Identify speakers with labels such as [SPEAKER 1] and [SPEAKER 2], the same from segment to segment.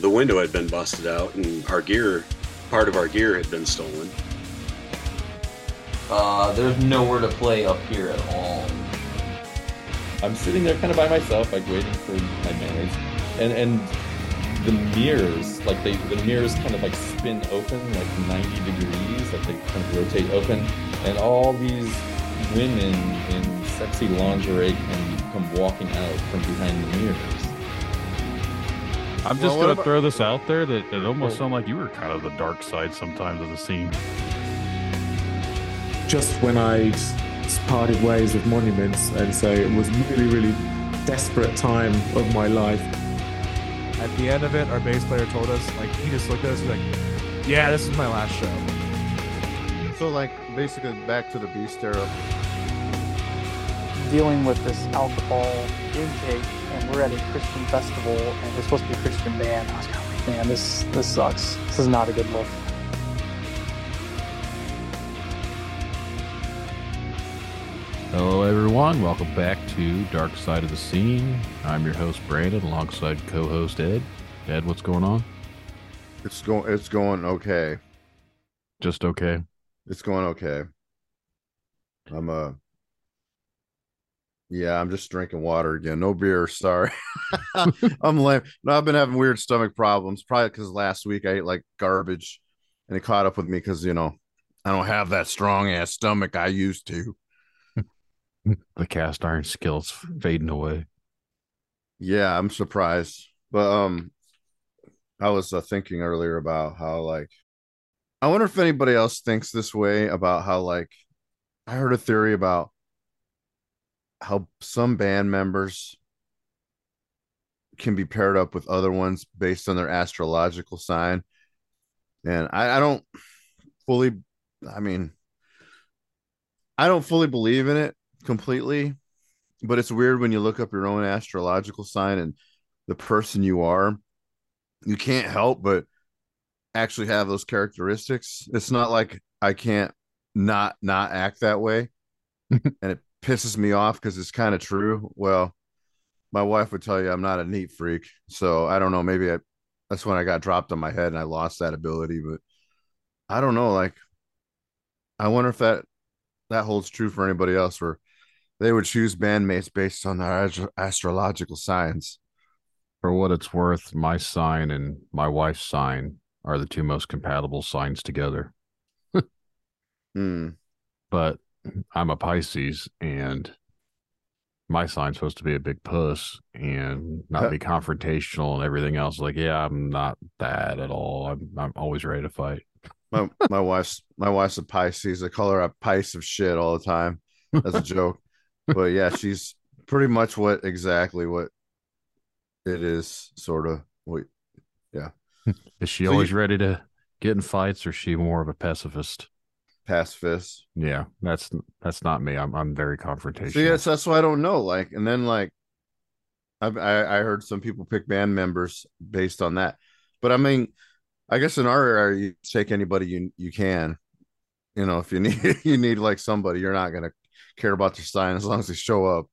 [SPEAKER 1] the window had been busted out and our gear, part of our gear had been stolen.
[SPEAKER 2] Uh, there's nowhere to play up here at all.
[SPEAKER 3] I'm sitting there kind of by myself, like waiting for my mates, and and the mirrors, like they the mirrors kind of like spin open like 90 degrees, like they kind of rotate open, and all these women in sexy lingerie can come walking out from behind the mirrors.
[SPEAKER 4] I'm just
[SPEAKER 5] Well,
[SPEAKER 4] gonna
[SPEAKER 5] about-
[SPEAKER 4] throw this out there that it almost sounded like you were kind of the dark side sometimes of the scene.
[SPEAKER 6] just when I'd parted ways with Monuments, and so it was really, really desperate time of my life.
[SPEAKER 5] At the end of it, our bass player told us, like, he just looked at us like, yeah, this is my last show.
[SPEAKER 7] So, like, basically back to the beast era.
[SPEAKER 8] dealing with this alcohol intake, and we're at a Christian festival, and we're supposed to be a Christian band. I was kind of like, man, this this sucks. This is not a good look.
[SPEAKER 4] Hello, everyone. Welcome back to Dark Side of the Scene. I'm your host Brandon, alongside co-host Ed. Ed, what's going on?
[SPEAKER 7] It's going. It's going okay.
[SPEAKER 4] Just okay.
[SPEAKER 7] It's going okay. I'm uh Yeah, I'm just drinking water again. No beer. Sorry. I'm lame. No, I've been having weird stomach problems. Probably because last week I ate like garbage, and it caught up with me because you know I don't have that strong ass stomach I used to.
[SPEAKER 4] The cast iron skills fading away.
[SPEAKER 7] Yeah, I'm surprised. But um I was uh, thinking earlier about how like I wonder if anybody else thinks this way about how like I heard a theory about how some band members can be paired up with other ones based on their astrological sign. And I, I don't fully I mean I don't fully believe in it completely, but it's weird when you look up your own astrological sign and the person you are, you can't help but actually have those characteristics. It's not like I can't not not act that way. and it pisses me off because it's kind of true. Well, my wife would tell you I'm not a neat freak. So I don't know. Maybe I, that's when I got dropped on my head and I lost that ability. But I don't know. Like, I wonder if that that holds true for anybody else where they would choose bandmates based on their astro- astrological signs.
[SPEAKER 4] For what it's worth, my sign and my wife's sign are the two most compatible signs together.
[SPEAKER 7] Hmm.
[SPEAKER 4] But I'm a Pisces and my sign's supposed to be a big puss and not be confrontational and everything else. Like, yeah, I'm not that at all. I'm I'm always ready to fight.
[SPEAKER 7] my my wife's my wife's a Pisces. I call her a piece of shit all the time as a joke. but yeah, she's pretty much what exactly what it is, sort of. What, yeah.
[SPEAKER 4] Is she
[SPEAKER 7] So
[SPEAKER 4] always
[SPEAKER 7] you-
[SPEAKER 4] ready to get in fights or is she more of a pacifist?
[SPEAKER 7] Pacifist.
[SPEAKER 4] Yeah, that's that's not me. I'm I'm very confrontational.
[SPEAKER 7] See, that's that's why I don't know. Like, and then like, I I I heard some people pick band members based on that. But I mean, I guess in our area, you take anybody you you can. You know, if you need you need like somebody, you're not gonna care about their sign as long as they show up.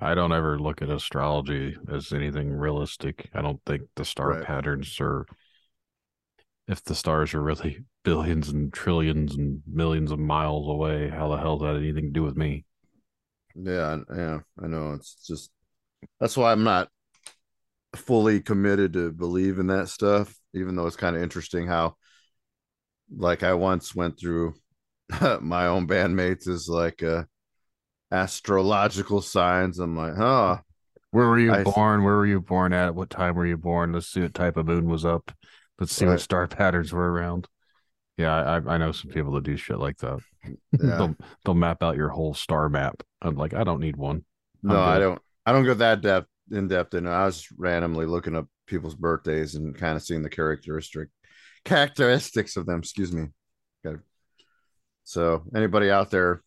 [SPEAKER 4] I don't ever look at astrology as anything realistic. I don't think the star
[SPEAKER 7] Right.
[SPEAKER 4] patterns are if the stars are really billions and trillions and millions of miles away, how the hell does that have anything to do with me?
[SPEAKER 7] Yeah, yeah, I know. It's just that's why I'm not fully committed to believe in that stuff, even though it's kind of interesting how, like, I once went through my own bandmates is like uh, astrological signs. I'm like, huh,
[SPEAKER 4] Where were you
[SPEAKER 7] I-
[SPEAKER 4] born? Where were you born at? What time were you born? Let's see what type of moon was up. Let's see
[SPEAKER 7] Right.
[SPEAKER 4] what star patterns were around. Yeah, I I know some people that do shit like that.
[SPEAKER 7] yeah.
[SPEAKER 4] they'll they'll map out your whole star map. I'm like, I don't need one.
[SPEAKER 7] no, I don't. I don't go that depth in depth. And I was randomly looking up people's birthdays and kind of seeing the characteristic characteristics of them. Excuse me. It. So, anybody out there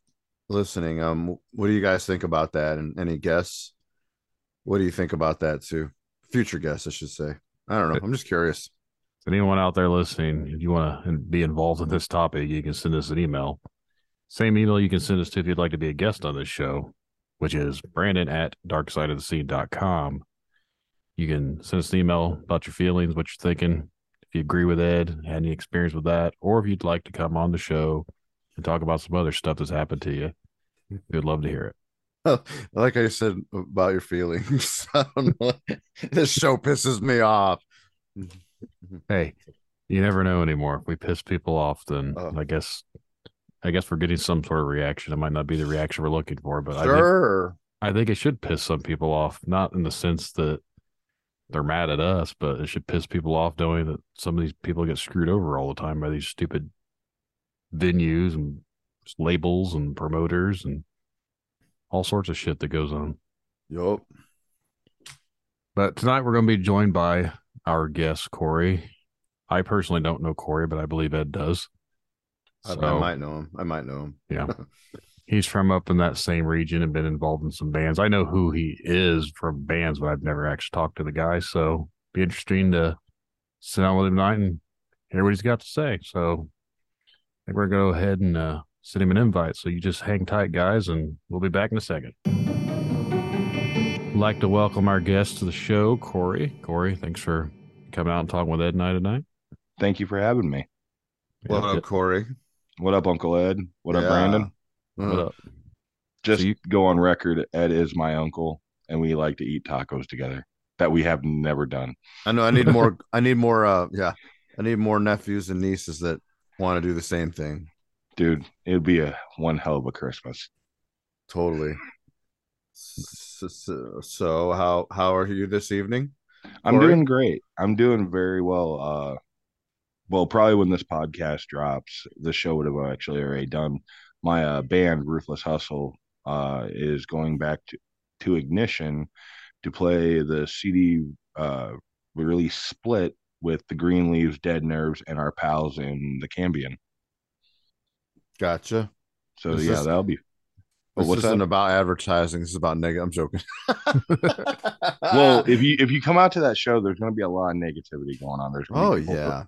[SPEAKER 7] listening, um, what do you guys think about that? And any guess? What do you think about that too? Future guess, I should say. I don't know. I'm just curious.
[SPEAKER 4] Anyone out there listening, if you want to be involved in this topic, you can send us an email. Same email you can send us to if you'd like to be a guest on this show, which is brandon at darksideofthescene.com. You can send us an email about your feelings, what you're thinking, if you agree with Ed, had any experience with that, or if you'd like to come on the show and talk about some other stuff that's happened to you. We'd love to hear it.
[SPEAKER 7] like I said about your feelings. This show pisses me off. Mm-hmm.
[SPEAKER 4] Hey, you never know anymore. If we piss people off, then
[SPEAKER 7] Oh.
[SPEAKER 4] I guess I guess we're getting some sort of reaction. It might not be the reaction we're looking for, but I think
[SPEAKER 7] Sure.
[SPEAKER 4] I think it should piss some people off, not in the sense that they're mad at us, but it should piss people off knowing that some of these people get screwed over all the time by these stupid venues and labels and promoters and all sorts of shit that goes on.
[SPEAKER 7] Yup.
[SPEAKER 4] But tonight we're going to be joined by our guest, Cory. I personally don't know Cory, but I believe Ed does.
[SPEAKER 7] I, I might know him. I might know him.
[SPEAKER 4] Yeah. He's from up in that same region and been involved in some bands. I know who he is from bands, but I've never actually talked to the guy. So be interesting to sit down with him tonight and hear what he's got to say. So I think we're going to go ahead and uh, send him an invite. So you just hang tight, guys, and we'll be back in a second. I'd like to welcome our guest to the show, Cory. Cory, thanks for coming out and talking with Ed and I tonight.
[SPEAKER 9] Thank you for having me.
[SPEAKER 7] What
[SPEAKER 4] Yeah.
[SPEAKER 7] up, Cory?
[SPEAKER 9] What up, Uncle Ed? What up, Brandon?
[SPEAKER 4] What up?
[SPEAKER 9] Just
[SPEAKER 4] you-
[SPEAKER 9] go on record. Ed is my uncle, and we like to eat tacos together. That we have never done.
[SPEAKER 7] I know. I need more. I need more. Uh, yeah. I need more nephews and nieces that want to do the same thing.
[SPEAKER 9] Dude, it'd be a one hell of a Christmas.
[SPEAKER 7] Totally. So, so, so how how are you this evening?
[SPEAKER 9] I'm
[SPEAKER 7] Cory?
[SPEAKER 9] doing great. I'm doing very well. Uh well, probably when this podcast drops, the show would have actually already done. My uh, band, Ruthless Hustle, uh, is going back to, to Ignition to play the CD uh, release split with the Green Leaves, Dead Nerves, and our pals in the Cambion.
[SPEAKER 7] Gotcha.
[SPEAKER 9] So
[SPEAKER 7] This
[SPEAKER 9] yeah,
[SPEAKER 7] is-
[SPEAKER 9] that'll be.
[SPEAKER 7] This
[SPEAKER 9] what's
[SPEAKER 7] isn't
[SPEAKER 9] that?
[SPEAKER 7] about advertising. This is about negative. I'm joking.
[SPEAKER 9] Well, if you if you come out to that show, there's going to be a lot of negativity going on. There's
[SPEAKER 7] oh
[SPEAKER 9] be people-
[SPEAKER 7] yeah,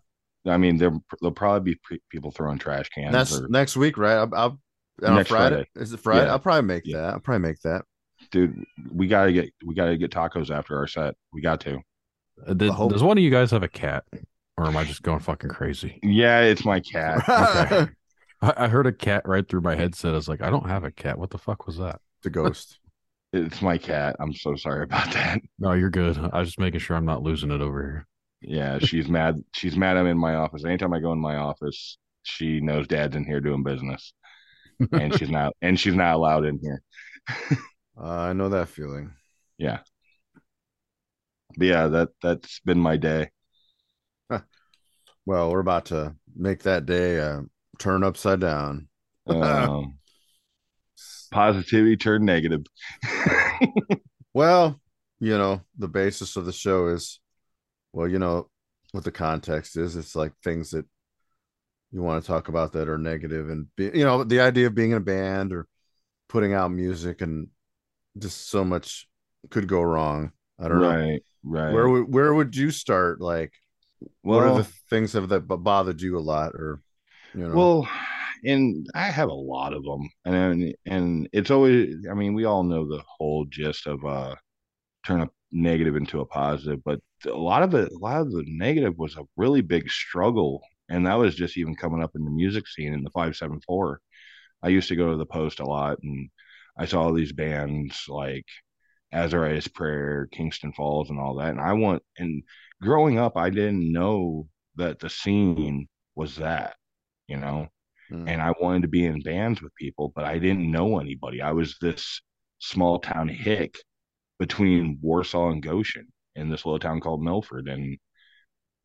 [SPEAKER 9] I mean, there there'll probably be pe- people throwing trash cans.
[SPEAKER 7] that's
[SPEAKER 9] or,
[SPEAKER 7] next week, right? I'll, I'll on
[SPEAKER 9] Next
[SPEAKER 7] Friday.
[SPEAKER 9] Friday.
[SPEAKER 7] Is it Friday?
[SPEAKER 9] Yeah.
[SPEAKER 7] I'll probably make
[SPEAKER 9] Yeah.
[SPEAKER 7] that. I'll probably make that.
[SPEAKER 9] dude, we gotta get we gotta get tacos after our set. We got to.
[SPEAKER 4] Uh, did-
[SPEAKER 7] hope-
[SPEAKER 4] does one of you guys have a cat? Or am I just going fucking crazy?
[SPEAKER 9] Yeah, it's my cat.
[SPEAKER 4] Okay. I, I heard a cat right through my headset. I was like, I don't have a cat. What the fuck was that?
[SPEAKER 7] the ghost.
[SPEAKER 9] It's my cat. I'm so sorry about that.
[SPEAKER 4] No, you're good. I was just making sure I'm not losing it over here.
[SPEAKER 9] Yeah, she's mad. She's mad. I'm in my office. Anytime I go in my office, she knows Dad's in here doing business, and she's not. And she's not allowed in here.
[SPEAKER 7] Uh, I know that feeling.
[SPEAKER 9] Yeah. But yeah, that that's been my day.
[SPEAKER 7] Well, we're about to make that day uh, turn upside down.
[SPEAKER 9] Um, positivity turned negative.
[SPEAKER 7] Well, you know, the basis of the show is, well, you know, what the context is. It's like things that you want to talk about that are negative and, be, you know, the idea of being in a band or putting out music and just so much could go wrong. I don't know.
[SPEAKER 9] right, right.
[SPEAKER 7] Where would where would you start? Like, what are the things that bothered you a lot, or you know?
[SPEAKER 9] Well, and I have a lot of them, and and it's always. I mean, we all know the whole gist of uh, turn a negative into a positive, but a lot of it, a lot of the negative was a really big struggle, and that was just even coming up in the music scene in the five seven four. I used to go to the post a lot, and I saw these bands like Azariah's Prayer, Kingston Falls, and all that. And I want and growing up, I didn't know that the scene was that, you know
[SPEAKER 7] Mm.
[SPEAKER 9] and I wanted to be in bands with people, but I didn't know anybody. I was this small town hick between Warsaw and Goshen in this little town called Milford. And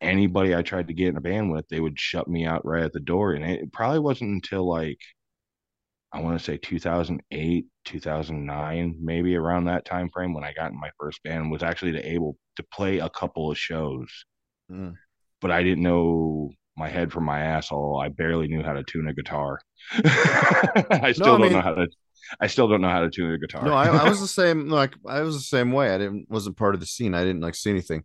[SPEAKER 9] anybody I tried to get in a band with, they would shut me out right at the door. And it probably wasn't until like, I want to say 2008, 2009, maybe around that time frame when I got in my first band, was actually to able to play a couple of shows.
[SPEAKER 7] Mm.
[SPEAKER 9] But I didn't know my head from my asshole. I barely knew how to tune a guitar. I still
[SPEAKER 7] I
[SPEAKER 9] don't
[SPEAKER 7] mean-
[SPEAKER 9] know how to. I still don't know how to tune a guitar.
[SPEAKER 7] No, I, I was the same. Like I was the same way. I didn't wasn't part of the scene. I didn't like see anything.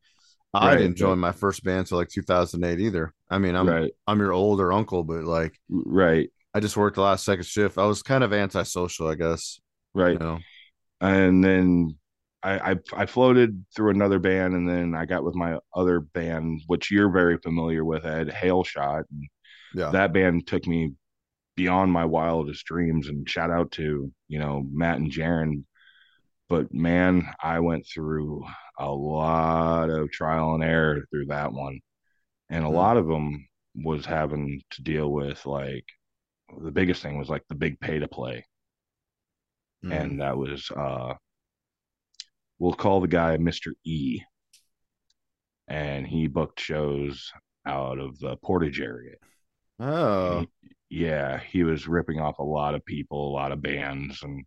[SPEAKER 7] I
[SPEAKER 9] Right,
[SPEAKER 7] didn't join
[SPEAKER 9] right.
[SPEAKER 7] my first band till like 2008 either. I mean, I'm
[SPEAKER 9] right,
[SPEAKER 7] I'm your older uncle, but like
[SPEAKER 9] right,
[SPEAKER 7] I just worked the last second shift. I was kind of antisocial, I guess.
[SPEAKER 9] right.
[SPEAKER 7] You know,
[SPEAKER 9] And then I, I I floated through another band, and then I got with my other band, which you're very familiar with, Ed Hail Shot. And
[SPEAKER 7] Yeah.
[SPEAKER 9] that band took me beyond my wildest dreams. And shout out to you know Matt and Jaron. But man, I went through a lot of trial and error through that one, and a
[SPEAKER 7] Mhm.
[SPEAKER 9] lot of them was having to deal with like the biggest thing was like the big pay to play
[SPEAKER 7] Mm.
[SPEAKER 9] and that was uh we'll call the guy Mr. E and he booked shows out of the Portage area.
[SPEAKER 7] oh,
[SPEAKER 9] he- yeah, he was ripping off a lot of people, a lot of bands and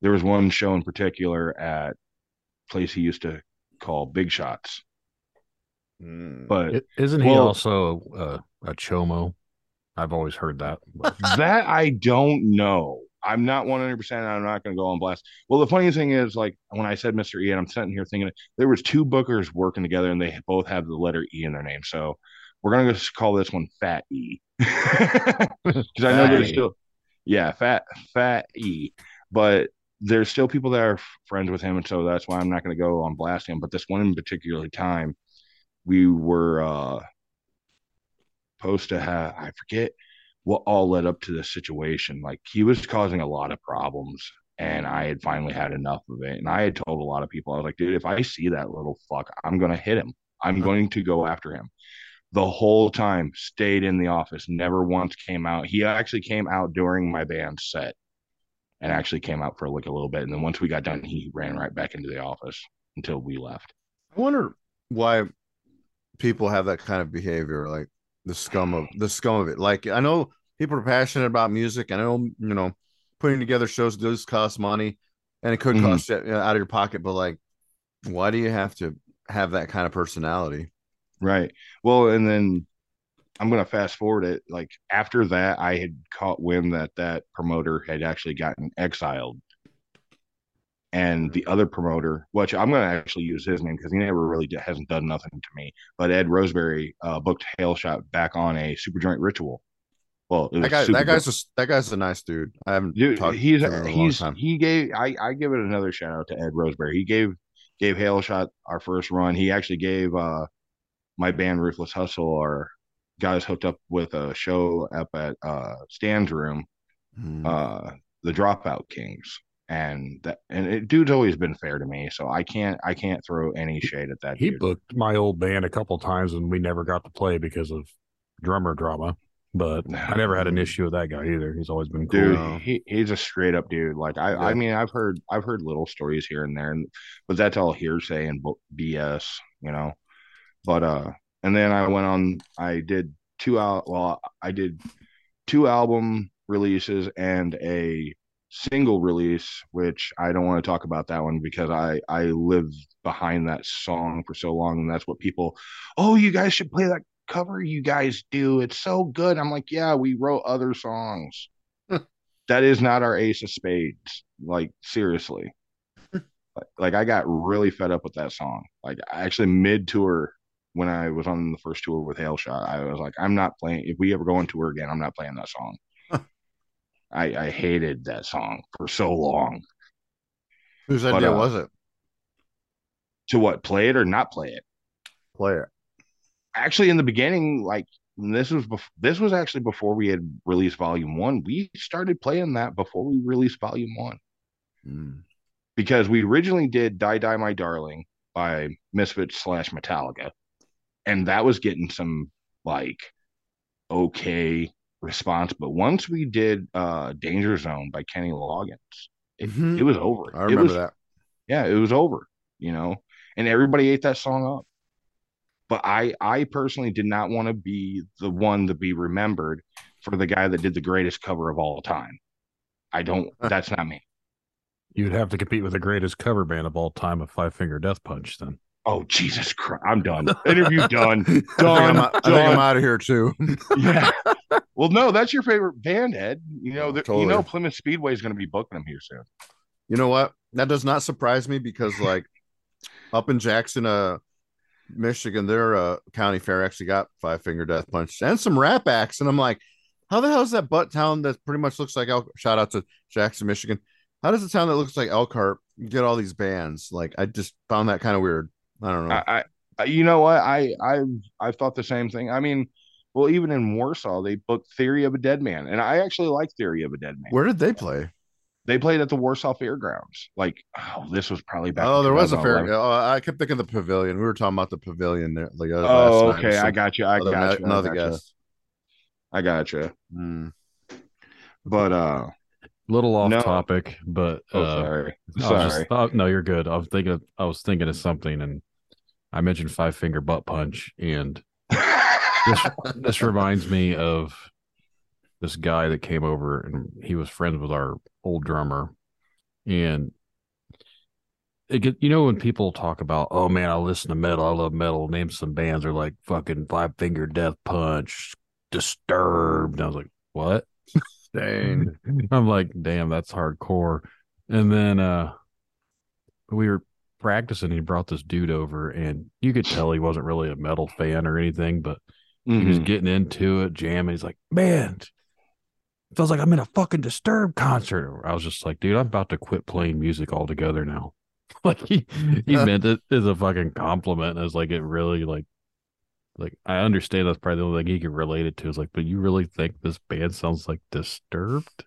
[SPEAKER 9] there was one show in particular at a place he used to call Big Shots.
[SPEAKER 7] Mm.
[SPEAKER 9] But
[SPEAKER 4] I- Isn't he
[SPEAKER 9] Well-
[SPEAKER 4] also uh, a chomo? I've always heard that. but-
[SPEAKER 9] that I don't know. I'm not 100%. I'm not going to go on blast. Well, the funny thing is, like when I said Mr. E, and I'm sitting here thinking there was two bookers working together, and they both have the letter E in their name. So we're going to just call this one Fat E, because I know there's still, yeah, Fat Fat E, but there's still people that are friends with him, and so that's why I'm not going to go on blast him. But this one in particular time, we were uh supposed to have I forget what all led up to this situation. Like he was causing a lot of problems, and I had finally had enough of it. And I had told a lot of people, I was like, dude, if I see that little fuck, I'm gonna hit him. I'm uh-huh. going to go after him. The whole time stayed in the office, never once came out. He actually came out during my band set and actually came out for like a little bit. And then once we got done, he ran right back into the office until we left.
[SPEAKER 7] I wonder why people have that kind of behavior, like the scum of the scum of it. Like I know people are passionate about music. And I know you know putting together shows does cost money, and it could
[SPEAKER 9] Mhm.
[SPEAKER 7] cost you you know, out of your pocket. But like, why do you have to have that kind of personality?
[SPEAKER 9] Right. Well, and then I'm going to fast forward it. Like after that, I had caught wind that that promoter had actually gotten exiled. And the other promoter, which I'm going to actually use his name because he never really did, hasn't done nothing to me. But Ed Roseberry uh, booked Hail Shot back on a Super Joint Ritual. Well, it was
[SPEAKER 7] That guy, that guy's a, that guy's a nice dude. I haven't
[SPEAKER 9] Dude,
[SPEAKER 7] talked
[SPEAKER 9] he's
[SPEAKER 7] to him in a long
[SPEAKER 9] he's he gave I I give it another shout out to Ed Roseberry. He gave gave Hail Shot our first run. He actually gave uh my band Ruthless Hustle our guys hooked up with a show up at uh Stan's room,
[SPEAKER 7] Hmm.
[SPEAKER 9] uh the Dropout Kings. And that and it, dude's always been fair to me, so I can't I can't throw any shade at that
[SPEAKER 4] he
[SPEAKER 9] dude.
[SPEAKER 4] booked my old band a couple times and we never got to play because of drummer drama. But I never had an issue with that guy either. He's always been cool.
[SPEAKER 9] dude he, he's a straight up dude like i i mean i've heard i've heard little stories here and there and but that's all hearsay and bs you know but uh and then i went on i did two out well i did two album releases and a single release which i don't want to talk about that one because i i lived behind that song for so long and that's what people oh you guys should play that cover you guys do. It's so good. I'm like yeah we wrote other songs. That is not our ace of spades like seriously. Like, like i got really fed up with that song. Like actually mid tour when i was on the first tour with hail shot i was like i'm not playing if we ever go on tour again i'm not playing that song I, I hated that song for so long
[SPEAKER 7] Whose
[SPEAKER 9] but,
[SPEAKER 7] idea
[SPEAKER 9] uh,
[SPEAKER 7] was it?
[SPEAKER 9] to what play it or not play it
[SPEAKER 7] Play it.
[SPEAKER 9] actually in the beginning like this was bef- this was actually before we had released volume one we started playing that before we released volume one
[SPEAKER 7] Hmm.
[SPEAKER 9] because we originally did die die my darling by misfits slash metallica and that was getting some like okay response but once we did uh danger zone by kenny loggins it,
[SPEAKER 7] Mhm.
[SPEAKER 9] it was over.
[SPEAKER 7] I remember
[SPEAKER 9] was-
[SPEAKER 7] that.
[SPEAKER 9] yeah it was over you know and everybody ate that song up. But i i personally did not want to be the one to be remembered for the guy that did the greatest cover of all time. I don't that's not me.
[SPEAKER 4] You'd have to compete with the greatest cover band of all time, a Five Finger Death Punch. Then.
[SPEAKER 9] Oh jesus christ i'm done. Interview done.
[SPEAKER 7] I think
[SPEAKER 9] done,
[SPEAKER 7] I'm, out- I think I'm out of here too.
[SPEAKER 9] yeah well no that's your favorite band ed you know
[SPEAKER 7] Oh,
[SPEAKER 9] the, you know plymouth speedway is going to be booking them here soon
[SPEAKER 7] You know what? That does not surprise me because like up in Jackson, uh, Michigan, their uh, county fair actually got Five Finger Death Punch and some rap acts, and I'm like, how the hell is that butt town that pretty much looks like? Al- shout out to Jackson, Michigan. How does a town that looks like Elkhart get all these bands? Like, I just found that kind of weird. I don't know.
[SPEAKER 9] I, I, you know what? I, I, I thought the same thing. I mean, well, even in Warsaw, they booked Theory of a Dead Man, and I actually like Theory of a Dead Man.
[SPEAKER 7] Where did they play?
[SPEAKER 9] They played at the Warsaw Fairgrounds. Like, oh, this was probably back.
[SPEAKER 7] Oh, there was a fair. Oh, I kept thinking the pavilion. We were talking about the pavilion there. Like, uh,
[SPEAKER 9] Oh,
[SPEAKER 7] last night.
[SPEAKER 9] okay. I got you. I
[SPEAKER 7] other
[SPEAKER 9] got you.
[SPEAKER 7] Another
[SPEAKER 9] I got you.
[SPEAKER 7] guest.
[SPEAKER 9] I got you.
[SPEAKER 7] Hmm.
[SPEAKER 9] But uh,
[SPEAKER 4] Little off
[SPEAKER 9] No.
[SPEAKER 4] topic, but
[SPEAKER 9] oh,
[SPEAKER 4] uh,
[SPEAKER 9] sorry,
[SPEAKER 4] I
[SPEAKER 9] sorry.
[SPEAKER 4] just- oh, no, you're good. I was thinking. Of, I was thinking of something, and I mentioned five finger butt punch, and this this reminds me of this guy that came over, and he was friends with our old drummer, and it get you know when people talk about, oh man, I listen to metal, I love metal. Name some bands, are like fucking Five Finger Death Punch, Disturbed. And I was like, what?
[SPEAKER 7] Dang.
[SPEAKER 4] I'm like, damn, that's hardcore. And then uh we were practicing. He brought this dude over, and you could tell he wasn't really a metal fan or anything, but he was
[SPEAKER 9] Mhm.
[SPEAKER 4] getting into it, jamming. He's like, man, it feels like I'm in a fucking Disturbed concert. I was just like, dude, I'm about to quit playing music altogether now. like he he meant it as a fucking compliment. As like it really like like I understand that's probably the only thing he could relate it to. Is like, but you really think this band sounds like Disturbed?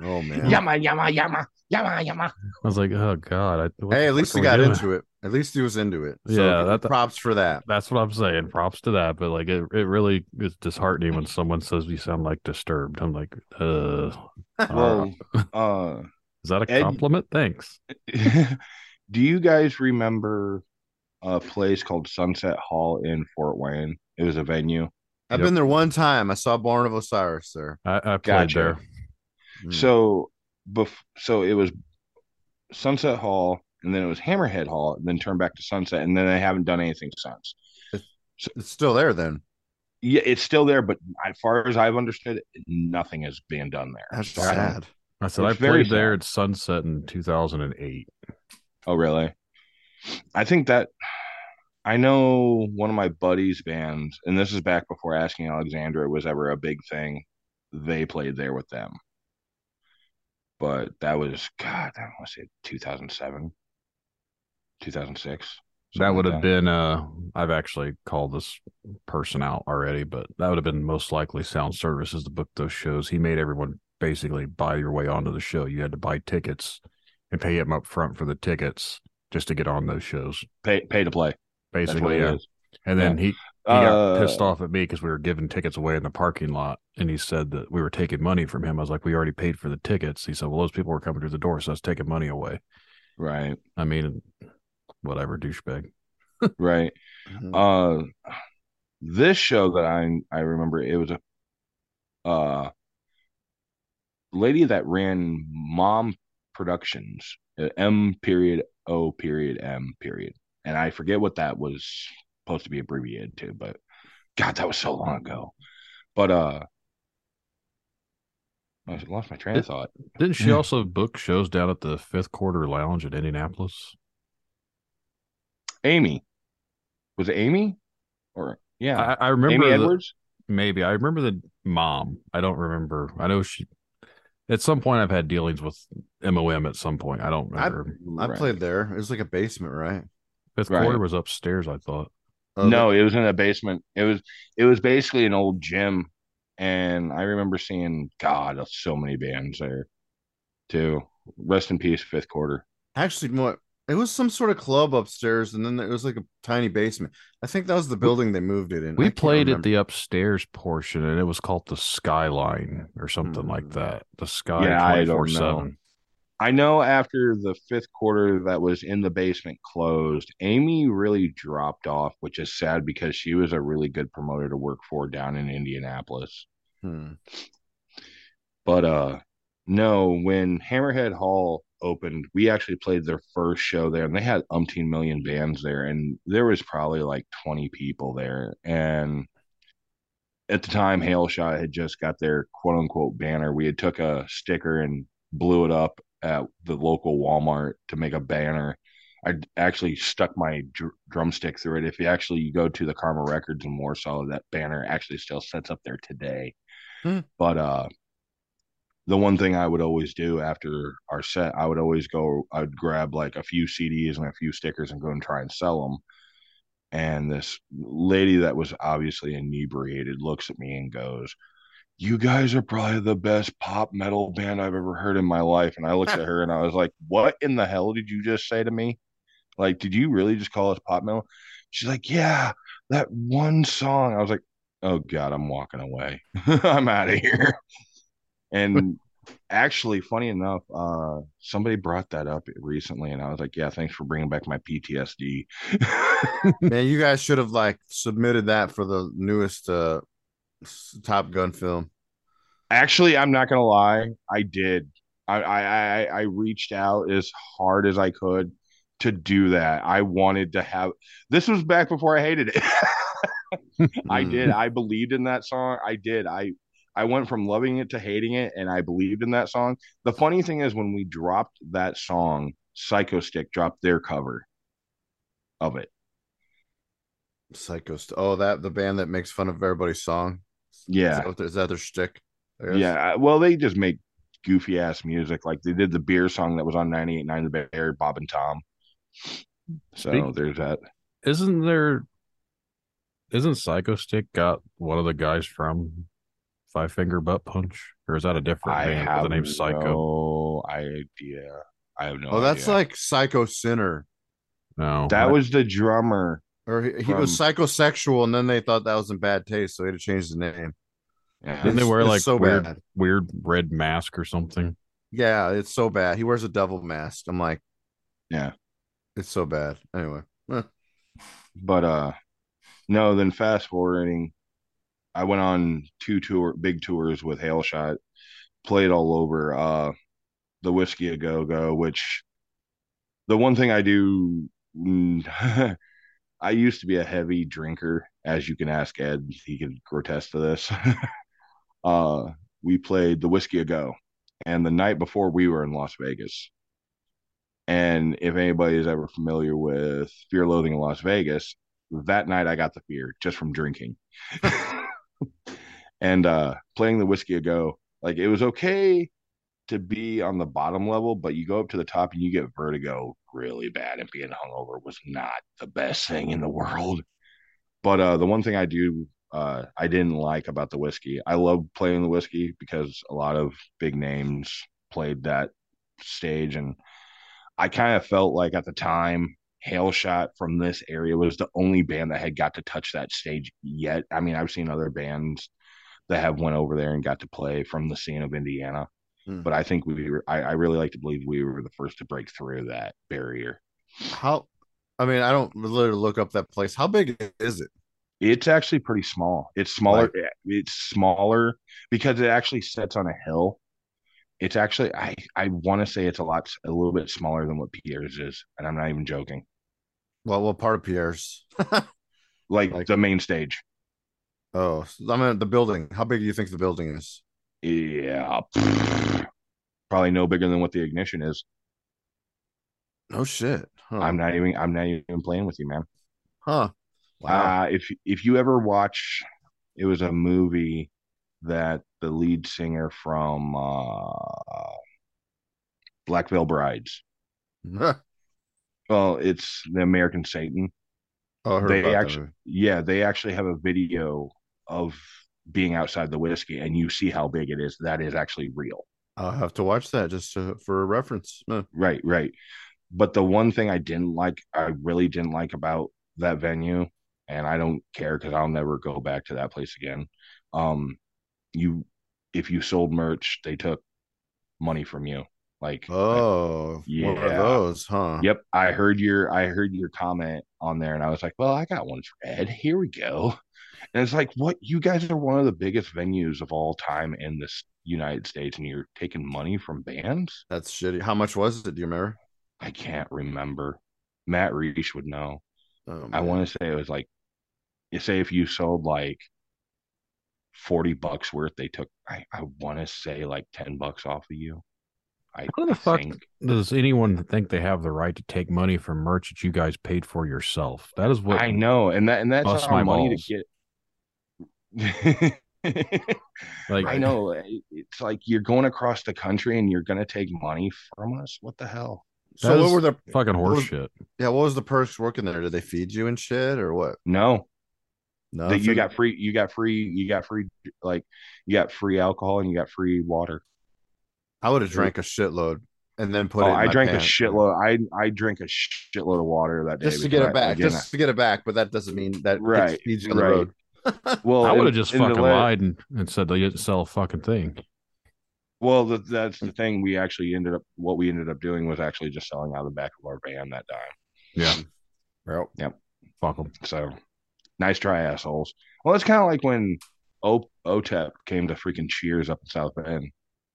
[SPEAKER 7] Oh man.
[SPEAKER 9] Yama, yama, yama, yama, yama.
[SPEAKER 4] I was like, oh god. I, what
[SPEAKER 7] Hey, at least he got
[SPEAKER 4] doing?
[SPEAKER 7] into it. At least he was into it. So
[SPEAKER 4] Yeah, that-
[SPEAKER 7] props for that.
[SPEAKER 4] That's what I'm saying. Props to that. But like, it, it really is disheartening when someone says you sound like Disturbed. I'm like, uh,
[SPEAKER 9] Well, uh,
[SPEAKER 4] is that a
[SPEAKER 9] Ed-
[SPEAKER 4] compliment? Thanks.
[SPEAKER 9] do you guys remember a place called Sunset Hall in Fort Wayne? It was a venue.
[SPEAKER 7] I've
[SPEAKER 4] Yep.
[SPEAKER 7] been there one time. I saw Born of Osiris there.
[SPEAKER 4] I, I played
[SPEAKER 9] Gotcha.
[SPEAKER 4] there.
[SPEAKER 7] Hmm.
[SPEAKER 9] So, bef- so it was Sunset Hall, and then it was Hammerhead Hall, and then turned back to Sunset, and then they haven't done anything since.
[SPEAKER 7] It's still there then.
[SPEAKER 9] Yeah, it's still there, but as far as I've understood, nothing is being done there.
[SPEAKER 7] That's
[SPEAKER 9] So
[SPEAKER 7] sad.
[SPEAKER 4] I said I
[SPEAKER 9] It's very
[SPEAKER 4] played there
[SPEAKER 9] sad.
[SPEAKER 4] at Sunset in 2008.
[SPEAKER 9] Oh, really? I think that I know one of my buddies' bands, and this is back before Asking Alexandria was ever a big thing. They played there with them, but that was God. I want to say 2007, 2006.
[SPEAKER 4] That would have
[SPEAKER 9] like
[SPEAKER 4] been uh I've actually called this person out already, but that would have been most likely Sound Services to book those shows. He made everyone basically buy your way onto the show. You had to buy tickets and pay him up front for the tickets just to get on those shows.
[SPEAKER 9] pay pay to play. That's what
[SPEAKER 4] Basically, yeah.
[SPEAKER 9] is.
[SPEAKER 4] And then he he
[SPEAKER 9] Uh,
[SPEAKER 4] got pissed off at me because we were giving tickets away in the parking lot, and he said that we were taking money from him. I was like, "We already paid for the tickets." He said, "Well, those people were coming through the door, so that's taking money away."
[SPEAKER 9] Right,
[SPEAKER 4] I mean, whatever, douchebag.
[SPEAKER 9] right.
[SPEAKER 7] Mhm.
[SPEAKER 9] Uh, this show that I I remember it was a uh lady that ran Mom Productions, uh, M period O period M period, and I forget what that was supposed to be abbreviated to, but God, that was so long ago. But uh, I lost my train of thought.
[SPEAKER 4] Didn't she
[SPEAKER 9] Yeah.
[SPEAKER 4] also book shows down at the Fifth Quarter Lounge in Indianapolis?
[SPEAKER 9] Amy, was it Amy? Or yeah,
[SPEAKER 4] I, I remember
[SPEAKER 9] Amy
[SPEAKER 4] the-
[SPEAKER 9] Edwards.
[SPEAKER 4] maybe I remember the mom. I don't remember. I know she. At some point, I've had dealings with MOM. At some point, I don't
[SPEAKER 7] I,
[SPEAKER 4] remember.
[SPEAKER 7] I
[SPEAKER 9] Right.
[SPEAKER 7] played there. It was like a basement, right?
[SPEAKER 4] Fifth
[SPEAKER 9] Right.
[SPEAKER 4] Quarter was upstairs. I thought.
[SPEAKER 7] Oh,
[SPEAKER 9] no, it was in a basement. It was it was basically an old gym, and I remember seeing God, so many bands there, too. Rest in peace, fifth quarter.
[SPEAKER 7] Actually, what? It was some sort of club upstairs, and then it was like a tiny basement. I think that was the building they moved it in.
[SPEAKER 4] We played
[SPEAKER 7] remember.
[SPEAKER 4] at the upstairs portion, and it was called the Skyline or something like
[SPEAKER 7] Hmm.
[SPEAKER 4] that. The Sky
[SPEAKER 9] Yeah, I don't know.
[SPEAKER 4] seven.
[SPEAKER 9] I know after the fifth quarter that was in the basement closed, Amy really dropped off, which is sad because she was a really good promoter to work for down in Indianapolis.
[SPEAKER 7] Hmm.
[SPEAKER 9] But uh no, when Hammerhead Hall opened, we actually played their first show there and they had umpteen million bands there and there was probably like 20 people there and at the time Hailshot had just got their quote unquote banner. We had took a sticker and blew it up at the local Walmart to make a banner. I actually stuck my dr- drumstick through it. If you actually go to the Karma Records in Warsaw, that banner actually still sets up there today.
[SPEAKER 7] Hmm.
[SPEAKER 9] But uh, the one thing I would always do after our set, I would always go, I'd grab like a few CDs and a few stickers and go and try and sell them. And this lady that was obviously inebriated looks at me and goes, You guys are probably the best pop metal band I've ever heard in my life. And I looked at her and I was like, What in the hell did you just say to me? Like, did you really just call us pop metal? She's like, Yeah, that one song. I was like, Oh God, I'm walking away. I'm out of here. And actually, funny enough, uh, somebody brought that up recently, and I was like, "Yeah, thanks for bringing back my PTSD."
[SPEAKER 7] Man, you guys should have like submitted that for the newest uh Top Gun film.
[SPEAKER 9] actually, I'm not gonna lie, I did. I, I I reached out as hard as I could to do that. I wanted to have. This was back before I hated it. I did. I believed in that song. I did. I I went from loving it to hating it, and I believed in that song. The funny thing is, when we dropped that song, Psycho Stick dropped their cover of it.
[SPEAKER 7] Psycho. St- oh, that the band that makes fun of everybody's song. Is
[SPEAKER 9] Yeah,
[SPEAKER 7] that, what their- is that their shtick?
[SPEAKER 9] Yeah. Well, they just make goofy ass music. Like they did the beer song that was on 98.9 The Bear, Bob and Tom. So
[SPEAKER 4] Speak-
[SPEAKER 9] there's that.
[SPEAKER 4] Isn't there? Isn't Psycho Stick got one of the guys from Five Finger Butt Punch, or is that a different
[SPEAKER 9] I
[SPEAKER 4] band with
[SPEAKER 9] have
[SPEAKER 4] the name Psycho?
[SPEAKER 9] no idea. I have no.
[SPEAKER 7] Oh, that's like Psycho Sinner.
[SPEAKER 4] No,
[SPEAKER 9] that
[SPEAKER 4] I-
[SPEAKER 9] was the drummer.
[SPEAKER 7] Or he, he was psychosexual, and then they thought that was in bad taste, so he had to change the name.
[SPEAKER 9] Yeah.
[SPEAKER 4] Didn't they wear like
[SPEAKER 7] so
[SPEAKER 4] weird,
[SPEAKER 7] bad.
[SPEAKER 4] weird red mask or something?
[SPEAKER 7] Yeah, it's so bad. He wears a devil mask. I'm like,
[SPEAKER 9] Yeah.
[SPEAKER 7] it's so bad. Anyway, eh.
[SPEAKER 9] But uh no, then fast forwarding, I went on two tour big tours with Hailshot, played all over uh the whiskey a go go, which the one thing I do I used to be a heavy drinker, as you can ask Ed, he could attest to this. uh we played the whiskey a go, and the night before we were in Las Vegas. And if anybody is ever familiar with Fear Loathing in Las Vegas, that night I got the fear just from drinking. and uh playing the whiskey a go, like it was okay to be on the bottom level, but you go up to the top and you get vertigo really bad. And being hungover was not the best thing in the world. But uh the one thing I do uh I didn't like about the whiskey, I love playing the whiskey because a lot of big names played that stage and I kind of felt like at the time Hail Shot from this area was the only band that had got to touch that stage yet. I mean, I've seen other bands that have went over there and got to play from the scene of Indiana,
[SPEAKER 7] Hmm.
[SPEAKER 9] but I think we were. I, I really like to believe we were the first to break through that barrier.
[SPEAKER 7] how? I mean, I don't literally look up that place. How big is it?
[SPEAKER 9] It's actually pretty small. It's smaller.
[SPEAKER 7] Like-
[SPEAKER 9] it's smaller because it actually sits on a hill. It's actually I I want to say it's a lot a little bit smaller than what Pierre's is, and I'm not even joking.
[SPEAKER 7] Well, what part of Pierre's?
[SPEAKER 9] Like,
[SPEAKER 7] Like-
[SPEAKER 9] the main stage.
[SPEAKER 7] oh, I mean the building. How big do you think the building is?
[SPEAKER 9] Yeah, probably no bigger than what the ignition is.
[SPEAKER 7] No shit. Huh.
[SPEAKER 9] I'm not even. I'm not even playing with you, man.
[SPEAKER 7] Huh. Wow.
[SPEAKER 9] Uh, if if you ever watch, it was a movie that the lead singer from uh, Black Veil Brides. Well, it's the American Satan.
[SPEAKER 7] oh, I heard
[SPEAKER 9] they actually, yeah, they actually have a video of being outside the whiskey, and you see how big it is. That is actually real.
[SPEAKER 7] I'll have to watch that just to, for a reference.
[SPEAKER 9] Right, right. But the one thing I didn't like, I really didn't like about that venue, and I don't care because I'll never go back to that place again. Um, you, if you sold merch, they took money from you. Like,
[SPEAKER 7] oh,
[SPEAKER 9] Yeah.
[SPEAKER 7] those, huh?
[SPEAKER 9] yep, I heard your, I heard your comment on there, and I was like, well, I got one for Ed. Here we go. And it's like, what? You guys are one of the biggest venues of all time in this United States, and you're taking money from bands.
[SPEAKER 7] That's shitty. How much was it? Do you remember?
[SPEAKER 9] I can't remember. Matt Reich would know.
[SPEAKER 7] Oh,
[SPEAKER 9] I want to say it was like, you say if you sold like 40 bucks worth, they took, I, I want to say like 10 bucks off of you. I
[SPEAKER 4] How the fuck
[SPEAKER 9] think.
[SPEAKER 4] does anyone think they have the right to take money from merch that you guys paid for yourself? That is what
[SPEAKER 9] I know. And that, and that's
[SPEAKER 4] Bust
[SPEAKER 9] our
[SPEAKER 4] my
[SPEAKER 9] money
[SPEAKER 4] balls.
[SPEAKER 9] to get.
[SPEAKER 4] Like
[SPEAKER 9] I know eh, it's like you're going across the country and you're gonna take money from us. What the hell?
[SPEAKER 7] So what were the
[SPEAKER 4] fucking
[SPEAKER 7] what was-
[SPEAKER 4] horse shit.
[SPEAKER 7] yeah? What was the perks working there? Did they feed you and shit or what?
[SPEAKER 9] No,
[SPEAKER 7] No,
[SPEAKER 9] that you got free. You got free. You got free. Like you got free alcohol and you got free water.
[SPEAKER 7] I would have drank a shitload and then put
[SPEAKER 9] oh,
[SPEAKER 7] it. In
[SPEAKER 9] I
[SPEAKER 7] my
[SPEAKER 9] drank
[SPEAKER 7] pants.
[SPEAKER 9] a shitload. I I drank a shitload of water that day
[SPEAKER 7] just to get it back.
[SPEAKER 9] again,
[SPEAKER 7] Just to get it back, but that doesn't mean that
[SPEAKER 9] Right,
[SPEAKER 7] it feeds you on the
[SPEAKER 9] right.
[SPEAKER 7] road.
[SPEAKER 9] Well,
[SPEAKER 4] I would have just
[SPEAKER 9] in
[SPEAKER 4] fucking
[SPEAKER 9] la-
[SPEAKER 4] lied and, and said they didn't sell a fucking thing.
[SPEAKER 9] Well, the, that's the thing. We actually ended up what we ended up doing was actually just selling out of the back of our van that time.
[SPEAKER 4] Yeah.
[SPEAKER 7] Well, yep.
[SPEAKER 4] Fuck them.
[SPEAKER 9] So nice try, assholes. Well, it's kind of like when o- OTEP came to freaking Cheers up in South Bend.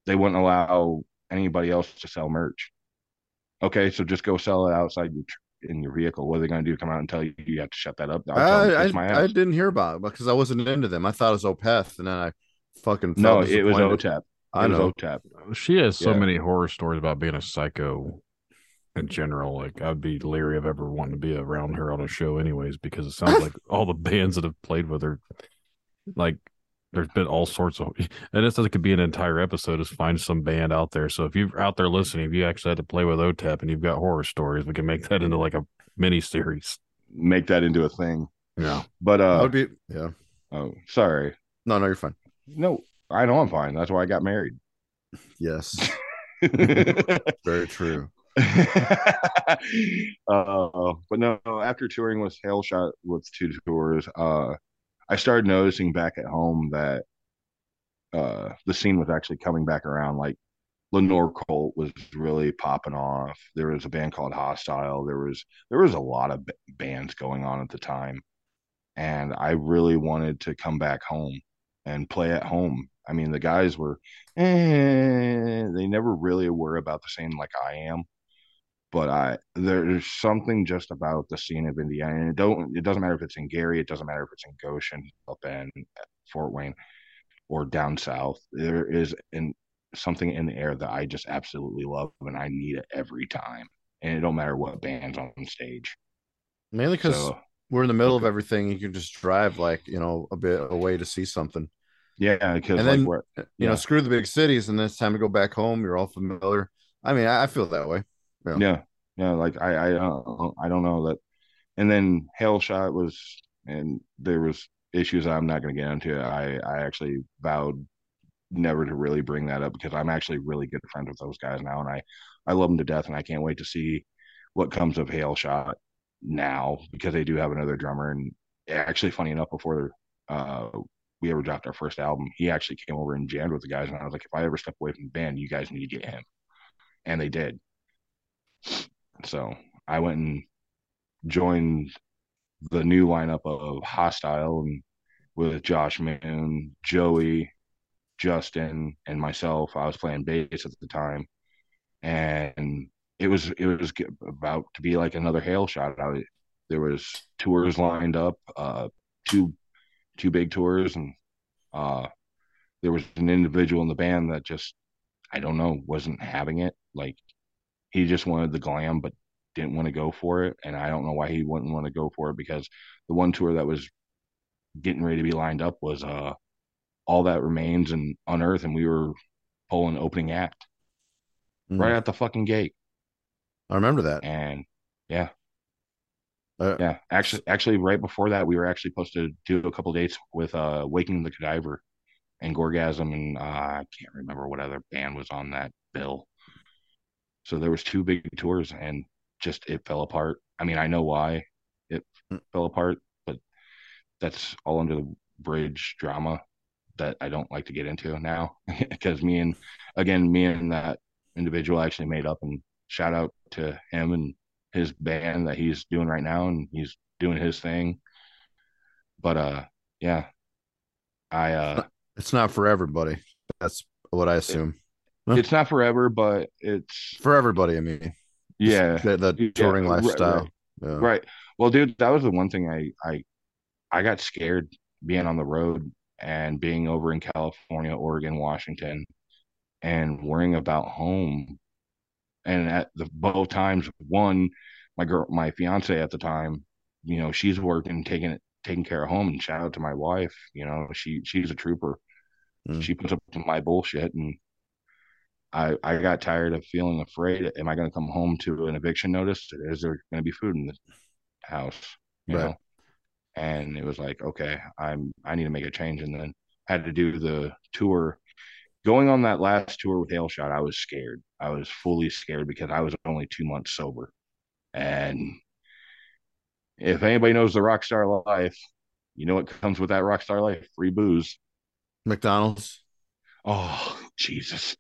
[SPEAKER 9] They wouldn't allow anybody else to sell merch. Okay, so just go sell it outside your tr- in your vehicle. What are they going to do? Come out and tell you you have to shut that up? I'll tell them to
[SPEAKER 7] I,
[SPEAKER 9] my
[SPEAKER 7] I, I didn't hear about it because I wasn't into them. I thought it was Opeth, and then I fucking
[SPEAKER 9] no, it was
[SPEAKER 7] disappointed.
[SPEAKER 9] OTEP.
[SPEAKER 7] I
[SPEAKER 9] It was
[SPEAKER 7] know.
[SPEAKER 9] OTEP.
[SPEAKER 4] She has so
[SPEAKER 9] Yeah.
[SPEAKER 4] many horror stories about being a psycho in general. Like I'd be leery of ever wanting to be around her on a show anyways, because it sounds like all the bands that have played with her like there's been all sorts of and this could be an entire episode is find some band out there. So if you're out there listening, if you actually had to play with OTEP and you've got horror stories, we can make that into like a mini series.
[SPEAKER 9] Make that into a thing.
[SPEAKER 4] Yeah.
[SPEAKER 9] But
[SPEAKER 7] I
[SPEAKER 9] uh,
[SPEAKER 7] would be. Yeah.
[SPEAKER 9] oh, sorry.
[SPEAKER 7] No, no, you're fine.
[SPEAKER 9] No, I know I'm fine. That's why I got married.
[SPEAKER 7] Yes, very true.
[SPEAKER 9] uh, but no, after touring with Hail Shot with two tours, uh, I started noticing back at home that uh, the scene was actually coming back around. Like Lenore Colt was really popping off. There was a band called Hostile. There was there was a lot of b- bands going on at the time, and I really wanted to come back home and play at home. I mean, the guys were, eh, they never really were about the same like I am but I there's something just about the scene of Indiana. And it don't it doesn't matter if it's in Gary, it doesn't matter if it's in Goshen, up in Fort Wayne, or down south. There is in something in the air that I just absolutely love, and I need it every time. And it don't matter what band's on stage.
[SPEAKER 7] Mainly because
[SPEAKER 9] So
[SPEAKER 7] we're in the middle of everything. You can just drive like you know a bit away to see something.
[SPEAKER 9] yeah, because
[SPEAKER 7] And
[SPEAKER 9] like
[SPEAKER 7] then, You know, screw the big cities, and then it's time to go back home. You're all familiar. I mean, I, I feel that way. Yeah.
[SPEAKER 9] yeah, yeah, like I I don't I don't know that. And then Hail Shot was, and there was issues I'm not going to get into. I I actually vowed never to really bring that up because I'm actually really good friends with those guys now, and I I love them to death, and I can't wait to see what comes of Hail Shot now because they do have another drummer, and actually, funny enough, before uh we ever dropped our first album, he actually came over and jammed with the guys, and I was like, if I ever step away from the band, you guys need to get him, and they did. So I went and joined the new lineup of Hostile and with Josh Moon, Joey, Justin, and myself. I was playing bass at the time, and it was it was about to be like another hail shot. I, there was tours lined up, uh, two two big tours, and uh, there was an individual in the band that just I don't know wasn't having it. Like he just wanted the glam, but didn't want to go for it. And I don't know why he wouldn't want to go for it because the one tour that was getting ready to be lined up was uh all that remains and unearth, and we were pulling opening act
[SPEAKER 7] Mm.
[SPEAKER 9] right at the fucking gate.
[SPEAKER 7] I remember that.
[SPEAKER 9] And yeah,
[SPEAKER 7] Uh,
[SPEAKER 9] yeah. Actually, actually, right before that, we were actually supposed to do a couple dates with uh Waking the Cadaver and Gorgasm, and uh, I can't remember what other band was on that bill. So there was two big tours, and just it fell apart. I mean, I know why it
[SPEAKER 7] Mm.
[SPEAKER 9] fell apart, but that's all under the bridge drama that I don't like to get into now because me and again me and that individual actually made up and shout out to him and his band that he's doing right now and he's doing his thing but uh yeah i uh
[SPEAKER 7] It's not for everybody. That's what I assume. Huh?
[SPEAKER 9] it's not forever but it's
[SPEAKER 7] For everybody, I mean.
[SPEAKER 9] yeah
[SPEAKER 7] The, the
[SPEAKER 9] Yeah,
[SPEAKER 7] touring
[SPEAKER 9] right,
[SPEAKER 7] lifestyle.
[SPEAKER 9] right.
[SPEAKER 7] Yeah.
[SPEAKER 9] Right. Well, dude, that was the one thing I I I got scared being on the road and being over in California, Oregon, Washington, and worrying about home. And at the both times, one, my girl, my fiance at the time, you know, she's working, taking it taking care of home. And shout out to my wife. You know, she she's a trooper.
[SPEAKER 7] Mm.
[SPEAKER 9] She puts up with my bullshit, and I I got tired of feeling afraid. Am I going to come home to an eviction notice? Is there going to be food in the house? You
[SPEAKER 7] Right.
[SPEAKER 9] know. And it was like, okay, I'm I need to make a change, and then had to do the tour. Going on that last tour with Hailshot, I was scared. I was fully scared because I was only two months sober. And if anybody knows the rock star life, you know what comes with that rock star life? Free booze.
[SPEAKER 7] McDonald's.
[SPEAKER 9] Oh, Jesus.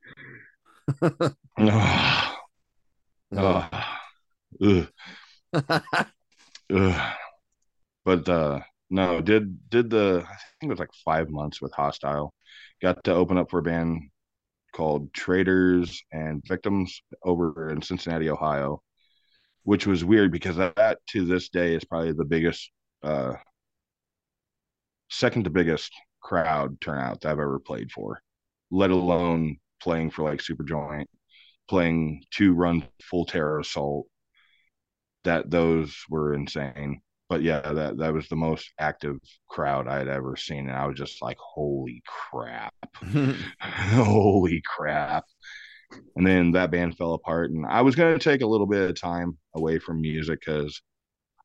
[SPEAKER 9] oh, oh, ugh, ugh. But uh no, did did the I think it was like five months with Hostile. Got to open up for a band called Traders and Victims over in Cincinnati, Ohio, which was weird because that to this day is probably the biggest uh second to biggest crowd turnout that I've ever played for, let alone playing for like Superjoint, playing two run full terror assault. That those were insane. But yeah, that that was the most active crowd I had ever seen, and I was just like, "Holy crap! Holy crap!" And then that band fell apart, and I was gonna take a little bit of time away from music because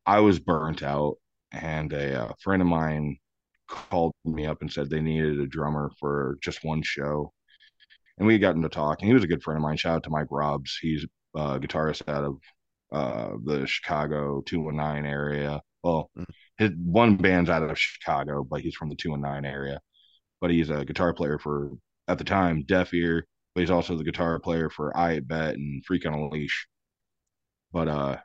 [SPEAKER 9] I was burnt out. And a uh, friend of mine called me up and said they needed a drummer for just one show. And we got into talk, and he was a good friend of mine. Shout out to Mike Robbs. He's a guitarist out of uh, the Chicago 219 area. Well, his one band's out of Chicago, but he's from the 219 area. But he's a guitar player for, at the time, Deaf Ear, but he's also the guitar player for I Bet and Freak on a Leash. But uh,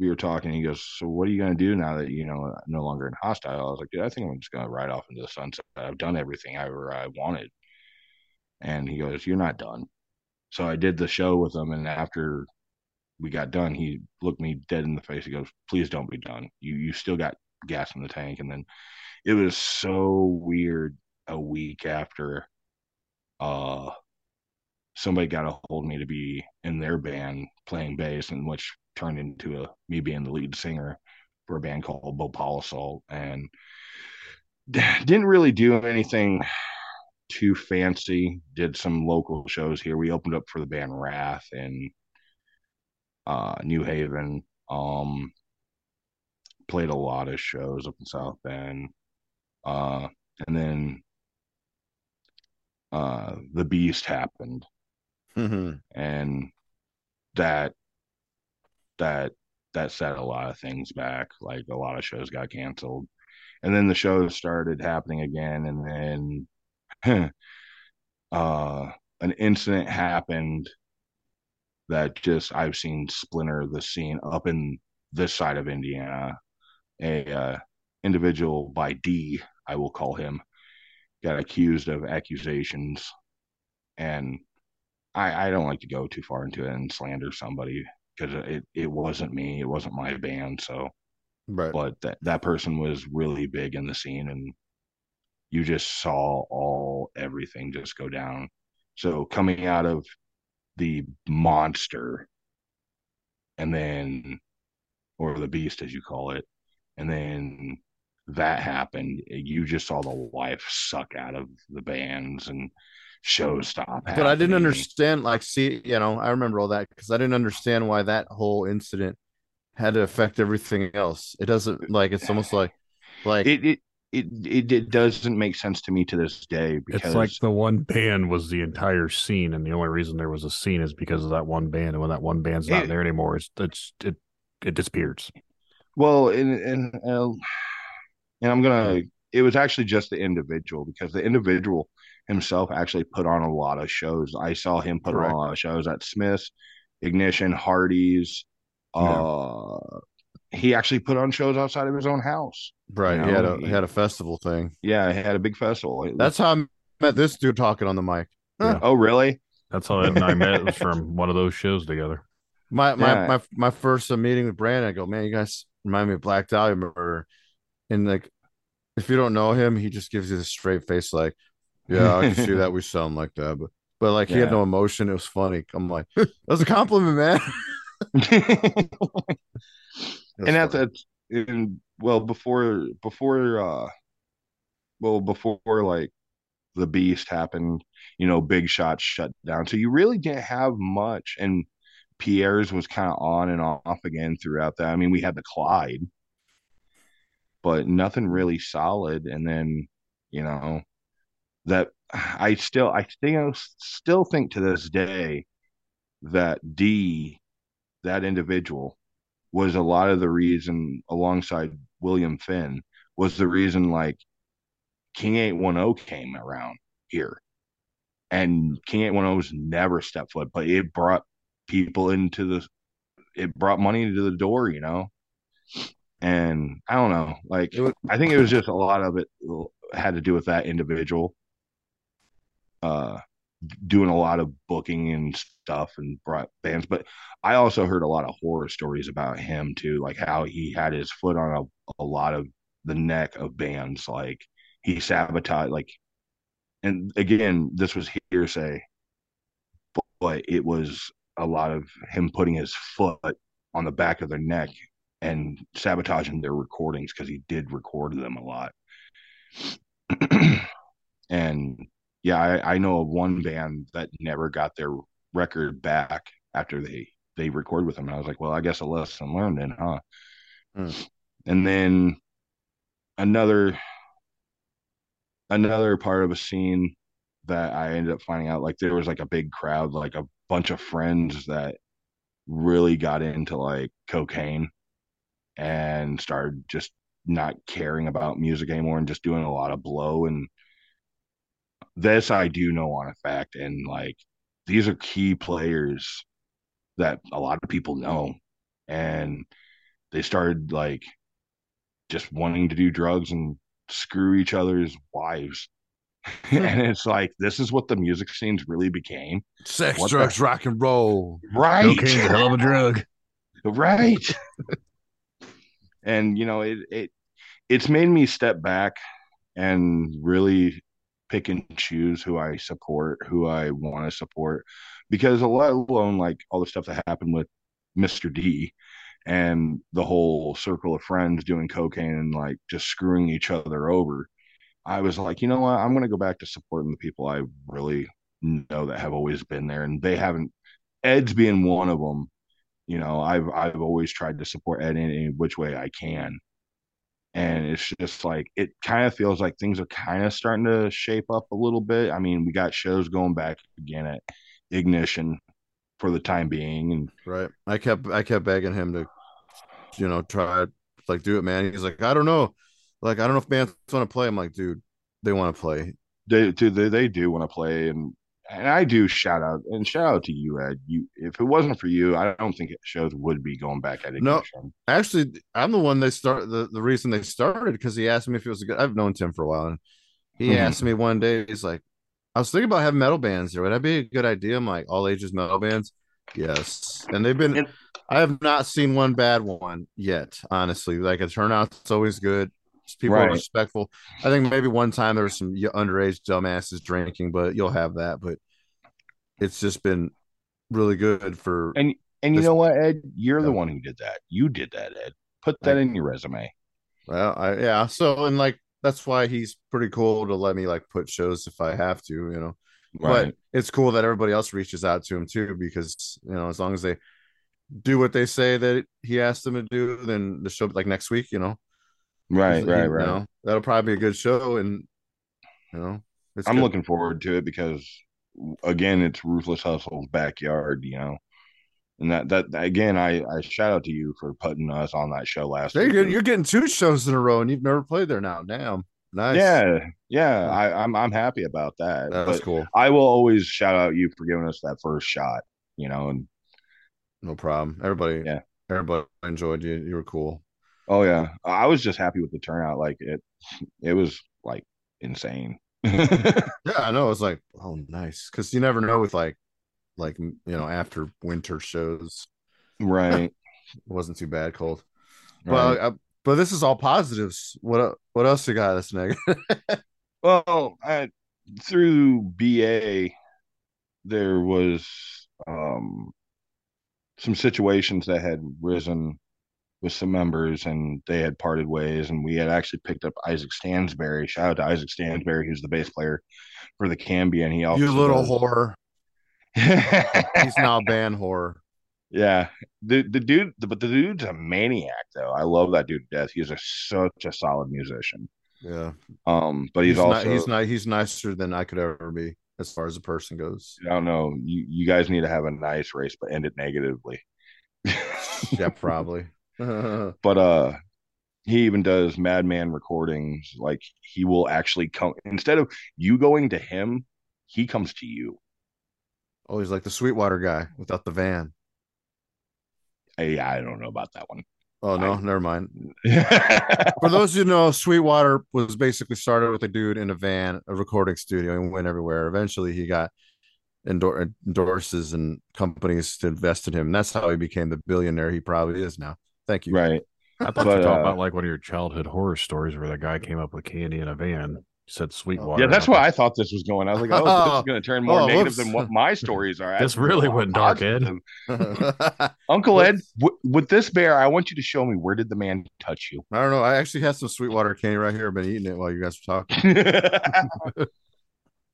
[SPEAKER 9] we were talking. He goes, "So what are you gonna do now that you know no longer in hostile?" I was like, "Dude, I think I'm just gonna ride off into the sunset. I've done everything I ever I wanted." And he goes, "You're not done." So I did the show with him, and after we got done, he looked me dead in the face. He goes, "Please don't be done. You you still got gas in the tank." And then it was so weird. A week after, uh, somebody got a hold of me to be in their band playing bass, and which turned into a me being the lead singer for a band called Bhopal Assault, and didn't really do anything too fancy. Did some local shows here. We opened up for the band Wrath in uh, New Haven. Um, played a lot of shows up in South Bend. Uh, and then uh, the Beast happened,
[SPEAKER 7] Mhm.
[SPEAKER 9] and that that that set a lot of things back. Like a lot of shows got canceled, and then the shows started happening again, and then uh, an incident happened that just I've seen splinter the scene up in this side of Indiana. A uh, individual by D, I will call him, got accused of accusations, and I I don't like to go too far into it and slander somebody because it it wasn't me, it wasn't my band, so
[SPEAKER 7] Right.
[SPEAKER 9] but that that person was really big in the scene and you just saw all everything just go down so coming out of the monster and then or the beast as you call it and then that happened you just saw the life suck out of the bands and shows stop
[SPEAKER 7] But I didn't understand. Like, see, you know, I remember all that because I didn't understand why that whole incident had to affect everything else. It doesn't like it's almost like like
[SPEAKER 9] it it, it it it doesn't make sense to me to this day because
[SPEAKER 4] It's like the one band was the entire scene, and the only reason there was a scene is because of that one band. And when that one band's not
[SPEAKER 9] It-
[SPEAKER 4] there anymore, it's it's it it disappears.
[SPEAKER 9] Well, and and uh, and I'm gonna. It was actually just the individual because the individual himself actually put on a lot of shows. I saw him put on a lot of shows at Smith's, Ignition, Hardy's. Uh, he actually put on shows outside of his own house.
[SPEAKER 7] right.
[SPEAKER 9] you
[SPEAKER 7] he had a
[SPEAKER 9] he-
[SPEAKER 7] he had a festival thing.
[SPEAKER 9] Yeah, he had a big festival. It was-
[SPEAKER 7] That's how I met this dude talking on the mic.
[SPEAKER 9] oh really?
[SPEAKER 4] That's how Ed and I met was from one of those shows together.
[SPEAKER 7] My my
[SPEAKER 9] Yeah.
[SPEAKER 7] my my first uh, meeting with Brandon, I go, man, you guys remind me of Black Dahlia murder. And like, if you don't know him, he just gives you the straight face, like, yeah, I can see that we sound like that, but but like he had no emotion. It was funny. I'm like, that's a compliment, man.
[SPEAKER 9] And that's that's in well before before uh well before like the beast happened, you know, big shots shut down. So you really didn't have much and Pierre's was kind of on and off again throughout that. I mean, we had the Clyde, but nothing really solid. And then, you know, that I still I think I still think to this day that D, that individual, was a lot of the reason alongside William Finn was the reason like King 810 came around here. And King 810's never stepped foot, but it brought people into the it brought money to the door, you know. And I don't know, like was, I think it was just a lot of it had to do with that individual uh doing a lot of booking and stuff and brought bands but i also heard a lot of horror stories about him too like how he had his foot on a, a lot of the neck of bands like he sabotaged like and again this was hearsay but, it was a lot of him putting his foot on the back of their neck and sabotaging their recordings because he did record them a lot. And yeah, I, I know of one band that never got their record back after they they record with them. And I was like, well, I guess a lesson learned then, huh? Mm. And then another another part of a scene that I ended up finding out, like there was like a big crowd, like a bunch of friends that really got into like cocaine and started just not caring about music anymore and just doing a lot of blow and this I do know on a fact, and like these are key players that a lot of people know, and they started like just wanting to do drugs and screw each other's wives. Hmm. and it's like this is what the music scenes really became.
[SPEAKER 4] Sex, what drugs, the... rock and roll.
[SPEAKER 9] Right.
[SPEAKER 4] Cocaine's a hell of a drug.
[SPEAKER 9] Right. and you know, it it it's made me step back and really pick and choose who I support, who I want to support, because a lot alone like all the stuff that happened with Mr. D and the whole circle of friends doing cocaine and like just screwing each other over. I was like, you know what? I'm going to go back to supporting the people I really know that have always been there, and they haven't. Ed's being one of them. You know, I've I've always tried to support Ed in any which way I can, and it's just like it kind of feels like things are kind of starting to shape up a little bit. I mean, we got shows going back again at Ignition for the time being, and
[SPEAKER 7] right. I kept I kept begging him to, you know, try like do it, man. He's like, I don't know, like I don't know if bands want to play. I'm like, dude, they want to play.
[SPEAKER 9] They do. They, they do want to play, and and I do shout out and shout out to you, Ed. You, if it wasn't for you, I don't think shows would be going back at
[SPEAKER 7] ignition. No, actually, I'm the one they start. The, the reason they started because he asked me if it was a good. I've known Tim for a while, and he mm-hmm. asked me one day. He's like, "I was thinking about having metal bands here. Would that be a good idea?" I'm like, "All ages metal bands." Yes, and they've been. And, I have not seen one bad one yet. Honestly, like a turnout's always good. People right. are respectful. I think maybe one time there was some underage dumbasses drinking, but you'll have that. But it's just been really good for.
[SPEAKER 9] And and you this, know what, Ed, you're yeah. the one who did that. You did that, Ed. Put that in your resume.
[SPEAKER 7] Well, I yeah. So and like that's why he's pretty cool to let me like put shows if I have to, you know. Right. But it's cool that everybody else reaches out to him too, because you know, as long as they do what they say that he asked them to do, then the show like next week, you know,
[SPEAKER 9] Right, right, right.
[SPEAKER 7] Know, that'll probably be a good show, and you know,
[SPEAKER 9] I'm good. looking forward to it because again, it's Ruthless Hustle's backyard, you know. And that that again, I I shout out to you for putting us on that show last.
[SPEAKER 7] You're, getting, you're getting two shows in a row, and you've never played there now. Damn, nice.
[SPEAKER 9] Yeah, yeah. I, I'm I'm happy about that.
[SPEAKER 7] That's cool.
[SPEAKER 9] I will always shout out you for giving us that first shot. You know, and
[SPEAKER 7] no problem. Everybody, yeah, everybody enjoyed you. You were cool.
[SPEAKER 9] Oh yeah, I was just happy with the turnout. Like it, it was like insane.
[SPEAKER 7] yeah, I know. It's like, oh, nice, because you never know with like, like you know, after winter shows,
[SPEAKER 9] right?
[SPEAKER 7] it wasn't too bad, cold. Right. Well, uh, but this is all positives. What what else you got that's negative?
[SPEAKER 9] well, I, through BA, there was um some situations that had risen with some members, and they had parted ways, and we had actually picked up Isaac Stansberry. Shout out to Isaac Stansberry, who's the bass player for the Cambia, and he also
[SPEAKER 7] You little
[SPEAKER 9] does-
[SPEAKER 7] whore. He's now a band whore.
[SPEAKER 9] Yeah, the the dude, but the dude's a maniac though. I love that dude to death. He's a such a solid musician.
[SPEAKER 7] Yeah.
[SPEAKER 9] Um, but he's,
[SPEAKER 7] He's,
[SPEAKER 9] also
[SPEAKER 7] not, he's not he's nicer than I could ever be as far as a person goes.
[SPEAKER 9] I don't know. You you guys need to have a nice race, but end it negatively.
[SPEAKER 7] Yeah, probably.
[SPEAKER 9] but uh, he even does Madman recordings. Like he will actually come instead of you going to him, he comes to you.
[SPEAKER 7] oh, he's like the Sweetwater guy without the van.
[SPEAKER 9] Hey, I don't know about that one.
[SPEAKER 7] Oh no,
[SPEAKER 9] I-
[SPEAKER 7] never mind. For those who know, Sweetwater was basically started with a dude in a van, a recording studio, and went everywhere. Eventually, he got endor- endorses and companies to invest in him. And that's how he became the billionaire he probably is now. Thank you.
[SPEAKER 9] right.
[SPEAKER 4] I thought
[SPEAKER 9] But,
[SPEAKER 4] you talked
[SPEAKER 9] uh,
[SPEAKER 4] about like one of your childhood horror stories where the guy came up with candy in a van. Said Sweetwater.
[SPEAKER 9] Yeah, that's why I thought this was going. I was like, oh, this is going to turn more
[SPEAKER 7] Oh,
[SPEAKER 9] negative
[SPEAKER 7] whoops.
[SPEAKER 9] than what my stories are.
[SPEAKER 4] This
[SPEAKER 9] That's
[SPEAKER 4] really
[SPEAKER 9] more
[SPEAKER 4] went dark, Ed.
[SPEAKER 9] Uncle Ed, w- with this bear, I want you to show me where did the man touch you?
[SPEAKER 7] I don't know. I actually had some Sweetwater candy right here. I've been eating it while you guys were talking.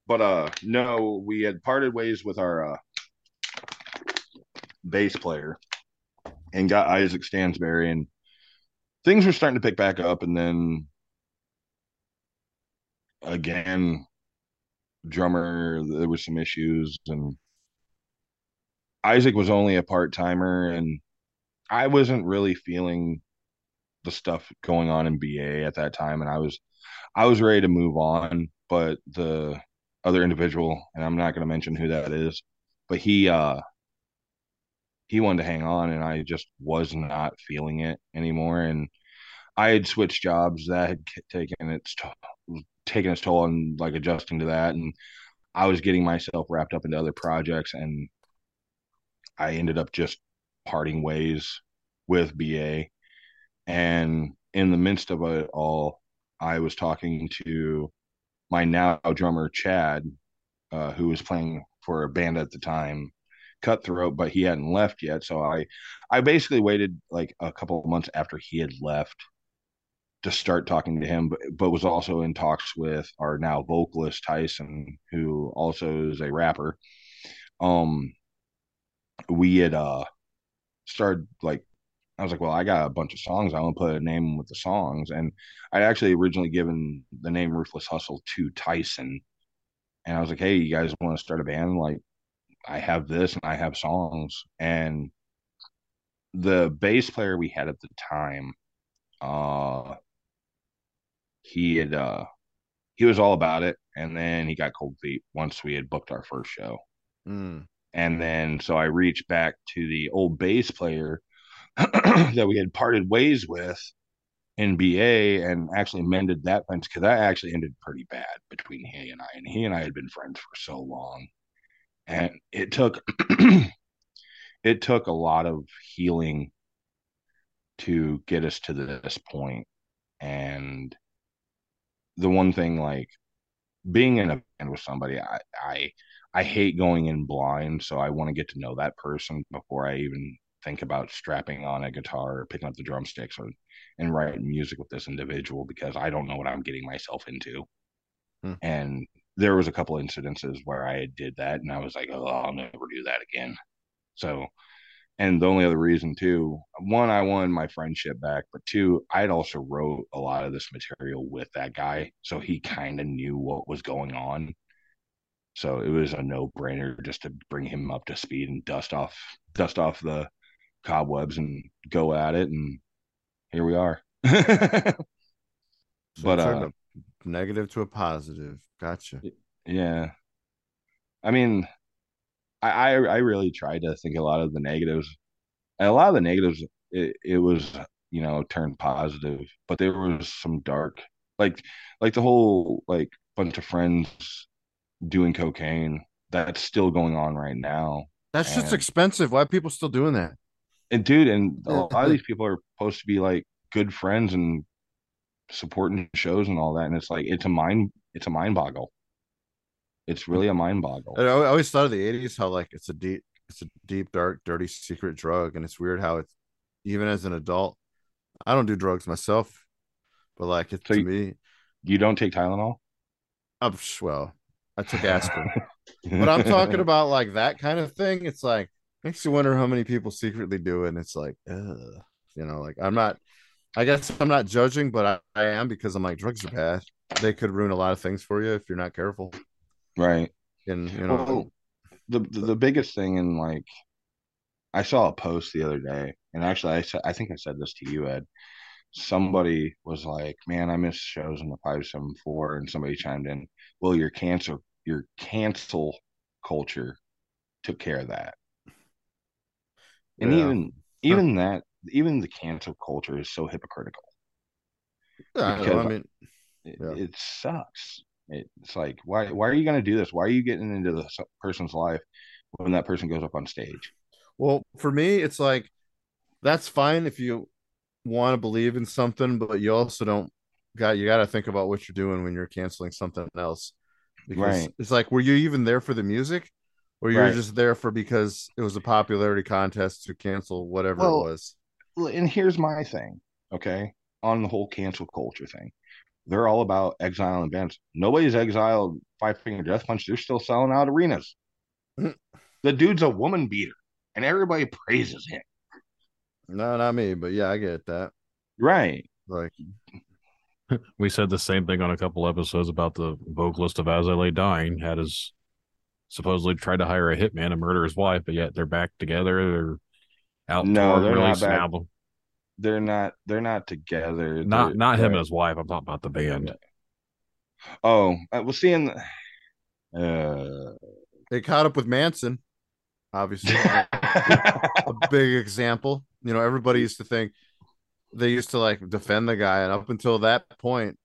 [SPEAKER 9] but uh no, we had parted ways with our uh bass player and got Isaac Stansberry and things were starting to pick back up and then again drummer there were some issues and Isaac was only a part-timer and I wasn't really feeling the stuff going on in BA at that time and I was I was ready to move on but the other individual and I'm not going to mention who that is but he uh he wanted to hang on and I just was not feeling it anymore and I had switched jobs that had taken its to- taken its toll and like adjusting to that and I was getting myself wrapped up into other projects and I ended up just parting ways with BA and in the midst of it all I was talking to my now drummer Chad uh, who was playing for a band at the time cutthroat but he hadn't left yet so I I basically waited like a couple of months after he had left to start talking to him, but, but was also in talks with our now vocalist Tyson, who also is a rapper. Um, we had uh started like I was like, well, I got a bunch of songs. I want to put a name with the songs, and I'd actually originally given the name Ruthless Hustle to Tyson, and I was like, hey, you guys want to start a band? Like, I have this and I have songs, and the bass player we had at the time, uh he had uh he was all about it and then he got cold feet once we had booked our first show
[SPEAKER 7] Mm.
[SPEAKER 9] and then so i reached back to the old bass player that we had parted ways with in ba and actually mended that fence because that actually ended pretty bad between he and i and he and i had been friends for so long and it took it took a lot of healing to get us to this point and the one thing like being in a band with somebody I I I hate going in blind, so I want to get to know that person before I even think about strapping on a guitar or picking up the drumsticks or and writing music with this individual because I don't know what I'm getting myself into.
[SPEAKER 7] Hmm.
[SPEAKER 9] And there was a couple incidences where I did that and I was like, oh, I'll never do that again. So and the only other reason too one i won my friendship back but two i'd also wrote a lot of this material with that guy so he kind of knew what was going on. So it was a no-brainer just to bring him up to speed and dust off dust off the cobwebs and go at it and here we are.
[SPEAKER 7] So
[SPEAKER 9] But, uh,
[SPEAKER 7] negative to a positive. Gotcha.
[SPEAKER 9] Yeah. I mean, I, I I really tried to think a lot of the negatives. And a lot of the negatives, it, it was you know turned positive, but there was some dark, like like the whole like bunch of friends doing cocaine. That's still going on right now.
[SPEAKER 7] That's
[SPEAKER 9] And-
[SPEAKER 7] expensive. Why are people still doing that?
[SPEAKER 9] And dude, and a lot of these people are supposed to be like good friends and supporting shows and all that, and it's like it's a mind it's a mind boggle. It's hmm. really a mind boggle.
[SPEAKER 7] I I always thought of the '80s how like it's a deep, it's a deep, dark, dirty secret drug, and it's weird how it's even as an adult, I don't do drugs myself, but like it's
[SPEAKER 9] So
[SPEAKER 7] to
[SPEAKER 9] you-
[SPEAKER 7] me,
[SPEAKER 9] You don't take Tylenol?
[SPEAKER 7] Oh, I'm well. I took aspirin, but I'm talking about like that kind of thing. It's like makes you wonder how many people secretly do it. And it's like, ugh. you know, like I'm not. I guess I'm not judging, but I, I am because I'm like drugs are bad. They could ruin a lot of things for you if you're not careful.
[SPEAKER 9] right.
[SPEAKER 7] And you know,
[SPEAKER 9] Well, the, the biggest thing in like I saw a post the other day, and actually I said I think I said this to you, Ed. Somebody was like, "Man, I miss shows in the five seven four," and somebody chimed in, "Well, your cancer your cancel culture took care of that." And
[SPEAKER 7] Yeah.
[SPEAKER 9] even even that even the cancel culture is so hypocritical.
[SPEAKER 7] yeah, I,
[SPEAKER 9] because-
[SPEAKER 7] I mean,
[SPEAKER 9] It,
[SPEAKER 7] Yeah.
[SPEAKER 9] it sucks. It's like why why are you going to do this? Why are you getting into the person's life when that person goes up on stage?
[SPEAKER 7] Well, for me, it's like that's fine if you want to believe in something, but you also don't got you got to think about what you're doing when you're canceling something else. Because
[SPEAKER 9] Right.
[SPEAKER 7] it's like, were you even there for the music, or you're
[SPEAKER 9] Right.
[SPEAKER 7] just there for because it was a popularity contest to cancel whatever
[SPEAKER 9] Well,
[SPEAKER 7] it was?
[SPEAKER 9] Well, and here's my thing, okay, on the whole cancel culture thing. They're all about exiling bands. Nobody's exiled Five Finger Death Punch. They're still selling out arenas. The dude's a woman beater, and everybody praises him.
[SPEAKER 7] No, not me, but yeah, I get that.
[SPEAKER 9] Right.
[SPEAKER 7] Like,
[SPEAKER 4] We said the same thing on a couple episodes about the vocalist of As I Lay Dying had his supposedly tried to hire a hitman to murder his wife, but yet they're back together. They're out
[SPEAKER 9] No, they're not
[SPEAKER 4] releasing
[SPEAKER 9] back.
[SPEAKER 4] album.
[SPEAKER 9] They're not. They're not together.
[SPEAKER 4] Not
[SPEAKER 9] They're-
[SPEAKER 4] not him and his wife. I'm talking about the band.
[SPEAKER 9] Oh, I was seeing. Uh,
[SPEAKER 7] they caught up with Manson, obviously. a big example. You know, everybody used to think they used to like defend the guy, and up until that point,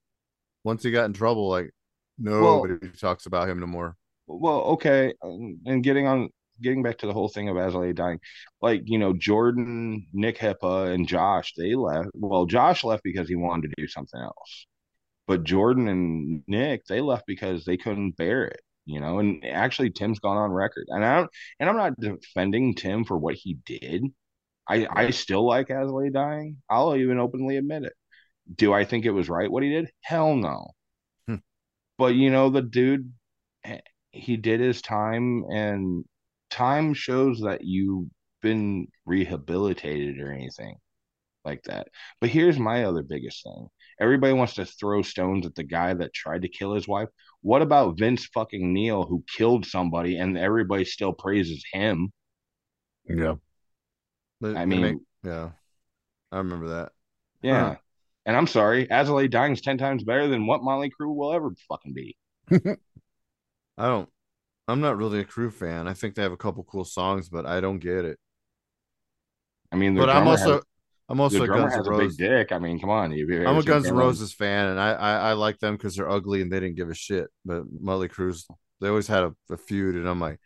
[SPEAKER 7] once he got in trouble, like nobody talks about him no more.
[SPEAKER 9] well, okay, and getting on, getting back to the whole thing of Lay Dying, like you know, Jordan, Nick Hipa, and Josh, they left. Well, Josh left because he wanted to do something else, but Jordan and Nick, they left because they couldn't bear it. You know, and actually, Tim's gone on record, and I don't, and I'm not defending Tim for what he did. I I still like Lay Dying. I'll even openly admit it. Do I think it was right what he did? Hell no.
[SPEAKER 7] Hmm.
[SPEAKER 9] But you know, the dude eh, he did his time and time shows that you've been rehabilitated or anything like that. But here's my other biggest thing. Everybody wants to throw stones at the guy that tried to kill his wife. What about Vince fucking Neil who killed somebody and everybody still praises him?
[SPEAKER 4] Yeah.
[SPEAKER 7] They-
[SPEAKER 9] I mean-
[SPEAKER 7] make- yeah, I remember that.
[SPEAKER 9] Yeah.
[SPEAKER 7] Huh.
[SPEAKER 9] And I'm sorry, As I Lay Dying is 10 times better than what Motley Crue will ever fucking be.
[SPEAKER 7] I don't. I'm not really a Crue fan. I think they have a couple cool songs, but I don't get it.
[SPEAKER 9] I mean,
[SPEAKER 7] But I'm also,
[SPEAKER 9] has,
[SPEAKER 7] I'm also a Guns N'
[SPEAKER 9] a big
[SPEAKER 7] Roses.
[SPEAKER 9] dick. I mean, come on. You,
[SPEAKER 7] I'm a Guns N' Roses fan, and I I, I like them because they're ugly and they didn't give a shit. But Motley Crue's, they always had a, a feud, and I'm like,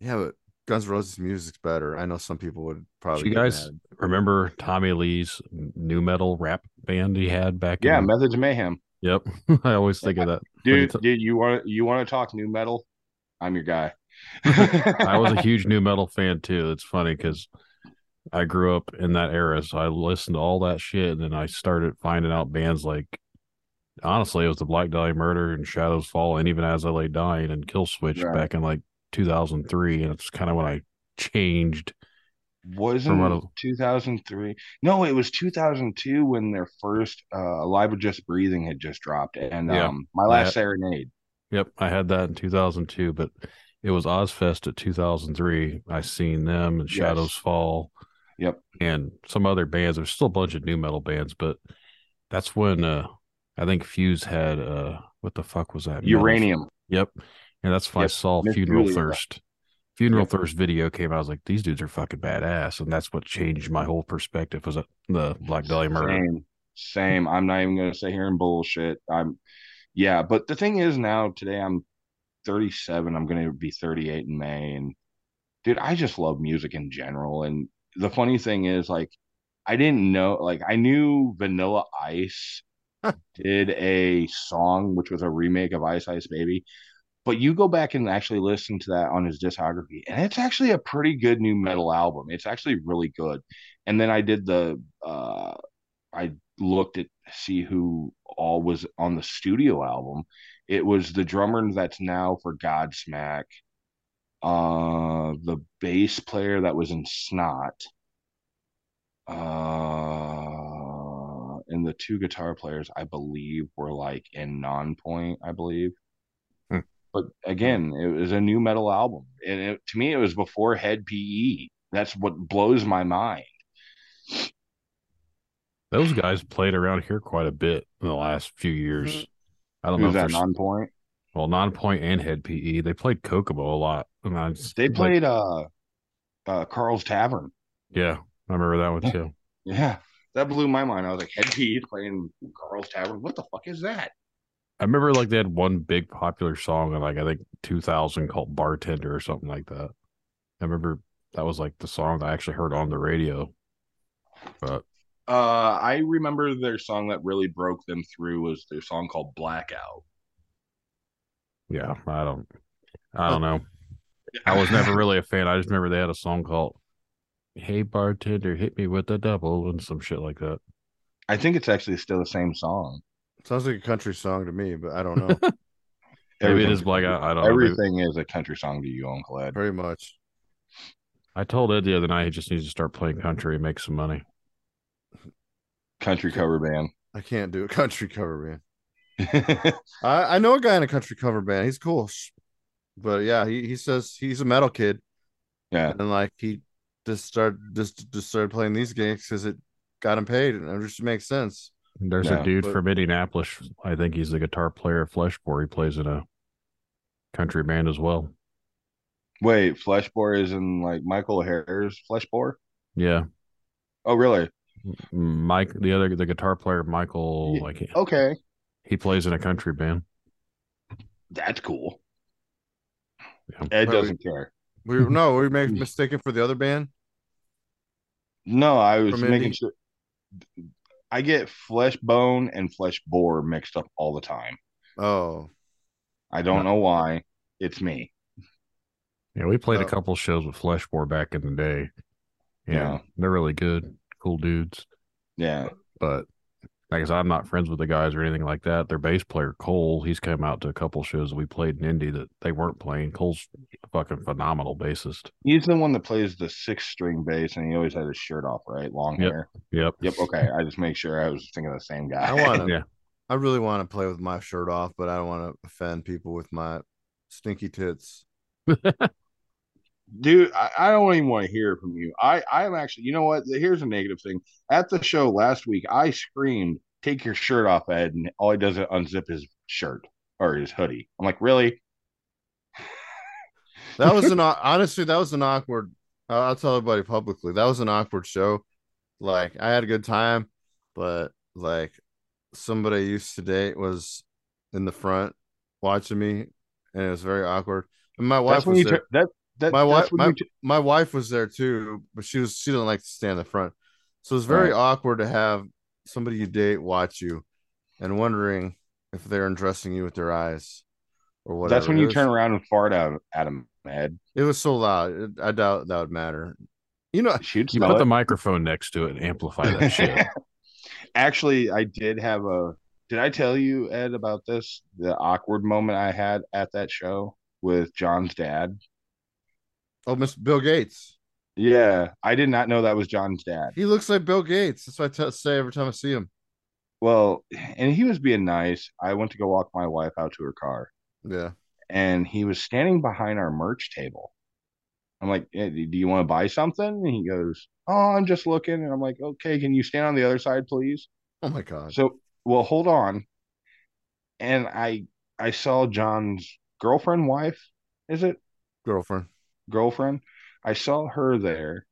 [SPEAKER 7] yeah, but Guns N' Roses music's better. I know some people would probably.
[SPEAKER 4] Do you guys
[SPEAKER 7] mad.
[SPEAKER 4] remember Tommy Lee's nu metal rap band he had back
[SPEAKER 9] Yeah,
[SPEAKER 4] in
[SPEAKER 9] Methods of Mayhem.
[SPEAKER 4] Yep. I always think of that.
[SPEAKER 9] Dude,
[SPEAKER 4] But
[SPEAKER 9] dude, you want you want to talk nu metal? I'm your guy.
[SPEAKER 4] I was a huge nu metal fan too. It's funny because I grew up in that era, so I listened to all that shit, and then I started finding out bands like, honestly, it was the Black Dahlia Murder and Shadows Fall, and even As I Lay Dying and Killswitch
[SPEAKER 9] Right.
[SPEAKER 4] back in like 2003, and it's kind of when I changed.
[SPEAKER 9] Wasn't
[SPEAKER 4] what
[SPEAKER 9] 2003? No, it was 2002 when their first uh Alive with Just Breathing had just dropped, and
[SPEAKER 4] Yeah.
[SPEAKER 9] um, My Last
[SPEAKER 4] had-
[SPEAKER 9] Serenade.
[SPEAKER 4] Yep, I had that in 2002, but it was Ozzfest at 2003. I seen them and
[SPEAKER 9] Yes.
[SPEAKER 4] Shadows Fall.
[SPEAKER 9] Yep.
[SPEAKER 4] and some other bands. There's still a bunch of nu metal bands, but that's when uh I think Fuse had uh what the fuck was that? metal-
[SPEAKER 9] Uranium.
[SPEAKER 4] Yep. And that's when I saw
[SPEAKER 9] Miss
[SPEAKER 4] Funeral
[SPEAKER 9] Julia.
[SPEAKER 4] Thirst. Funeral
[SPEAKER 9] Yep.
[SPEAKER 4] Thirst video came out. I was like, these dudes are fucking badass. And that's what changed my whole perspective was the Black Dahlia murder.
[SPEAKER 9] Same, same. I'm not even gonna sit here and bullshit. I'm, yeah. But the thing is, now today I'm 37. I'm gonna be 38 in May, and dude, I just love music in general. And the funny thing is, like, I didn't know, like, I knew Vanilla Ice did a song which was a remake of Ice Ice Baby. But you go back and actually listen to that on his discography, and it's actually a pretty good nu metal album. It's actually really good. And then I did the uh I looked at see who all was on the studio album. It was the drummer that's now for Godsmack, uh, the bass player that was in Snot, uh, and the two guitar players I believe were like in Nonpoint, I believe.
[SPEAKER 4] Hmm.
[SPEAKER 9] But again, it was a nu metal album, and it, to me, it was before Hed PE. That's what blows my mind.
[SPEAKER 4] Those guys played around here quite a bit in the last few years. I don't
[SPEAKER 9] Who's
[SPEAKER 4] know if
[SPEAKER 9] that
[SPEAKER 4] they're
[SPEAKER 9] Nonpoint?
[SPEAKER 4] well, non-point and Hed PE. They played Kokomo a lot. And I was
[SPEAKER 9] They
[SPEAKER 4] like,
[SPEAKER 9] played uh, uh, Carl's Tavern.
[SPEAKER 4] yeah, I remember that one too.
[SPEAKER 9] Yeah, that blew my mind. I was like, Hed PE playing Carl's Tavern. What the fuck is that?
[SPEAKER 4] I remember like they had one big popular song in like I think 2000 called Bartender or something like that. I remember that was like the song I actually heard on the radio. But
[SPEAKER 9] Uh, I remember their song that really broke them through was their song called Blackout.
[SPEAKER 4] yeah, I don't I don't know. I was never really a fan. I just remember they had a song called Hey Bartender, hit me with a double and some shit like that.
[SPEAKER 9] I think it's actually still the same song.
[SPEAKER 7] Sounds like a country song to me, but I don't know.
[SPEAKER 4] Maybe it
[SPEAKER 9] Everything-
[SPEAKER 4] is blackout. I don't know.
[SPEAKER 9] Everything is a country song to you, Uncle Ed.
[SPEAKER 7] Very much.
[SPEAKER 4] I told Ed the other night he just needs to start playing country and make some money.
[SPEAKER 9] Country cover band.
[SPEAKER 7] I can't do a country cover band. I, I know a guy in a country cover band. He's cool. But yeah, he, he says he's a metal kid.
[SPEAKER 9] yeah.
[SPEAKER 7] And like he just started just just started playing these gigs because it got him paid and it just makes sense.
[SPEAKER 4] There's
[SPEAKER 9] Yeah,
[SPEAKER 4] a dude
[SPEAKER 7] but-
[SPEAKER 4] from Indianapolis. I think he's the guitar player of Fleshbore. He plays in a country band as well.
[SPEAKER 9] Wait, Fleshbore is in like Michael Hare's Fleshbore?
[SPEAKER 4] Yeah,
[SPEAKER 9] Oh, really?
[SPEAKER 4] Mike, the other the guitar player, Michael,
[SPEAKER 9] Yeah.
[SPEAKER 4] like
[SPEAKER 9] Okay.
[SPEAKER 4] he plays in a country band.
[SPEAKER 9] That's cool.
[SPEAKER 4] Yeah.
[SPEAKER 9] Ed
[SPEAKER 7] But
[SPEAKER 9] doesn't care.
[SPEAKER 7] We no, we made mistaken for the other band.
[SPEAKER 9] No, I was
[SPEAKER 7] From
[SPEAKER 9] making
[SPEAKER 7] Indy?
[SPEAKER 9] sure. I get flesh bone and flesh bore mixed up all the time.
[SPEAKER 7] Oh,
[SPEAKER 9] I don't know why. It's me.
[SPEAKER 4] Yeah, we played a
[SPEAKER 7] Oh.
[SPEAKER 4] couple shows with flesh bore back in the day. Yeah,
[SPEAKER 9] Yeah.
[SPEAKER 4] they're really good, cool dudes.
[SPEAKER 9] Yeah.
[SPEAKER 4] But like I said, I'm not friends with the guys or anything like that. Their bass player Cole, he's come out to a couple shows we played in Indy that they weren't playing. Cole's a fucking phenomenal bassist.
[SPEAKER 9] He's the one that plays the six string bass and he always had his shirt off, right? Long
[SPEAKER 4] Yep.
[SPEAKER 9] hair.
[SPEAKER 4] Yep.
[SPEAKER 9] Yep. Okay. I just make sure I was thinking of the same guy.
[SPEAKER 7] I want to.
[SPEAKER 4] Yeah.
[SPEAKER 7] I really want to play with my shirt off, but I don't want to offend people with my stinky tits.
[SPEAKER 9] Dude, I, I don't even want to hear from you. I, I'm actually, you know what? Here's a negative thing. At the show last week, I screamed, Take your shirt off, Ed. And all he does is unzip his shirt or his hoodie. I'm like, Really?
[SPEAKER 7] That was an honestly, that was an awkward. I'll, I'll tell everybody publicly. That was an awkward show. Like I had a good time, but like somebody I used to date was in the front watching me, and it was very awkward. And my wife
[SPEAKER 9] That's when
[SPEAKER 7] was
[SPEAKER 9] you
[SPEAKER 7] there.
[SPEAKER 9] tur- that that
[SPEAKER 7] my wife, my,
[SPEAKER 9] you
[SPEAKER 7] my wife was there too, but she was she didn't like to stand in the front, so it's very
[SPEAKER 9] Right.
[SPEAKER 7] awkward to have somebody you date watch you, and wondering if they're undressing you with their eyes, or whatever.
[SPEAKER 9] that's when you
[SPEAKER 7] was-
[SPEAKER 9] turn around and fart out at him, Ed.
[SPEAKER 7] It was so loud. It- I doubt that would matter. You know,
[SPEAKER 9] Shoot,
[SPEAKER 4] You put the microphone next to it and amplify that shit.
[SPEAKER 9] Actually, I did have a. Did I tell you, Ed, about this? The awkward moment I had at that show with John's dad.
[SPEAKER 7] Oh, Mr. Bill Gates.
[SPEAKER 9] Yeah, I did not know that was John's dad.
[SPEAKER 7] He looks like Bill Gates. That's what I say every time I see him.
[SPEAKER 9] Well, and he was being nice. I went to go walk my wife out to her car,
[SPEAKER 7] Yeah.
[SPEAKER 9] and he was standing behind our merch table. I'm like, "Eh, "Do you want to buy something?" And he goes, "Oh, I'm just looking." And I'm like, "Okay, can you stand on the other side, please?"
[SPEAKER 7] Oh my God.
[SPEAKER 9] So, well, hold on. And I I saw John's girlfriend, wife, is it
[SPEAKER 7] Girlfriend.
[SPEAKER 9] Girlfriend? I saw her there,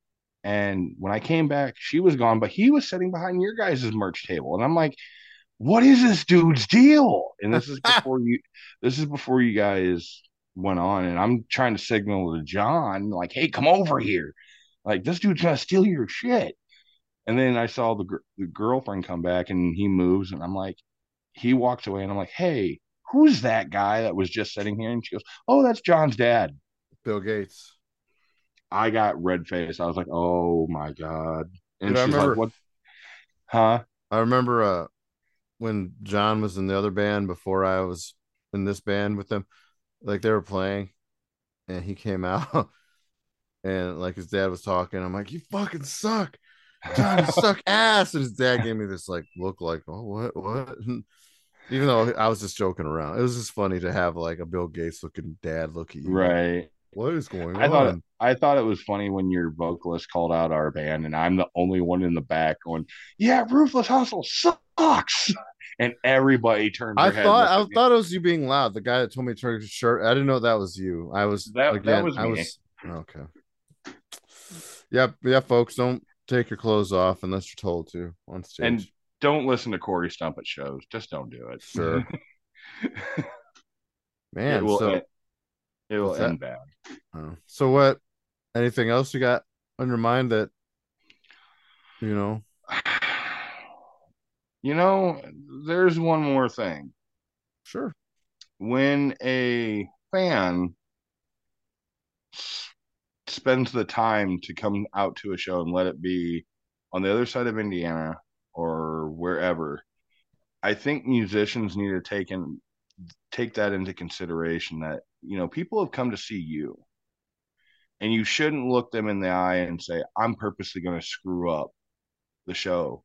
[SPEAKER 9] and when I came back, she was gone, but he was sitting behind your guys' merch table, and I'm like, "What is this dude's deal?" And this is before you, this is before you guys went on, and I'm trying to signal to John, like, "Hey, come over here!" Like this dude's gonna steal your shit. And then I saw the, gr- the girlfriend come back and he moves and I'm like, he walks away and I'm like, hey, who's that guy that was just sitting here? And she goes, oh, that's John's dad.
[SPEAKER 7] Bill Gates.
[SPEAKER 9] I got red face. I was like, oh my God. And
[SPEAKER 7] Dude, I
[SPEAKER 9] she's
[SPEAKER 7] remember-
[SPEAKER 9] like, what? Huh?
[SPEAKER 7] I remember uh when John was in the other band before I was in this band with them, like they were playing, and he came out, and like his dad was talking. I'm like, "You fucking suck, John. You suck ass." And his dad gave me this like look, like, "Oh, what, what?" Even though I was just joking around, it was just funny to have like a Bill Gates looking dad look at you.
[SPEAKER 9] Right.
[SPEAKER 7] What is going
[SPEAKER 9] I
[SPEAKER 7] on?
[SPEAKER 9] thought I thought it was funny when your vocalist called out our band, and I'm the only one in the back going, "Yeah, Ruthless Hustle sucks," and everybody turned.
[SPEAKER 7] I thought I
[SPEAKER 9] me.
[SPEAKER 7] thought it was you being loud. The guy that told me to turn his shirt. I didn't know that was you. I was
[SPEAKER 9] That- that was
[SPEAKER 7] I
[SPEAKER 9] me.
[SPEAKER 7] was okay. Yep, yeah, folks. Don't take your clothes off unless you're told to on stage.
[SPEAKER 9] And don't listen to Cory Stump at shows. Just don't do it.
[SPEAKER 7] Sure. Man,
[SPEAKER 9] it will.
[SPEAKER 7] so
[SPEAKER 9] end, it will end bad.
[SPEAKER 7] oh. so what? Anything else you got on your mind that you know?
[SPEAKER 9] You know, there's one more thing.
[SPEAKER 7] Sure.
[SPEAKER 9] When a fan spends the time to come out to a show and let it be on the other side of Indiana or wherever, I think musicians need to take in take that into consideration that you know people have come to see you and you shouldn't look them in the eye and say i'm purposely going to screw up the show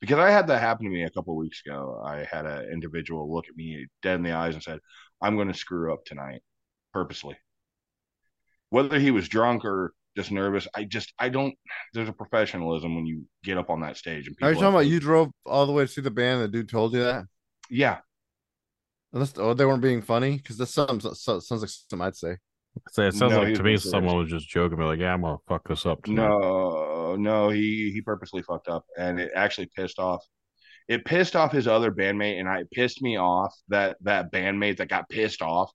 [SPEAKER 9] because i had that happen to me a couple of weeks ago i had an individual look at me dead in the eyes and said i'm going to screw up tonight purposely whether he was drunk or just nervous i just i don't there's a professionalism when you get up on that stage and
[SPEAKER 7] Are you talking about you drove all the way to see the band? The dude told you that?
[SPEAKER 9] yeah
[SPEAKER 7] Unless oh, they weren't being funny because that sounds so, sounds like something I'd say.
[SPEAKER 4] Say, it sounds
[SPEAKER 9] No,
[SPEAKER 4] like to me
[SPEAKER 9] been
[SPEAKER 4] someone was just joking, be like, "Yeah, I'm gonna fuck this up." tonight."
[SPEAKER 9] No, no, he he purposely fucked up, and it actually pissed off. It pissed off his other bandmate, and I it pissed me off that that bandmate that got pissed off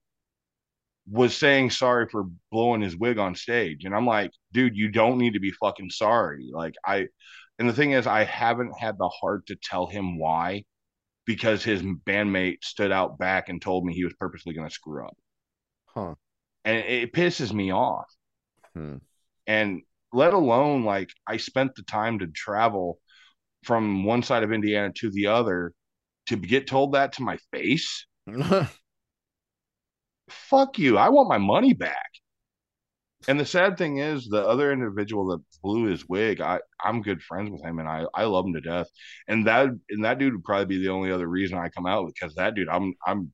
[SPEAKER 9] was saying sorry for blowing his wig on stage, and I'm like, dude, you don't need to be fucking sorry. Like I, and the thing is, I haven't had the heart to tell him why, because his bandmate stood out back and told me he was purposely going to screw up,
[SPEAKER 7] Huh.
[SPEAKER 9] and it pisses me off
[SPEAKER 7] Hmm.
[SPEAKER 9] and let alone like I spent the time to travel from one side of Indiana to the other to get told that to my face. Fuck you. I want my money back. And the sad thing is the other individual that blew his wig, I, I'm good friends with him and I, I love him to death. And that and that dude would probably be the only other reason I come out because that dude I'm I'm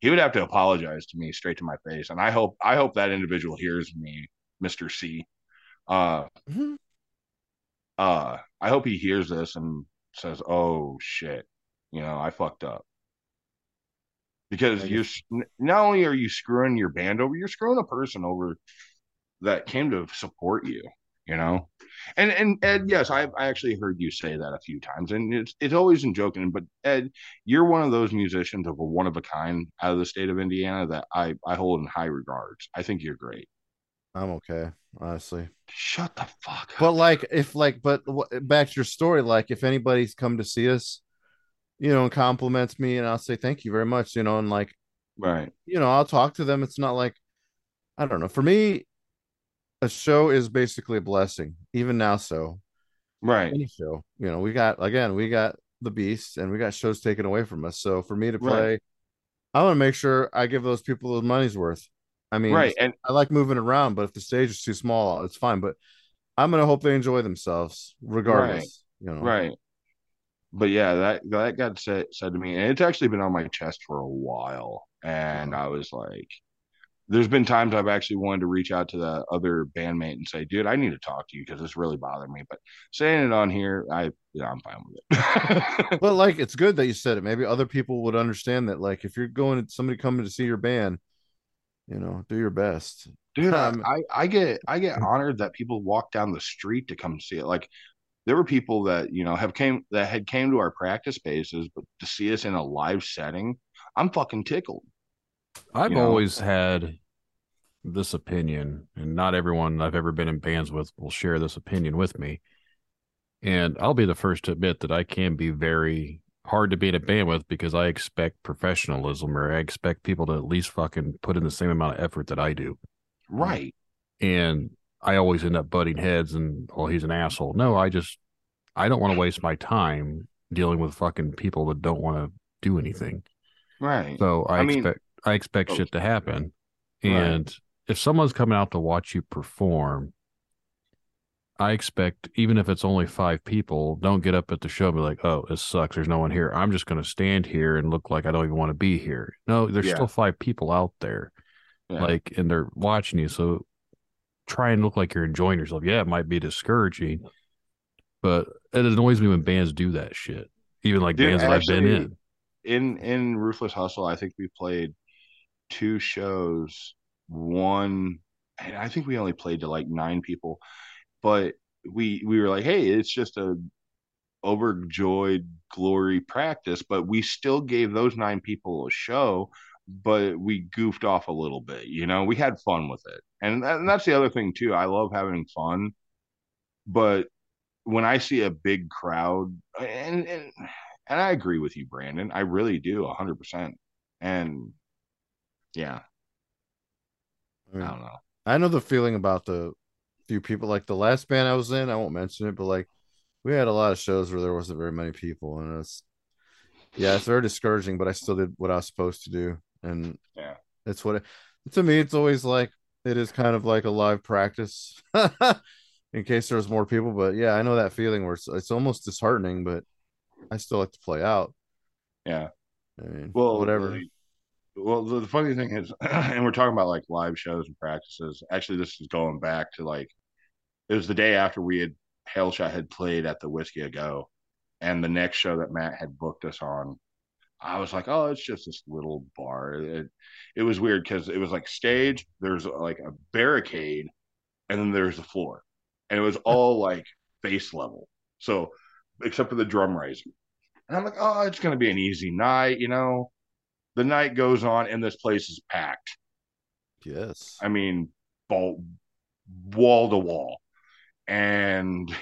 [SPEAKER 9] he would have to apologize to me straight to my face. And I hope I hope that individual hears me, Mr. C. Uh
[SPEAKER 7] Mhm.
[SPEAKER 9] uh I hope he hears this and says, "Oh shit, you know, I fucked up." Because you're not only are you screwing your band over, you're screwing a person over that came to support you, you know. And and Ed, mm-hmm. yes, I I actually heard you say that a few times, and it's it's always in joking. But Ed, you're one of those musicians of a one of a kind out of the state of Indiana that I I hold in high regards. I think you're great.
[SPEAKER 7] I'm okay, honestly.
[SPEAKER 9] Shut the fuck up.
[SPEAKER 7] But like, if like, but back to your story, like, if anybody's come to see us, you know, and compliments me, and I'll say thank you very much, you know, and like,
[SPEAKER 9] right,
[SPEAKER 7] you know, I'll talk to them. It's not like, I don't know. For me, a show is basically a blessing, even now. So
[SPEAKER 9] right,
[SPEAKER 7] any show, you know, we got again, we got the beast, and we got shows taken away from us. So for me to
[SPEAKER 9] Right.
[SPEAKER 7] play, I want to make sure I give those people their money's worth. I mean,
[SPEAKER 9] right. And
[SPEAKER 7] I like moving around, but if the stage is too small, it's fine. But I'm gonna hope they enjoy themselves, regardless. You know,
[SPEAKER 9] Right. But yeah, that that got said said to me, and it's actually been on my chest for a while. And I was like, there's been times I've actually wanted to reach out to the other bandmate and say, dude, I need to talk to you because this really bothered me. But saying it on here, I yeah, I'm fine with it.
[SPEAKER 7] But like, it's good that you said it. Maybe other people would understand that. Like, if you're going to somebody coming to see your band, you know, do your best.
[SPEAKER 9] dude I,
[SPEAKER 7] Um,
[SPEAKER 9] I i get i get honored that people walk down the street to come see it like there were people that you know have came that had came to our practice spaces but to see us in a live setting i'm fucking tickled
[SPEAKER 4] I've
[SPEAKER 9] you know?
[SPEAKER 4] always had this opinion, and not everyone I've ever been in bands with will share this opinion with me. And I'll be the first to admit that I can be very hard to be in a band with because I expect professionalism or I expect people to at least fucking put in the same amount of effort that I do.
[SPEAKER 9] right
[SPEAKER 4] And I always end up butting heads and, oh, he's an asshole. No, I just, I don't want to waste my time dealing with fucking people that don't want to do anything.
[SPEAKER 9] Right.
[SPEAKER 4] So I,
[SPEAKER 9] I mean-
[SPEAKER 4] expect I expect shit to happen.
[SPEAKER 9] Right.
[SPEAKER 4] And if someone's coming out to watch you perform, I expect even if it's only five people, don't get up at the show and be like, "Oh, this sucks. There's no one here. I'm just going to stand here and look like I don't even want to be here." No, there's
[SPEAKER 9] Yeah.
[SPEAKER 4] still five people out there,
[SPEAKER 9] Yeah.
[SPEAKER 4] like, and they're watching you. So try and look like you're enjoying yourself. Yeah, it might be discouraging, but it annoys me when bands do that shit. Even like
[SPEAKER 9] Dude,
[SPEAKER 4] bands that I've been in.
[SPEAKER 9] in in Ruthless Hustle, I think we played two shows. One, and I think we only played to like nine people, but we we were like, hey, it's just a overjoyed glory practice, but we still gave those nine people a show, but we goofed off a little bit. You know, we had fun with it, and, that, and that's the other thing too. I love having fun, but when I see a big crowd, and and and I agree with you, Brandon. I really do, hundred percent. And yeah,
[SPEAKER 7] I,
[SPEAKER 9] I don't know.
[SPEAKER 7] I know the feeling about the few people. Like the last band I was in, I won't mention it, but like we had a lot of shows where there wasn't very many people, and it's yeah, it's very discouraging. But I still did what I was supposed to do, and
[SPEAKER 9] Yeah.
[SPEAKER 7] it's what it, to me. It's always like it is kind of like a live practice. in case there's more people, but yeah, I know that feeling where it's, it's almost disheartening, but I still like to play out.
[SPEAKER 9] Yeah.
[SPEAKER 7] I mean,
[SPEAKER 9] Well,
[SPEAKER 7] whatever.
[SPEAKER 9] Well, the, the funny thing is, and we're talking about like live shows and practices. Actually, this is going back to like it was the day after we had Hailshot had played at the Whiskey a Go, and the next show that Matt had booked us on. I was like, oh, it's just this little bar. It, it was weird because it was like stage. There's like a barricade, and then there's the floor, and it was all like base level. So, except for the drum raising, and I'm like, oh, it's gonna be an easy night, you know. The night goes on, and this place is packed.
[SPEAKER 7] yes.
[SPEAKER 9] I mean, ball, wall to wall. And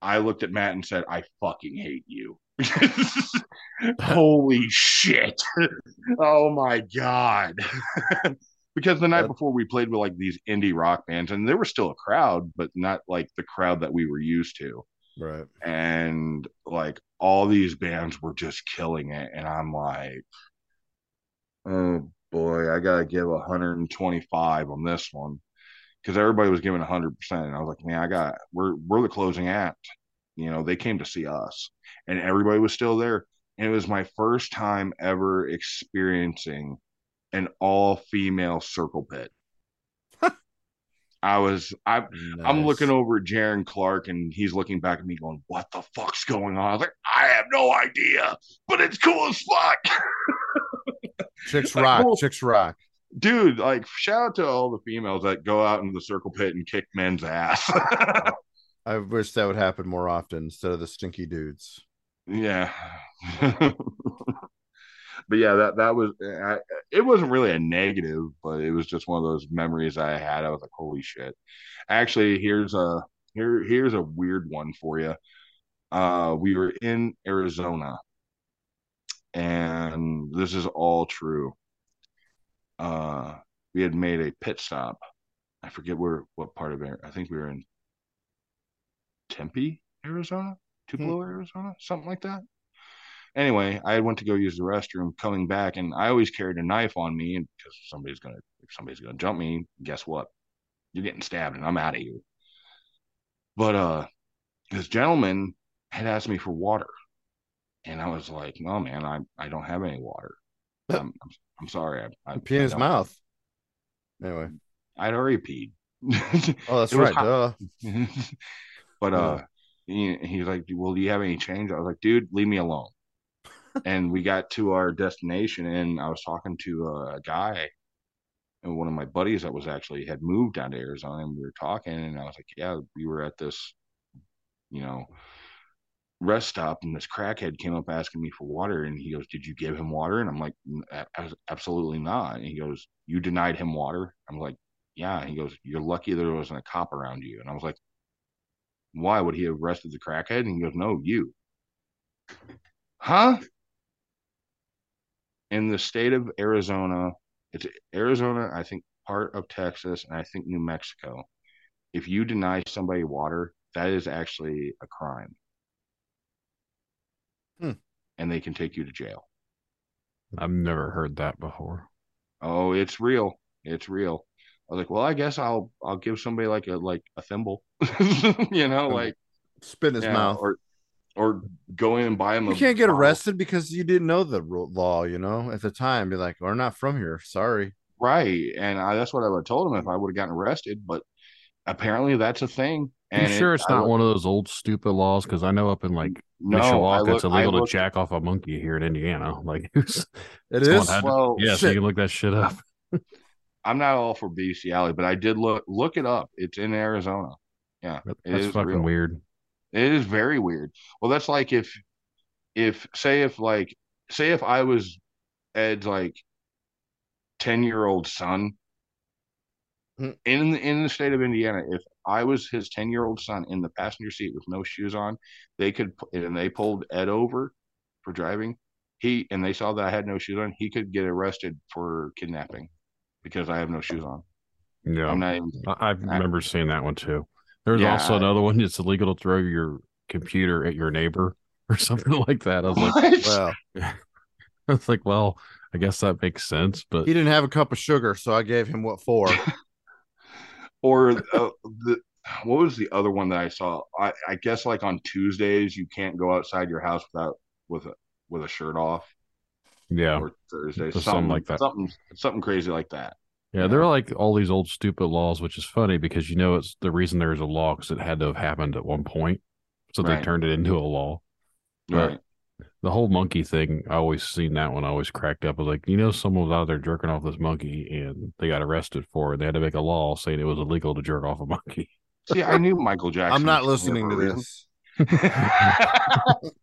[SPEAKER 9] I looked at Matt and said, I fucking hate you. Holy shit. oh my God. because the night
[SPEAKER 7] That-
[SPEAKER 9] before we played with like these indie rock bands, and there was still a crowd, but not like the crowd that we were used to.
[SPEAKER 7] Right.
[SPEAKER 9] And like all these bands were just killing it. And I'm like, oh boy, I got to give 125 on this one because everybody was giving 100%. And I was like, man, I got, we're, we're the closing act. You know, they came to see us and everybody was still there. And it was my first time ever experiencing an all female circle pit. I was, I, I'm looking over at Jaron Clark and he's looking back at me going, What the fuck's going on? I was like, I have no idea, but it's cool as fuck.
[SPEAKER 7] Chicks
[SPEAKER 9] like,
[SPEAKER 7] rock. Chicks rock.
[SPEAKER 9] Dude, like shout out to all the females that go out into the circle pit and kick men's ass.
[SPEAKER 7] I wish that would happen more often instead of the stinky dudes.
[SPEAKER 9] yeah. but yeah, that that was I, it wasn't really a negative, but it was just one of those memories I had. I was like, holy shit. Actually, here's a here here's a weird one for you. Uh we were in Arizona and this is all true. Uh we had made a pit stop. I forget where what part of it. I think we were in Tempe, Arizona, Tupelo, Arizona, something like that. Anyway, I went to go use the restroom, coming back, and I always carried a knife on me, and because somebody's gonna if somebody's gonna jump me, guess what? You're getting stabbed, and I'm out of here. But uh, this gentleman had asked me for water, and I was like, "No, man, I I don't have any water. I'm I'm, I'm sorry. I, I
[SPEAKER 7] Pee in his mouth. Anyway.
[SPEAKER 9] I'd already peed.
[SPEAKER 7] Oh, that's right. Duh.
[SPEAKER 9] but uh he, he was like well do you have any change i was like dude leave me alone and we got to our destination and i was talking to a guy and one of my buddies that was actually had moved down to arizona and we were talking and i was like yeah we were at this you know rest stop and this crackhead came up asking me for water and he goes did you give him water and i'm like absolutely not and he goes you denied him water i'm like yeah and he goes you're lucky there wasn't a cop around you and i was like why would he have arrested the crackhead? And he goes, no, you. Huh? In the state of Arizona, it's Arizona, I think part of Texas, and I think New Mexico. If you deny somebody water, that is actually a crime. Hmm. and they can take you to jail.
[SPEAKER 4] I've never heard that before.
[SPEAKER 9] Oh, it's real. It's real. I was like, well, I guess I'll I'll give somebody like a like a thimble, you know, like
[SPEAKER 7] spit in his
[SPEAKER 9] yeah,
[SPEAKER 7] mouth.
[SPEAKER 9] or or go in and buy them.
[SPEAKER 7] You
[SPEAKER 9] a
[SPEAKER 7] can't get
[SPEAKER 9] bottle.
[SPEAKER 7] arrested because you didn't know the law, you know, at the time. Be like, we're not from here. Sorry.
[SPEAKER 9] right? And I, that's what I would have told him if I would have gotten arrested. But apparently, that's a thing.
[SPEAKER 4] You
[SPEAKER 9] And
[SPEAKER 4] sure
[SPEAKER 9] it-
[SPEAKER 4] it's not
[SPEAKER 9] look-
[SPEAKER 4] one of those old stupid laws? Because I know up in like
[SPEAKER 9] No,
[SPEAKER 4] Mishawaka,
[SPEAKER 9] look,
[SPEAKER 4] it's illegal
[SPEAKER 9] looked-
[SPEAKER 4] to jack off a monkey here in Indiana. Like, it's,
[SPEAKER 7] It
[SPEAKER 4] someone had to-
[SPEAKER 9] Well,
[SPEAKER 4] yeah, so you can look that shit up.
[SPEAKER 9] I'm not all for bestiality, but I did look look it up. It's in Arizona. Yeah, it
[SPEAKER 4] That's
[SPEAKER 9] is
[SPEAKER 4] fucking
[SPEAKER 9] real.
[SPEAKER 4] weird.
[SPEAKER 9] It is very weird. Well, that's like if, if say if like say if I was Ed's like ten year old son
[SPEAKER 7] Hmm.
[SPEAKER 9] in in the state of Indiana, if I was his ten year old son in the passenger seat with no shoes on, they could and they pulled Ed over for driving. He and they saw that I had no shoes on. He could get arrested for kidnapping because I have no shoes on.
[SPEAKER 4] Yeah,
[SPEAKER 9] I'm not even.
[SPEAKER 4] I, I
[SPEAKER 9] I-
[SPEAKER 4] remember seeing that one too. There's
[SPEAKER 9] Yeah,
[SPEAKER 4] also another one. It's illegal to throw your computer at your neighbor or something like that. I was like,
[SPEAKER 9] What?
[SPEAKER 7] Well,
[SPEAKER 4] I was like, well, I guess that makes sense, but
[SPEAKER 7] he didn't have a cup of sugar, so I gave him what for.
[SPEAKER 9] or uh, the what was the other one that I saw? I, I guess like on Tuesdays you can't go outside your house without with a with a shirt off.
[SPEAKER 4] yeah,
[SPEAKER 9] Or Thursday,
[SPEAKER 4] Something
[SPEAKER 9] something
[SPEAKER 4] like that.
[SPEAKER 9] Something something crazy like that.
[SPEAKER 4] Yeah, there are like all these old stupid laws, which is funny because you know it's the reason there's a law because it had to have happened at one point, so they
[SPEAKER 9] Right.
[SPEAKER 4] turned it into a law. But
[SPEAKER 9] Right.
[SPEAKER 4] the whole monkey thing, I always seen that one. I always cracked up. I was like, you know, someone was out there jerking off this monkey, and they got arrested for it. They had to make a law saying it was illegal to jerk off a monkey.
[SPEAKER 9] See, I knew Michael Jackson.
[SPEAKER 7] I'm not listening to
[SPEAKER 9] reason.
[SPEAKER 7] this.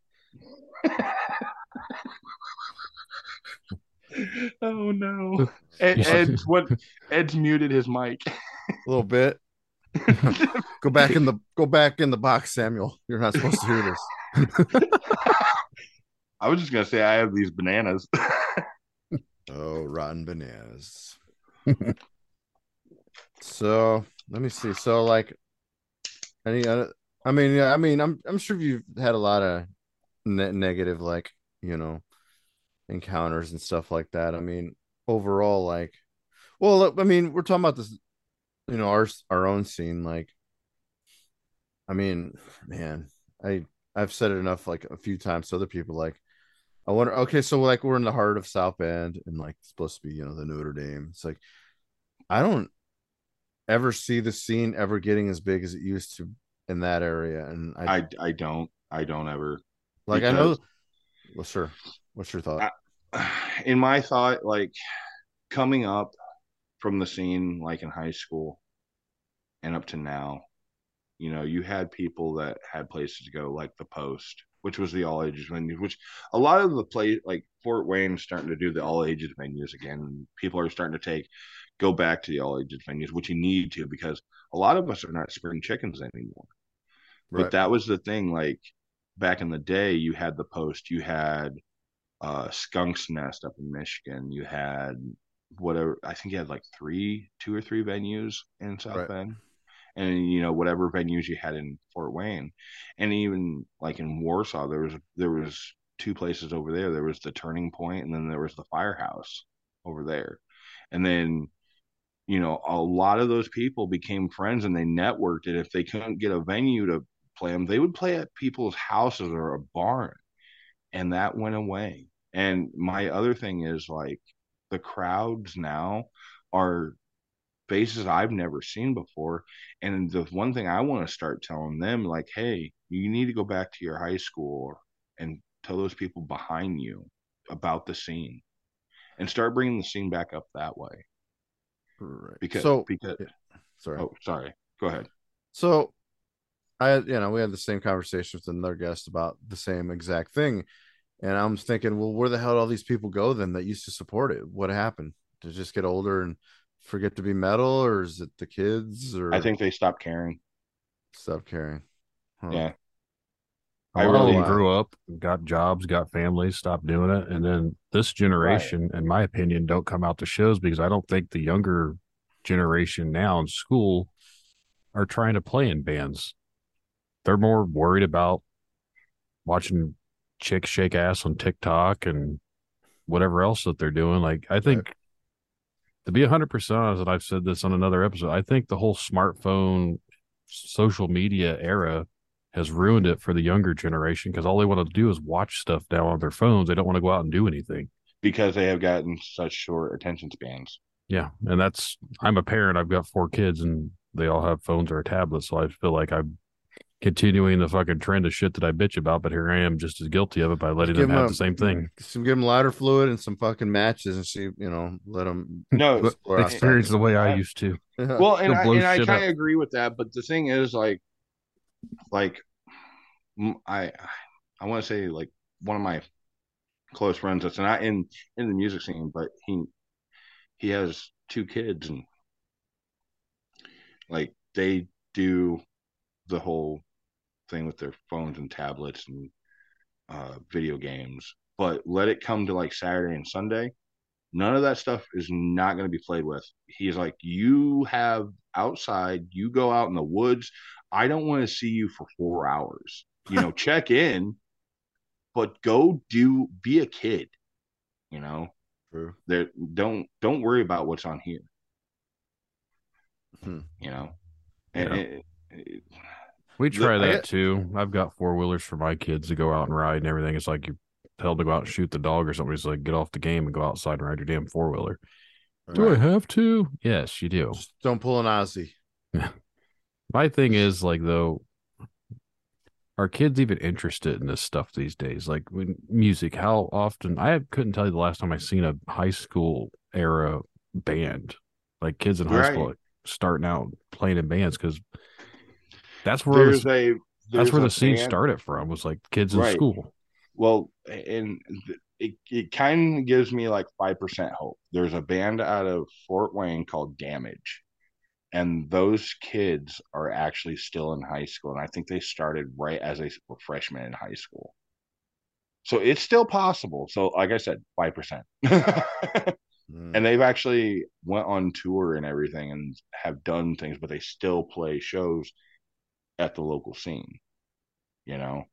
[SPEAKER 9] oh no. Ed, Ed's what Ed's muted his mic.
[SPEAKER 7] A little bit. go back in the go back in the box, Samuel. You're not supposed to hear this.
[SPEAKER 9] I was just gonna say I have these bananas.
[SPEAKER 7] Oh, rotten bananas. so let me see. So like any other I mean, I mean, I'm I'm sure you've had a lot of ne- negative like, you know, encounters and stuff like that. I mean, overall like well, I mean, we're talking about this you know, our our own scene like I mean, man, I I've said it enough like a few times to other people like I wonder. Okay, so like we're in the heart of South Bend, and like it's supposed to be, you know, the Notre Dame. It's like I don't ever see the scene ever getting as big as it used to in that area. And I,
[SPEAKER 9] I I don't I don't ever
[SPEAKER 7] like I know.
[SPEAKER 9] because-
[SPEAKER 7] Well, sure. What's your thought?
[SPEAKER 9] In my thought, like coming up from the scene, like in high school and up to now, you know, you had people that had places to go, like the Post, which was the all ages venue, which a lot of the play, like Fort Wayne, is starting to do the all ages venues again. People are starting to take go back to the all ages venues, which you need to because a lot of us are not spring chickens anymore.
[SPEAKER 7] Right.
[SPEAKER 9] But that was the thing, like back in the day, you had the Post, you had uh Skunk's Nest up in Michigan. You had whatever I think you had like three, two or three venues in South
[SPEAKER 7] Right.
[SPEAKER 9] Bend. And you know, whatever venues you had in Fort Wayne. And even like in Warsaw, there was there was two places over there. There was the turning point and then there was the firehouse over there. And then you know, a lot of those people became friends and they networked. And if they couldn't get a venue to play them, they would play at people's houses or a barn. And that went away. And my other thing is like the crowds now are faces I've never seen before. And the one thing I want to start telling them, like, hey, you need to go back to your high school and tell those people behind you about the scene and start bringing the scene back up that way.
[SPEAKER 7] right.
[SPEAKER 9] Because,
[SPEAKER 7] so
[SPEAKER 9] because,
[SPEAKER 7] sorry.
[SPEAKER 9] oh, sorry, go ahead.
[SPEAKER 7] So I you know, we had the same conversation with another guest about the same exact thing. And I'm thinking, well, where the hell did all these people go then that used to support it? What happened? To just get older and forget to be metal, or is it the kids or
[SPEAKER 9] I think they stopped caring.
[SPEAKER 7] stop caring? Huh.
[SPEAKER 9] Yeah. I really-
[SPEAKER 4] them grew up, got jobs, got families, stopped doing it, and then this generation, in my opinion, don't come out to shows because I don't think the younger generation now in school are trying to play in bands. They're more worried about watching chicks shake ass on TikTok and whatever else that they're doing. Like I think to be hundred percent honest, and I've said this on another episode, I think the whole smartphone social media era has ruined it for the younger generation because all they want to do is watch stuff now on their phones. They don't want to go out and do anything.
[SPEAKER 9] because they have gotten such short attention spans.
[SPEAKER 4] Yeah. And that's I'm a parent, I've got four kids and they all have phones or a tablet. So I feel like I'm continuing the fucking trend of shit that I bitch about, but here I am just as guilty of it by letting
[SPEAKER 7] Give
[SPEAKER 4] them have
[SPEAKER 7] a-
[SPEAKER 4] the same thing.
[SPEAKER 7] Some give them lighter fluid and some fucking matches and see, you know, let them
[SPEAKER 9] No,
[SPEAKER 4] Experience the way I used to.
[SPEAKER 9] well, and I, and I kind of agree with that. But the thing is, like, like I, I want to say like one of my close friends that's not in in the music scene, but he he has two kids and like they do the whole thing with their phones and tablets and uh, video games. But let it come to like Saturday and Sunday, none of that stuff is not going to be played with. He's like, you have outside, you go out in the woods. I don't want to see you for four hours. You know, check in, but go do be a kid. You know,
[SPEAKER 7] True.
[SPEAKER 9] there don't don't worry about what's on here.
[SPEAKER 7] Hmm.
[SPEAKER 9] You know, and
[SPEAKER 4] Yeah.
[SPEAKER 9] it- it-
[SPEAKER 4] We try
[SPEAKER 9] I
[SPEAKER 4] that
[SPEAKER 9] get-
[SPEAKER 4] too. I've got four wheelers for my kids to go out and ride and everything. It's like you're told to go out and shoot the dog or something. It's like get off the game and go outside and ride your damn four wheeler. Do I have to? Yes, you do.
[SPEAKER 7] Just don't pull an Aussie.
[SPEAKER 4] My thing is like though, are kids even interested in this stuff these days? Like when music, how often? I couldn't tell you the last time I seen a high school era band, like kids in high
[SPEAKER 9] Right.
[SPEAKER 4] school like, starting out playing in bands because that's where
[SPEAKER 9] there's
[SPEAKER 4] the,
[SPEAKER 9] a
[SPEAKER 4] that's where
[SPEAKER 9] a
[SPEAKER 4] the scene
[SPEAKER 9] band-
[SPEAKER 4] started from. Was like kids in
[SPEAKER 9] Right.
[SPEAKER 4] school.
[SPEAKER 9] Well, and it, it kind of gives me like 5% hope. There's a band out of Fort Wayne called Damage, and those kids are actually still in high school. And I think they started right as they were freshmen in high school. So it's still possible. So, like I said, 5%.
[SPEAKER 7] Mm.
[SPEAKER 9] and they've actually went on tour and everything and have done things but they still play shows at the local scene you know?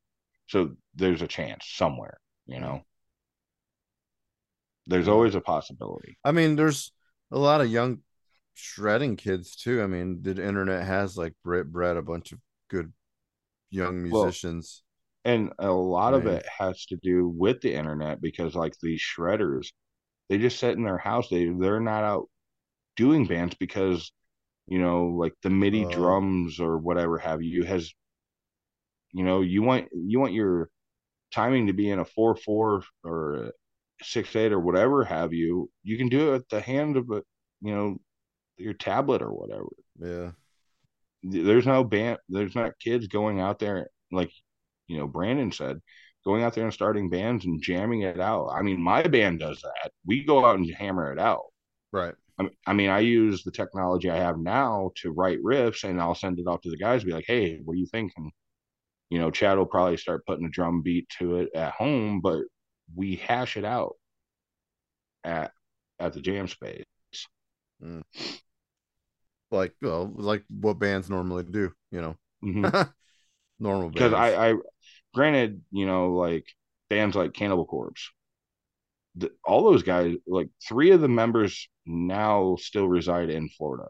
[SPEAKER 9] So there's a chance somewhere you know? There's always a possibility.
[SPEAKER 7] I mean, there's a lot of young shredding kids too. I mean, the internet has like bred, bred a bunch of good young
[SPEAKER 9] Well,
[SPEAKER 7] musicians.
[SPEAKER 9] and a lot of it has to do with the internet because like these shredders they just sit in their house. They they're not out doing bands because you know like the midi
[SPEAKER 7] Oh.
[SPEAKER 9] drums or whatever have you has you know you want you want your timing to be in a 4-4 or 6-8 or whatever have you you can do it at the hand of a you know your tablet or whatever
[SPEAKER 7] yeah.
[SPEAKER 9] there's no band there's not kids going out there like you know brandon said going out there and starting bands and jamming it out i mean my band does that we go out and hammer it out
[SPEAKER 7] Right.
[SPEAKER 9] I mean, I use the technology I have now to write riffs, and I'll send it off to the guys. Be like, "Hey, what do you think?" And you know, Chad will probably start putting a drum beat to it at home, but we hash it out at at the jam space.
[SPEAKER 7] Like, well, like what bands normally do, you know,
[SPEAKER 9] Mhm.
[SPEAKER 7] normal
[SPEAKER 9] because. I, I granted you know like bands like cannibal corpse the, all those guys like three of the members now still reside in florida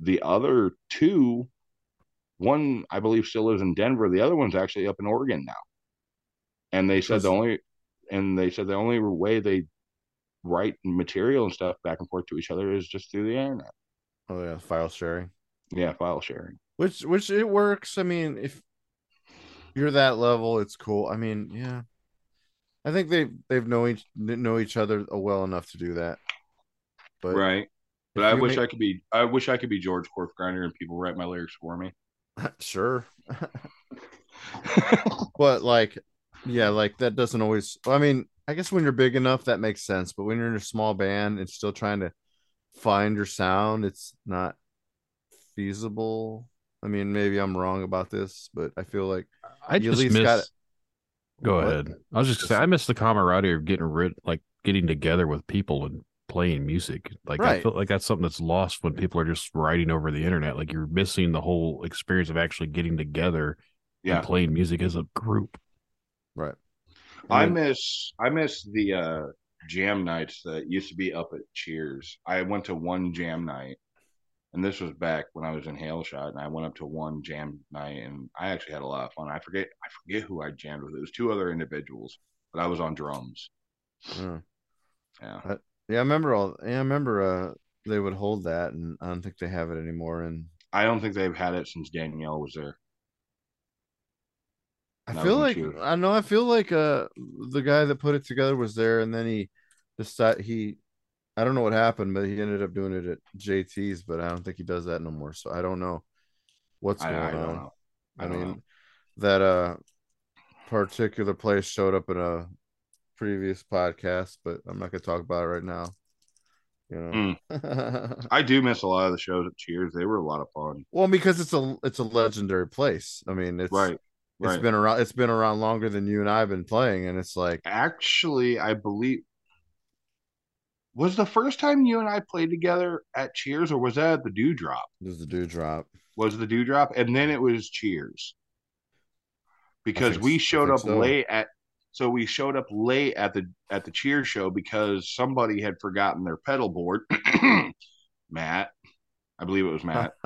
[SPEAKER 9] the other two one i believe still lives in denver the other one's actually up in oregon now and they said the only and they said the only way they write material and stuff back and forth to each other is just through the internet
[SPEAKER 7] oh yeah, file sharing.
[SPEAKER 9] yeah file sharing
[SPEAKER 7] Which which it works. I mean, if you're that level, it's cool. I mean, yeah. I think they they've know each know each other well enough to do that. But
[SPEAKER 9] right but i wish
[SPEAKER 7] make-
[SPEAKER 9] i could be i wish i could be george Grinder and people write my lyrics for me
[SPEAKER 7] sure. but like yeah, like that doesn't always I mean, I guess when you're big enough that makes sense, but when you're in a small band and still trying to find your sound, it's not feasible. I mean, maybe I'm wrong about this, but I feel like
[SPEAKER 4] I
[SPEAKER 7] You at
[SPEAKER 4] just
[SPEAKER 7] least
[SPEAKER 4] miss.
[SPEAKER 7] gotta-
[SPEAKER 4] Go
[SPEAKER 7] What?
[SPEAKER 4] ahead. I was just gonna say I miss the camaraderie of getting rid, like getting together with people and playing music. Like I feel like that's something that's lost when people are just writing over the internet. Like you're missing the whole experience of actually getting together
[SPEAKER 9] yeah
[SPEAKER 4] and playing music as a group.
[SPEAKER 7] Right.
[SPEAKER 9] I
[SPEAKER 7] mean-
[SPEAKER 9] miss I miss the uh jam nights that used to be up at Cheers. I went to one jam night, and this was back when I was in Hail Shot, and I went up to one jam night, and I actually had a lot of fun. I forget I forget who I jammed with. It was two other individuals, but I was on drums.
[SPEAKER 7] Mm.
[SPEAKER 9] Yeah,
[SPEAKER 7] Yeah, I remember all. Yeah, I remember. Uh, they would hold that, and I don't think they have it anymore. And
[SPEAKER 9] I don't think they've had it since Danielle was there.
[SPEAKER 7] I feel like. I know. I feel like uh, the guy that put it together was there, and then he decided he. I don't know what happened, but he ended up doing it at JT's. But I don't think he does that no more. So I don't know what's
[SPEAKER 9] I,
[SPEAKER 7] going
[SPEAKER 9] I
[SPEAKER 7] on.
[SPEAKER 9] know.
[SPEAKER 7] I,
[SPEAKER 9] I
[SPEAKER 7] mean,
[SPEAKER 9] know.
[SPEAKER 7] that uh particular place showed up in a previous podcast, but I'm not gonna talk about it right now. You know.
[SPEAKER 9] Mm. I do miss a lot of the shows at Cheers. They were a lot of fun.
[SPEAKER 7] well, because it's a it's a legendary place. I mean, it's
[SPEAKER 9] Right.
[SPEAKER 7] It's
[SPEAKER 9] Right.
[SPEAKER 7] been around. It's been around longer than you and I have been playing, and it's like
[SPEAKER 9] Actually, I believe was the first time you and I played together at Cheers, or was that at the Dewdrop?
[SPEAKER 7] Was the dewdrop.
[SPEAKER 9] Was the Dewdrop, and then it was Cheers because
[SPEAKER 7] think
[SPEAKER 9] we showed up
[SPEAKER 7] so.
[SPEAKER 9] late at. So we showed up late at the at the Cheers show because somebody had forgotten their pedal board. Matt, I believe it was Matt,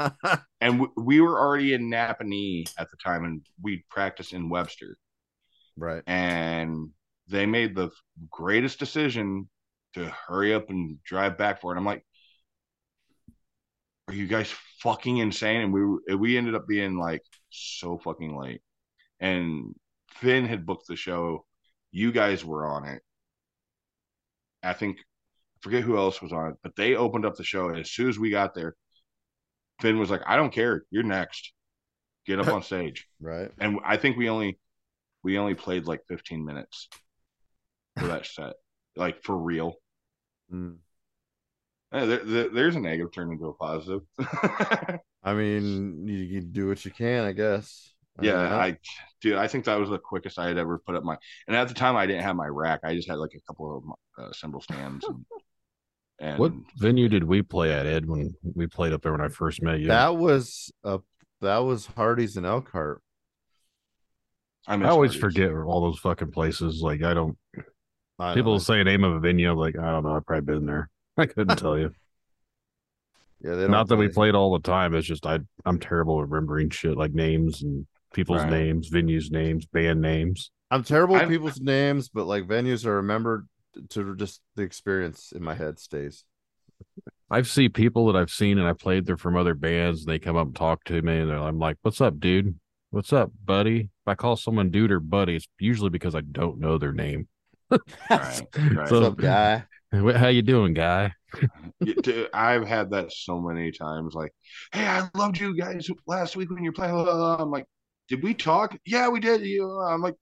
[SPEAKER 9] and w- we were already in Nappanee at the time, and we practiced in Webster.
[SPEAKER 7] right.
[SPEAKER 9] and they made the greatest decision to hurry up and drive back for it. I'm like, are you guys fucking insane? And we we ended up being like so fucking late. And Finn had booked the show. You guys were on it. I think I forget who else was on it, but they opened up the show. And as soon as we got there, Finn was like, I don't care. You're next. Get up on stage
[SPEAKER 7] Right.
[SPEAKER 9] and I think we only we only played like 15 minutes for that set, like for real.
[SPEAKER 7] Mm.
[SPEAKER 9] Eh, there, there- there's a negative turned into a positive.
[SPEAKER 7] I mean, you, you do what you can, I guess. I
[SPEAKER 9] yeah,
[SPEAKER 7] know.
[SPEAKER 9] I dude, I think that was the quickest I had ever put up my. And at the time, I didn't have my rack. I just had like a couple of uh, cymbal stands. And, and
[SPEAKER 4] What venue did we play at, Ed, when we played up there when I first met you?
[SPEAKER 7] that was a that was Hardy's and Elkhart.
[SPEAKER 9] I,
[SPEAKER 4] I always
[SPEAKER 9] Hardee's.
[SPEAKER 4] forget all those fucking places. Like I don't.
[SPEAKER 7] I.
[SPEAKER 4] People say name of a venue. I'm like, I don't know. I've probably been there. I couldn't tell you.
[SPEAKER 7] yeah, they don't
[SPEAKER 4] Not that we
[SPEAKER 7] play-
[SPEAKER 4] played all the time. It's just I I'm terrible at remembering shit like names and people's
[SPEAKER 9] Right.
[SPEAKER 4] names, venues names, band names.
[SPEAKER 7] I'm terrible with
[SPEAKER 9] I'm-
[SPEAKER 7] people's names, but like venues are remembered to just the experience in my head stays.
[SPEAKER 4] I've seen people that I've seen and I played there from other bands. And they come up and talk to me, and I'm like, "What's up, dude? What's up, buddy?" If I call someone dude or buddy, it's usually because I don't know their name.
[SPEAKER 9] Right, right.
[SPEAKER 7] What's up, guy?
[SPEAKER 4] How you doing, guy?
[SPEAKER 9] Dude, I've had that so many times. Like, hey, I loved you guys last week when you were playing. blah, blah, blah." I'm like, did we talk? Yeah, we did. You, I'm like,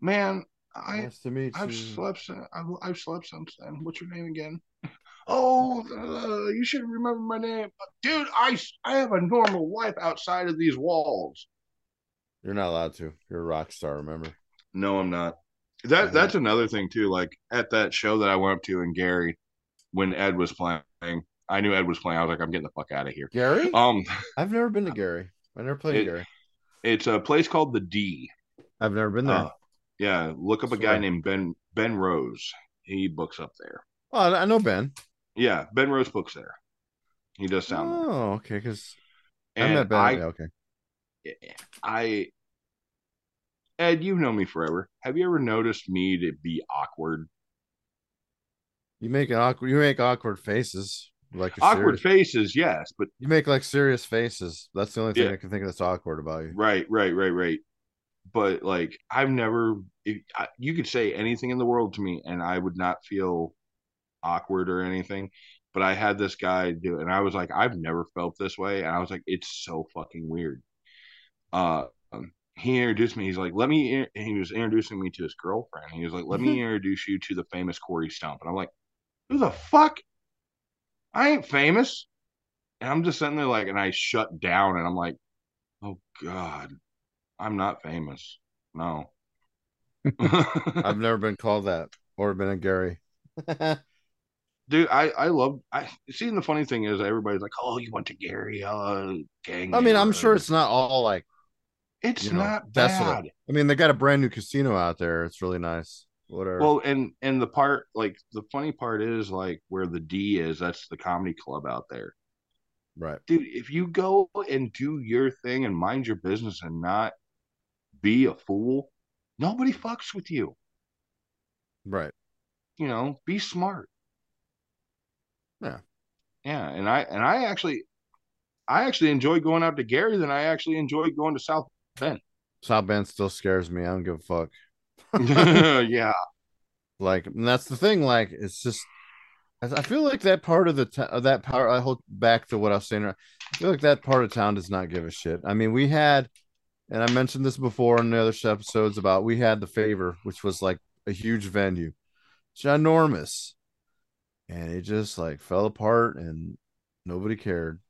[SPEAKER 9] man, I
[SPEAKER 7] nice to meet
[SPEAKER 9] I've
[SPEAKER 7] you.
[SPEAKER 9] slept. I've, I've slept since then. What's your name again? Oh, uh, you should remember my name, dude. I I have a normal life outside of these walls.
[SPEAKER 7] You're not allowed to. You're a rock star. Remember?
[SPEAKER 9] No, I'm not. That that's another thing too. Like at that show that I went up to in Gary, when Ed was playing, I knew Ed was playing. I was like, I'm getting the fuck out of here.
[SPEAKER 7] Gary?
[SPEAKER 9] Um,
[SPEAKER 7] I've never been to Gary. I never played
[SPEAKER 9] It-
[SPEAKER 7] Gary.
[SPEAKER 9] it's a place called the D.
[SPEAKER 7] I've never been there.
[SPEAKER 9] Uh, yeah, look up a guy named Ben Ben Rose. He books up there.
[SPEAKER 7] oh, I know Ben.
[SPEAKER 9] Yeah, Ben Rose books there. He does sound. there.
[SPEAKER 7] Oh, okay. Because I
[SPEAKER 9] And
[SPEAKER 7] met Ben.
[SPEAKER 9] I,
[SPEAKER 7] okay.
[SPEAKER 9] I, Ed, you've known me forever. Have you ever noticed me to be awkward?
[SPEAKER 7] You make an awkward. You make awkward faces. Like
[SPEAKER 9] Awkward
[SPEAKER 7] serious-
[SPEAKER 9] faces, yes, but
[SPEAKER 7] You make like serious faces. That's the only thing
[SPEAKER 9] Yeah.
[SPEAKER 7] I can think of that's awkward about you.
[SPEAKER 9] right, right, right, right. But like, I've never. If, I, you could say anything in the world to me, and I would not feel awkward or anything. But I had this guy do it, and I was like, I've never felt this way, and I was like, it's so fucking weird. Uh, um, he introduced me. He's like, let me. He was introducing me to his girlfriend. He was like, let me introduce you to the famous Cory Stump, and I'm like, who the fuck? I ain't famous. And I'm just sitting there like, and I shut down, and I'm like, oh god, I'm not famous. No.
[SPEAKER 7] I've never been called that or been a Gary.
[SPEAKER 9] Dude, I I love I see. And the funny thing is, everybody's like, "Oh, you went to Gary, uh, gang."
[SPEAKER 7] I mean, I'm sure it's not all like
[SPEAKER 9] It's
[SPEAKER 7] you know,
[SPEAKER 9] not
[SPEAKER 7] desolate.
[SPEAKER 9] bad.
[SPEAKER 7] I mean, they got a brand new casino out there. It's really nice. Whatever.
[SPEAKER 9] Well, and and the part like the funny part is like where the D is. That's the comedy club out there,
[SPEAKER 7] right.
[SPEAKER 9] dude. If you go and do your thing and mind your business and not be a fool, nobody fucks with you.
[SPEAKER 7] Right.
[SPEAKER 9] You know, be smart.
[SPEAKER 7] Yeah.
[SPEAKER 9] Yeah, and I and I actually, I actually enjoy going out to Gary than I actually enjoy going to South
[SPEAKER 7] South Bend still scares me. I don't give a fuck.
[SPEAKER 9] yeah,
[SPEAKER 7] Like, and that's the thing. Like, it's just, I I feel like that part of the t- uh, that power. I hold back to what I was saying. I feel like that part of town does not give a shit. I mean, we had, and I mentioned this before in the other episodes about we had the Fever, which was like a huge venue, ginormous, and it just like fell apart and nobody cared.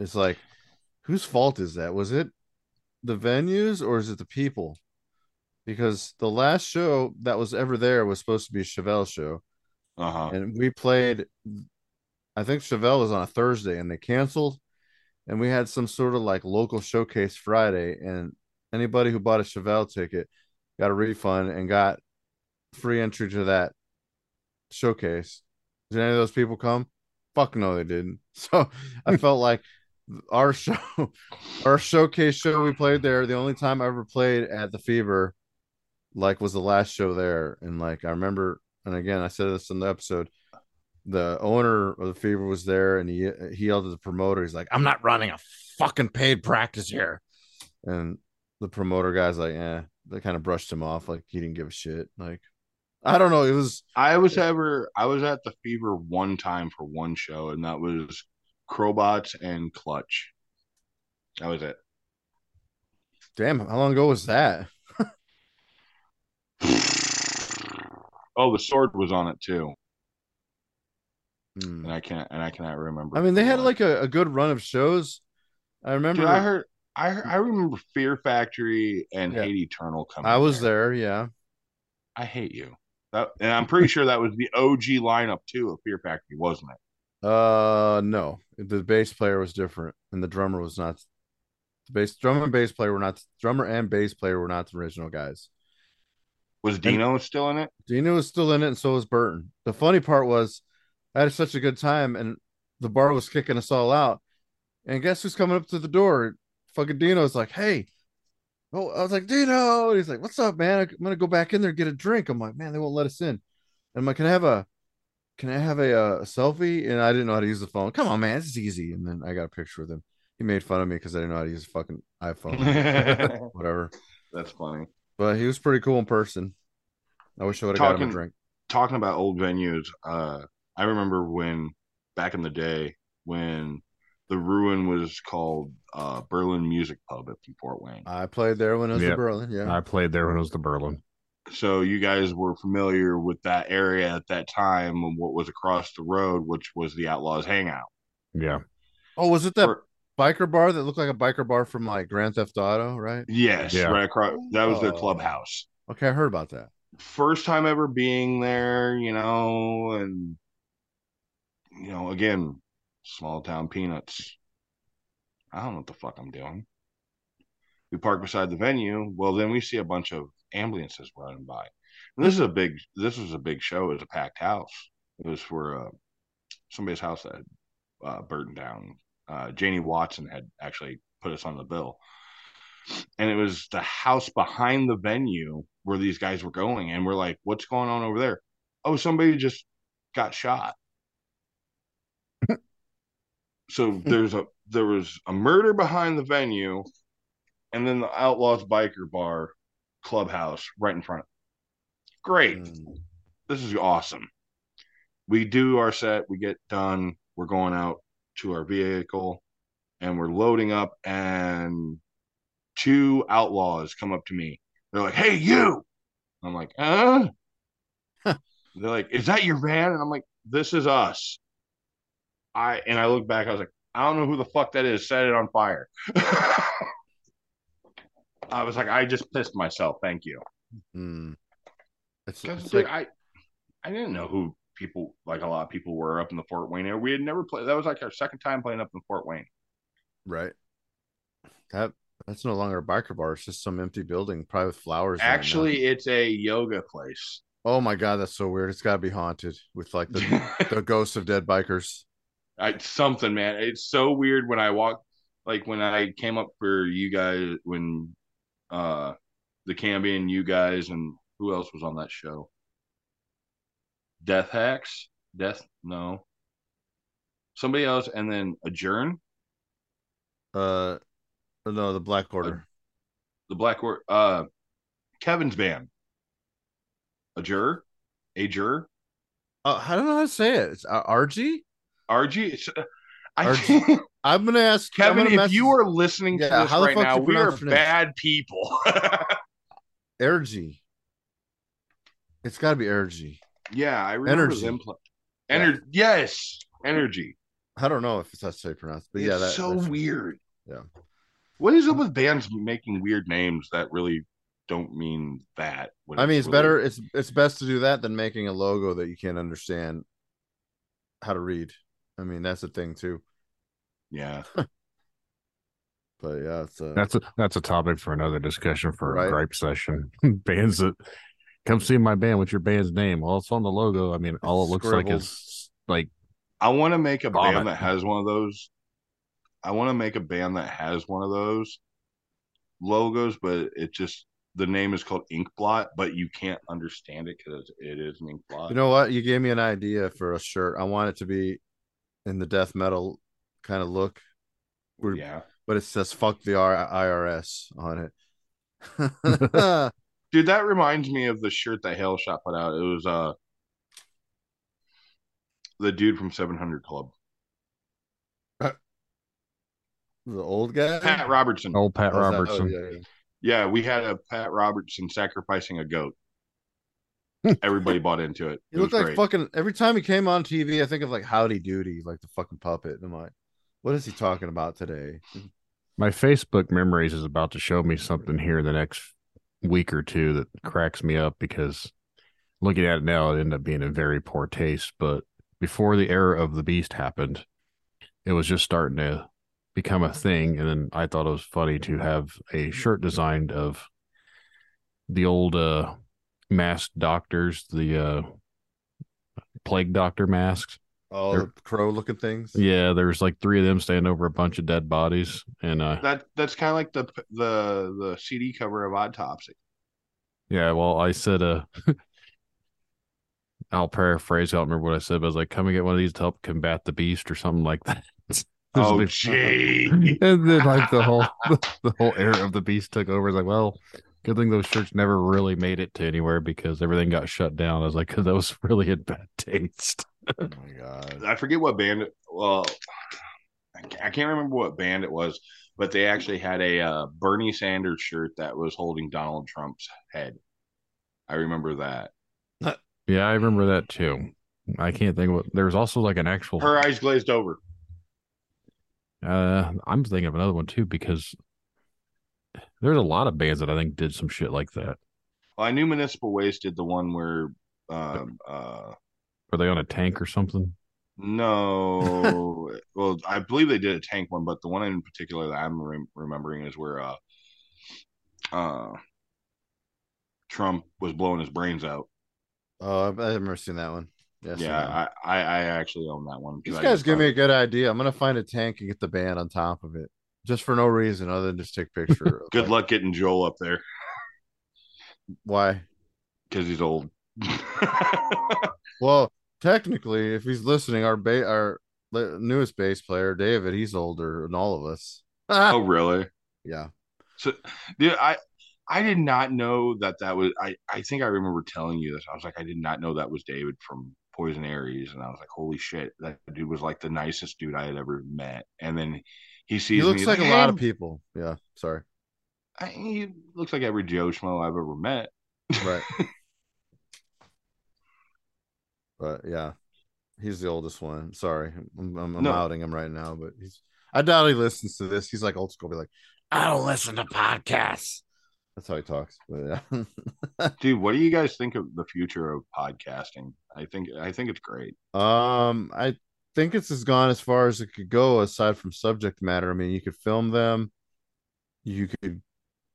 [SPEAKER 7] It's like, whose fault is that? Was it the venues or is it the people? Because the last show that was ever there was supposed to be a Chevelle show,
[SPEAKER 9] uh huh.
[SPEAKER 7] and we played. I think Chevelle was on a Thursday, and they canceled. And we had some sort of like local showcase Friday, and anybody who bought a Chevelle ticket got a refund and got free entry to that showcase. Did any of those people come? Fuck no, they didn't. So I felt like our show, our showcase show we played there, the only time I ever played at the Fever, like was the last show there. And like I remember, and again, I said this in the episode, the owner of the Fever was there and he he yelled at the promoter, he's like, I'm not running a fucking paid practice here. And the promoter guy's like, yeah, they kind of brushed him off, like he didn't give a shit. Like, I don't know. It was
[SPEAKER 9] I was ever I was at the Fever one time for one show, and that was Crowbots and Clutch. That was it.
[SPEAKER 7] damn, how long ago was that?
[SPEAKER 9] Oh, the sword was on it too,
[SPEAKER 7] Hmm.
[SPEAKER 9] and I can't and I cannot remember.
[SPEAKER 7] I mean, they had like a, a good run of shows. I remember
[SPEAKER 9] Dude, I heard I heard, I remember Fear Factory and
[SPEAKER 7] Yeah.
[SPEAKER 9] Hate Eternal coming.
[SPEAKER 7] I was
[SPEAKER 9] there.
[SPEAKER 7] there, yeah.
[SPEAKER 9] I hate you. That, and I'm pretty sure that was the OG lineup too of Fear Factory, wasn't it?
[SPEAKER 7] Uh no. The bass player was different and the drummer was not the bass drummer and bass player were not drummer and bass player were not the original guys.
[SPEAKER 9] Was Dino still in it?
[SPEAKER 7] Dino was still in it, and so was Burton. The funny part was, I had such a good time, and the bar was kicking us all out. And guess who's coming up to the door? Fucking Dino's like, "Hey." Oh, I was like, Dino. And he's like, "What's up, man? I'm gonna go back in there and get a drink." I'm like, "Man, they won't let us in." And I'm like, "Can I have a, can I have a, uh, selfie?" And I didn't know how to use the phone. Come on, man, it's easy. And then I got a picture with him. He made fun of me because I didn't know how to use a fucking iPhone. Whatever.
[SPEAKER 9] That's funny.
[SPEAKER 7] But he was pretty cool in person. I wish I would have got him a
[SPEAKER 9] Talking-
[SPEAKER 7] drink.
[SPEAKER 9] talking about old venues, uh, I remember when back in the day when the ruin was called uh, Berlin Music Pub at Fort Wayne.
[SPEAKER 7] I played there when it was
[SPEAKER 4] Yep.
[SPEAKER 7] in Berlin. Yeah.
[SPEAKER 4] I played there when it was the Berlin.
[SPEAKER 9] So you guys were familiar with that area at that time and what was across the road, which was the Outlaws Hangout.
[SPEAKER 4] Yeah.
[SPEAKER 7] Oh, was it that
[SPEAKER 9] Or-
[SPEAKER 7] biker bar that looked like a biker bar from like Grand Theft Auto, right?
[SPEAKER 9] yes,
[SPEAKER 4] Yeah.
[SPEAKER 9] right across. That was their
[SPEAKER 7] Oh.
[SPEAKER 9] clubhouse.
[SPEAKER 7] Okay, I heard about that.
[SPEAKER 9] First time ever being there, you know, and you know, again, small town peanuts. I don't know what the fuck I'm doing. We park beside the venue. Well, then we see a bunch of ambulances running by. And this is a big. This was a big show. It was a packed house. It was for uh, somebody's house that had uh, burned down. Uh, Janie Watson had actually put us on the bill, and it was the house behind the venue where these guys were going. And we're like, "What's going on over there?" Oh, somebody just got shot. so there's a there was a murder behind the venue, and then the Outlaws Biker Bar clubhouse right in front. Great,
[SPEAKER 7] Mm.
[SPEAKER 9] this is awesome. We do our set, we get done, we're going out to our vehicle, and we're loading up, and two outlaws come up to me. They're like, "Hey, you!" I'm like, "Uh." They're like, "Is that your van?" And I'm like, "This is us." I and I look back. I was like, "I don't know who the fuck that is. Set it on fire." I was like, "I just pissed myself. Thank you."
[SPEAKER 7] Mm. It's, it's
[SPEAKER 9] dude,
[SPEAKER 7] like,
[SPEAKER 9] I I didn't know who people like a lot of people were up in the Fort Wayne area. We had never played. That was like our second time playing up in Fort Wayne.
[SPEAKER 7] right. That That's no longer a biker bar. It's just some empty building, probably with flowers.
[SPEAKER 9] Actually, it's a yoga place.
[SPEAKER 7] oh my god, that's so weird. It's got to be haunted with like the the ghosts of dead bikers.
[SPEAKER 9] I, something, man. It's so weird when I walk, like when I came up for you guys, when uh the Cambion, you guys, and who else was on that show? Death Hacks? Death? No. Somebody else, and then Adjourn,
[SPEAKER 7] Uh, no, the Black Order.
[SPEAKER 9] the Black Or uh Kevin's band. Adjur? Adjur?
[SPEAKER 7] Uh, I don't know how to say it. It's uh, RG.
[SPEAKER 9] RG? It's, uh, I
[SPEAKER 7] RG. I'm gonna ask
[SPEAKER 9] Kevin,
[SPEAKER 7] gonna
[SPEAKER 9] if
[SPEAKER 7] message-
[SPEAKER 9] you are listening to
[SPEAKER 7] Yeah,
[SPEAKER 9] this
[SPEAKER 7] how the
[SPEAKER 9] right
[SPEAKER 7] fuck
[SPEAKER 9] now, we are bad people.
[SPEAKER 7] RG. It's got to be RG.
[SPEAKER 9] yeah, I remember
[SPEAKER 7] Energy.
[SPEAKER 9] them. Pl- Ener- Yes, energy.
[SPEAKER 7] I don't know if it's that's how you pronounce, but yeah,
[SPEAKER 9] it's so
[SPEAKER 7] that's-
[SPEAKER 9] weird.
[SPEAKER 7] Yeah.
[SPEAKER 9] What is up with bands making weird names that really don't mean that?
[SPEAKER 7] I mean, it's
[SPEAKER 9] really-
[SPEAKER 7] better. It's it's best to do that than making a logo that you can't understand how to read. I mean, that's a thing too.
[SPEAKER 9] Yeah.
[SPEAKER 7] But yeah, it's uh,
[SPEAKER 4] That's a that's a topic for another discussion for
[SPEAKER 7] Right.
[SPEAKER 4] a gripe session. Bands that come see my band. What's your band's name? Well, it's on the logo. I mean, all it looks like is like
[SPEAKER 9] I want to make a
[SPEAKER 4] Vomit.
[SPEAKER 9] band that has one of those. I want to make a band that has one of those logos, but it just the name is called Inkblot, but you can't understand it because it is an ink blot.
[SPEAKER 7] you know what? You gave me an idea for a shirt. I want it to be in the death metal kind of look, where-
[SPEAKER 9] yeah,
[SPEAKER 7] but it says "fuck the R- IRS" on it.
[SPEAKER 9] dude, that reminds me of the shirt that Hail Shot put out. It was uh the dude from Seven Hundred Club,
[SPEAKER 7] the old guy,
[SPEAKER 9] Pat Robertson.
[SPEAKER 4] old Pat
[SPEAKER 7] Oh, is that- oh,
[SPEAKER 4] Robertson.
[SPEAKER 7] yeah, yeah.
[SPEAKER 9] Yeah, we had a Pat Robertson sacrificing a goat. Everybody bought into it.
[SPEAKER 7] He
[SPEAKER 9] It
[SPEAKER 7] looked
[SPEAKER 9] was
[SPEAKER 7] like
[SPEAKER 9] great.
[SPEAKER 7] fucking every time he came on TV. I think of like Howdy Doody, like the fucking puppet. I'm like, what is he talking about today?
[SPEAKER 4] My Facebook memories is about to show me something here in the next week or two that cracks me up because looking at it now, it ended up being in very poor taste. But before the era of the beast happened, it was just starting to become a thing. And then I thought it was funny to have a shirt designed of the old uh masked doctors, the uh plague doctor masks.
[SPEAKER 7] Oh,
[SPEAKER 4] They're-
[SPEAKER 7] the crow looking things.
[SPEAKER 4] Yeah, there's like three of them standing over a bunch of dead bodies. And uh
[SPEAKER 9] That that's kind of like the the the CD cover of Autopsy.
[SPEAKER 4] Yeah, well, I said, uh, I'll paraphrase. I don't remember what I said, but I was like, "Come and get one of these to help combat the beast" or something like that.
[SPEAKER 9] Oh,
[SPEAKER 4] and then like the whole the whole era of the beast took over. It's like, well, good thing those shirts never really made it to anywhere because everything got shut down. I was like, 'Cause that was really in bad taste.
[SPEAKER 7] Oh my god.
[SPEAKER 9] I forget what band. It, well, I can't, I can't remember what band it was, but they actually had a uh, Bernie Sanders shirt that was holding Donald Trump's head. I remember that.
[SPEAKER 4] Yeah, I remember that too. I can't think of what. There was also like an actual.
[SPEAKER 9] Her eyes glazed over.
[SPEAKER 4] Uh, I'm thinking of another one too because there's a lot of bands that I think did some shit like that.
[SPEAKER 9] Well, I knew Municipal Waste did the one where, um, uh,
[SPEAKER 4] Were they on a tank or something?
[SPEAKER 9] no, well, I believe they did a tank one, but the one in particular that I'm re- remembering is where, uh, uh, Trump was blowing his brains out.
[SPEAKER 7] Oh, I've, I've never seen that one. Yes,
[SPEAKER 9] yeah, I, I, I actually own that one.
[SPEAKER 7] These guys give
[SPEAKER 9] thought-
[SPEAKER 7] me a good idea. I'm gonna find a tank and get the band on top of it, just for no reason other than just take a picture.
[SPEAKER 9] Good
[SPEAKER 7] Like,
[SPEAKER 9] luck getting Joel up there
[SPEAKER 7] Why?
[SPEAKER 9] because he's old.
[SPEAKER 7] Well, technically, if he's listening, our ba- our newest bass player, David, he's older than all of us.
[SPEAKER 9] oh, really?
[SPEAKER 7] yeah.
[SPEAKER 9] So, dude, I I did not know that that was. I I think I remember telling you this. I was like, I did not know that was David from Poison Aries, and I was like, holy shit, that dude was like the nicest dude I had ever met. And then he sees
[SPEAKER 7] He looks like a
[SPEAKER 9] "Hey,
[SPEAKER 7] lot of people. Yeah. Sorry.
[SPEAKER 9] I, he looks like every Joe Schmo I've ever met.
[SPEAKER 7] Right. but yeah, he's the oldest one. Sorry, I'm, I'm, I'm
[SPEAKER 9] No.
[SPEAKER 7] outing him right now, but he's. I doubt he listens to this. He's like old school. Be like, I don't listen to podcasts. That's how he talks. But yeah.
[SPEAKER 9] Dude, what do you guys think of the future of podcasting? I think I think it's great.
[SPEAKER 7] Um, I think it's as gone as far as it could go aside from subject matter. I mean, you could film them. you could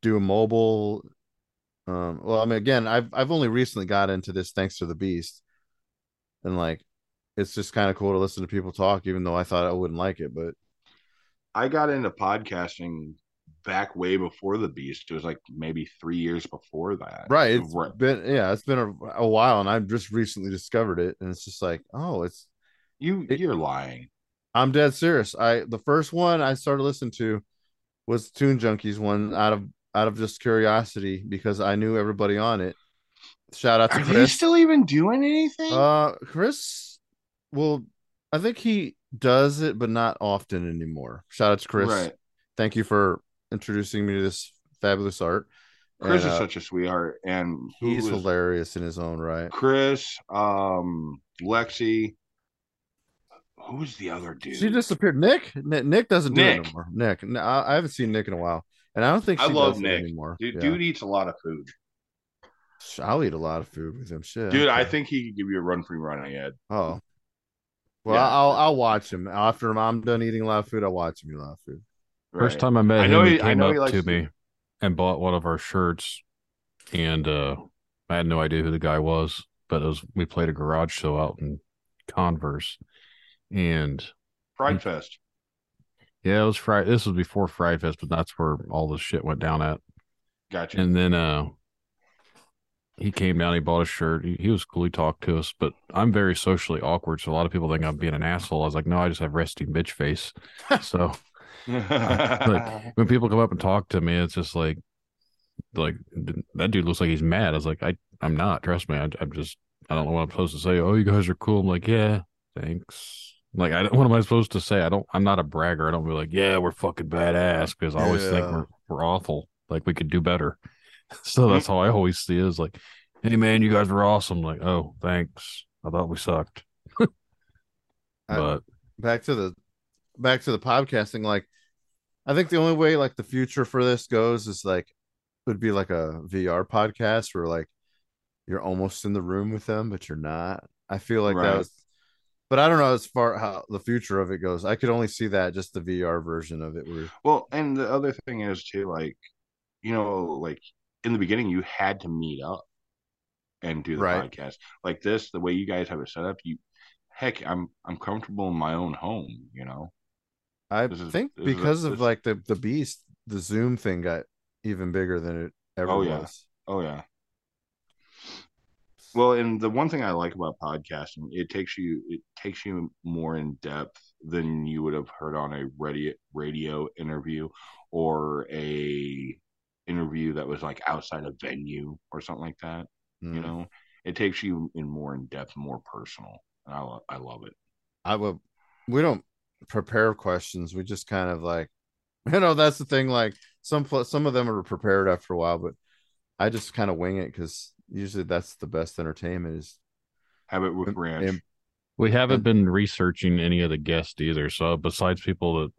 [SPEAKER 7] do a mobile. Um, well, I mean, again, I've I've only recently got into this thanks to the Beast, and like, it's just kind of cool to listen to people talk, even though I thought I wouldn't like it. But
[SPEAKER 9] I got into podcasting back way before the Beast. It was like maybe three years before that.
[SPEAKER 7] right, it's
[SPEAKER 9] Right.
[SPEAKER 7] been yeah, it's been a, a while, and I've just recently discovered it, and it's just like, oh, it's
[SPEAKER 9] You
[SPEAKER 7] It-
[SPEAKER 9] you're lying.
[SPEAKER 7] I'm dead serious. I the first one I started listening to was Tune Junkies one out of out of just curiosity because I knew everybody on it. Shout out to Chris.
[SPEAKER 9] Are they still even doing anything?
[SPEAKER 7] Uh, Chris, well, I think he does it, but not often anymore. Shout out to Chris.
[SPEAKER 9] Right.
[SPEAKER 7] Thank you for introducing me to this fabulous art.
[SPEAKER 9] Chris
[SPEAKER 7] And,
[SPEAKER 9] is
[SPEAKER 7] uh,
[SPEAKER 9] such a sweetheart, and
[SPEAKER 7] he's
[SPEAKER 9] was-
[SPEAKER 7] hilarious in his own right.
[SPEAKER 9] Chris, um, Lexi. Who was the other dude?
[SPEAKER 7] She disappeared. Nick, Nick, Nick doesn't do it
[SPEAKER 9] Nick.
[SPEAKER 7] no more. Nick, I haven't seen Nick in a while, and I don't think
[SPEAKER 9] I love Nick.
[SPEAKER 7] anymore.
[SPEAKER 9] Dude,
[SPEAKER 7] Yeah.
[SPEAKER 9] dude eats a lot of food.
[SPEAKER 7] I'll eat a lot of food with him. Shit,
[SPEAKER 9] Dude, I think he could give you a run for your money, Ed.
[SPEAKER 7] Oh, well,
[SPEAKER 9] Yeah.
[SPEAKER 7] I'll I'll watch him after I'm done eating a lot of food. I'll watch him eat a lot of food.
[SPEAKER 4] First
[SPEAKER 9] Right.
[SPEAKER 4] time I met
[SPEAKER 9] I
[SPEAKER 4] him,
[SPEAKER 9] know
[SPEAKER 4] he
[SPEAKER 9] he- I
[SPEAKER 4] came
[SPEAKER 9] know he
[SPEAKER 4] up
[SPEAKER 9] likes
[SPEAKER 4] to
[SPEAKER 9] to-
[SPEAKER 4] me and bought one of our shirts, and uh, I had no idea who the guy was, but it was we played a garage show out in Converse, and
[SPEAKER 9] Pride Fest.
[SPEAKER 4] yeah, it was Friday. This was before Friday Fest, but that's where all the shit went down at.
[SPEAKER 9] Gotcha.
[SPEAKER 4] And then uh he came down, he bought a shirt. He, he was cool, he talked to us, but I'm very socially awkward, so a lot of people think I'm being an asshole. I was like, no, I just have resting bitch face. so like when people come up and talk to me, it's just like like that dude looks like he's mad. I was like, I I'm not, trust me. I, I'm just I don't know what I'm supposed to say. Oh, you guys are cool. I'm like, yeah, thanks. Like, I don't, what am I supposed to say? I don't. I'm not a bragger. I don't be like, yeah, we're fucking badass because I always think we're we're awful. Like we could do better. So that's how I always see it. Is like, hey man, you guys were awesome. Like, oh, thanks. I thought we sucked.
[SPEAKER 7] I-
[SPEAKER 4] but
[SPEAKER 7] back to the back to the podcasting like i think the only way like the future for this goes is like it would be like a vr podcast where like you're almost in the room with them but you're not i feel like that was but i don't know as far how the future of it goes i could only see that just the vr version of it where
[SPEAKER 9] Well, and the other thing is too, like, you know, like in the beginning, you had to meet up and do the
[SPEAKER 7] Right.
[SPEAKER 9] podcast like this. The way you guys have it set up, you, heck, I'm I'm comfortable in my own home. You know,
[SPEAKER 7] i
[SPEAKER 9] is-
[SPEAKER 7] think
[SPEAKER 9] is a-
[SPEAKER 7] because of
[SPEAKER 9] this-
[SPEAKER 7] like the the beast the zoom thing got even bigger than it ever
[SPEAKER 9] Oh, yeah.
[SPEAKER 7] was
[SPEAKER 9] oh yeah. Well, and the one thing I like about podcasting, it takes you it takes you more in depth than you would have heard on a radio radio interview or a interview that was like outside a venue or something like that.
[SPEAKER 7] Mm.
[SPEAKER 9] You know, it takes you in more in depth, more personal. And I lo- I love it.
[SPEAKER 7] I will. We don't prepare questions. We just kind of like, you know, that's the thing. Like some pl- some of them are prepared after a while, but I just kind of wing it because usually that's the best entertainment. Is
[SPEAKER 9] Have it with Ranch.
[SPEAKER 7] and-
[SPEAKER 4] we haven't
[SPEAKER 7] And-
[SPEAKER 4] been researching any of the guests either. So besides people that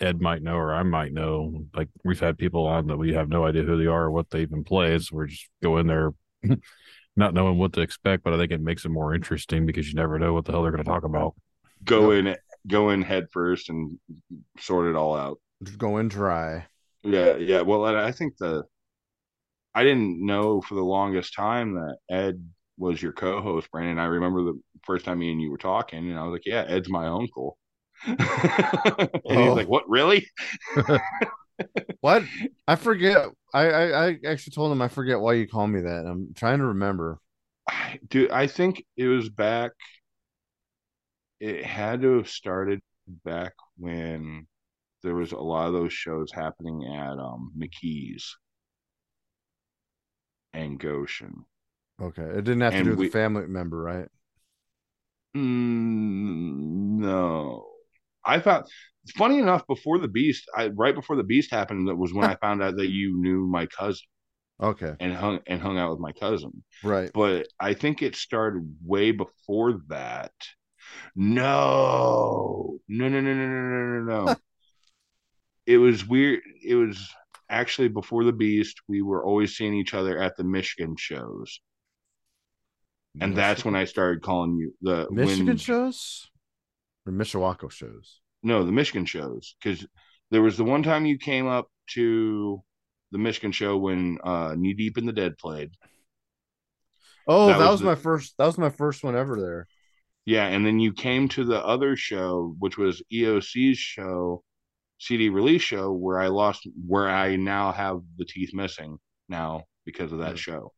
[SPEAKER 4] Ed might know or I might know, like we've had people on that we have no idea who they are or what they even play. So we're just go in there not knowing what to expect, but I think it makes it more interesting because you never know what the hell they're going to talk about.
[SPEAKER 9] go in go in head first and sort it all out.
[SPEAKER 7] Just go going dry.
[SPEAKER 9] Yeah, yeah. Well, I think the I didn't know for the longest time that Ed was your co-host, Brandon. I remember the first time me and you were talking, and I was like, "Yeah, Ed's my uncle." and
[SPEAKER 7] Oh.
[SPEAKER 9] he's like, "What? Really?"
[SPEAKER 7] What? I forget. I, I I actually told him I forget why you call me that. I'm trying to remember.
[SPEAKER 9] I- Dude, I think it was back. It had to have started back when there was a lot of those shows happening at um McKee's and Goshen.
[SPEAKER 7] Okay, it didn't have to
[SPEAKER 9] And
[SPEAKER 7] do with
[SPEAKER 9] we-
[SPEAKER 7] the family member, right?
[SPEAKER 9] Mm, no, I thought funny enough before the beast, I, right before the beast happened, that was when I found out that you knew my cousin.
[SPEAKER 7] Okay.
[SPEAKER 9] And hung and hung out with my cousin.
[SPEAKER 7] Right.
[SPEAKER 9] But I think it started way before that. No, no, no, no, no, no, no, no. it was weird. It was actually before the Beast. We were always seeing each other at the Michigan shows, and Michigan. that's when I started calling you the
[SPEAKER 7] Michigan
[SPEAKER 9] when,
[SPEAKER 7] shows or Mishawaka shows.
[SPEAKER 9] No, the Michigan shows because there was the one time you came up to the Michigan show when uh, Knee Deep in the Dead played.
[SPEAKER 7] Oh,
[SPEAKER 9] That
[SPEAKER 7] that,
[SPEAKER 9] was
[SPEAKER 7] was,
[SPEAKER 9] the-
[SPEAKER 7] my first. That was my first one ever there.
[SPEAKER 9] Yeah, and then you came to the other show, which was EOC's show, CD release show, where I lost, where I now have the teeth missing now because of that
[SPEAKER 7] Mm.
[SPEAKER 9] show.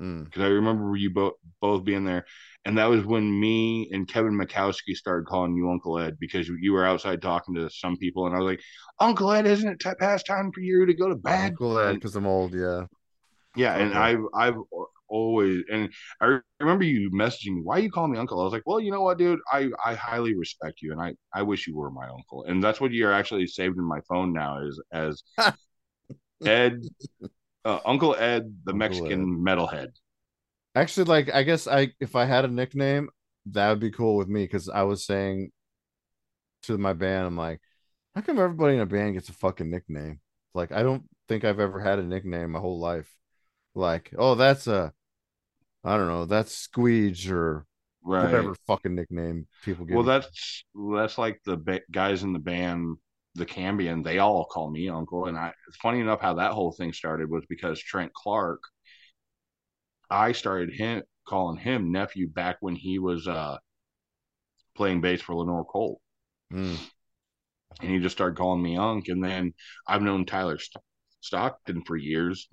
[SPEAKER 7] Mm.
[SPEAKER 9] Because I remember you both both being there, and that was when me and Kevin Mikowski started calling you Uncle Ed because you were outside talking to some people, and I was like, "Uncle Ed, isn't it t- past time for you to go to bed?"
[SPEAKER 7] Uncle Ed, because I'm old. Yeah.
[SPEAKER 9] yeah, and I've I've always and I remember you messaging me, why you calling me uncle? I was like, well, you know what, dude, I I highly respect you, and I I wish you were my uncle, and that's what you're actually saved in my phone now is as Ed, uh, Uncle Ed, the
[SPEAKER 7] Uncle
[SPEAKER 9] Mexican metalhead.
[SPEAKER 7] Actually, like I guess I if I had a nickname, that would be cool with me because I was saying to my band, I'm like, how come everybody in a band gets a fucking nickname? Like I don't think I've ever had a nickname my whole life. Like, oh, that's a, I don't know, that's Squeege or
[SPEAKER 9] Right.
[SPEAKER 7] whatever fucking nickname people get.
[SPEAKER 9] Well, that's that's like the ba- guys in the band, the Cambion. They all call me uncle, and I. It's funny enough how that whole thing started was because Trent Clark. I started him calling him nephew back when he was uh playing bass for Lenore Cole,
[SPEAKER 7] Mm.
[SPEAKER 9] and he just started calling me Unc. And then I've known Tyler St- Stockton for years.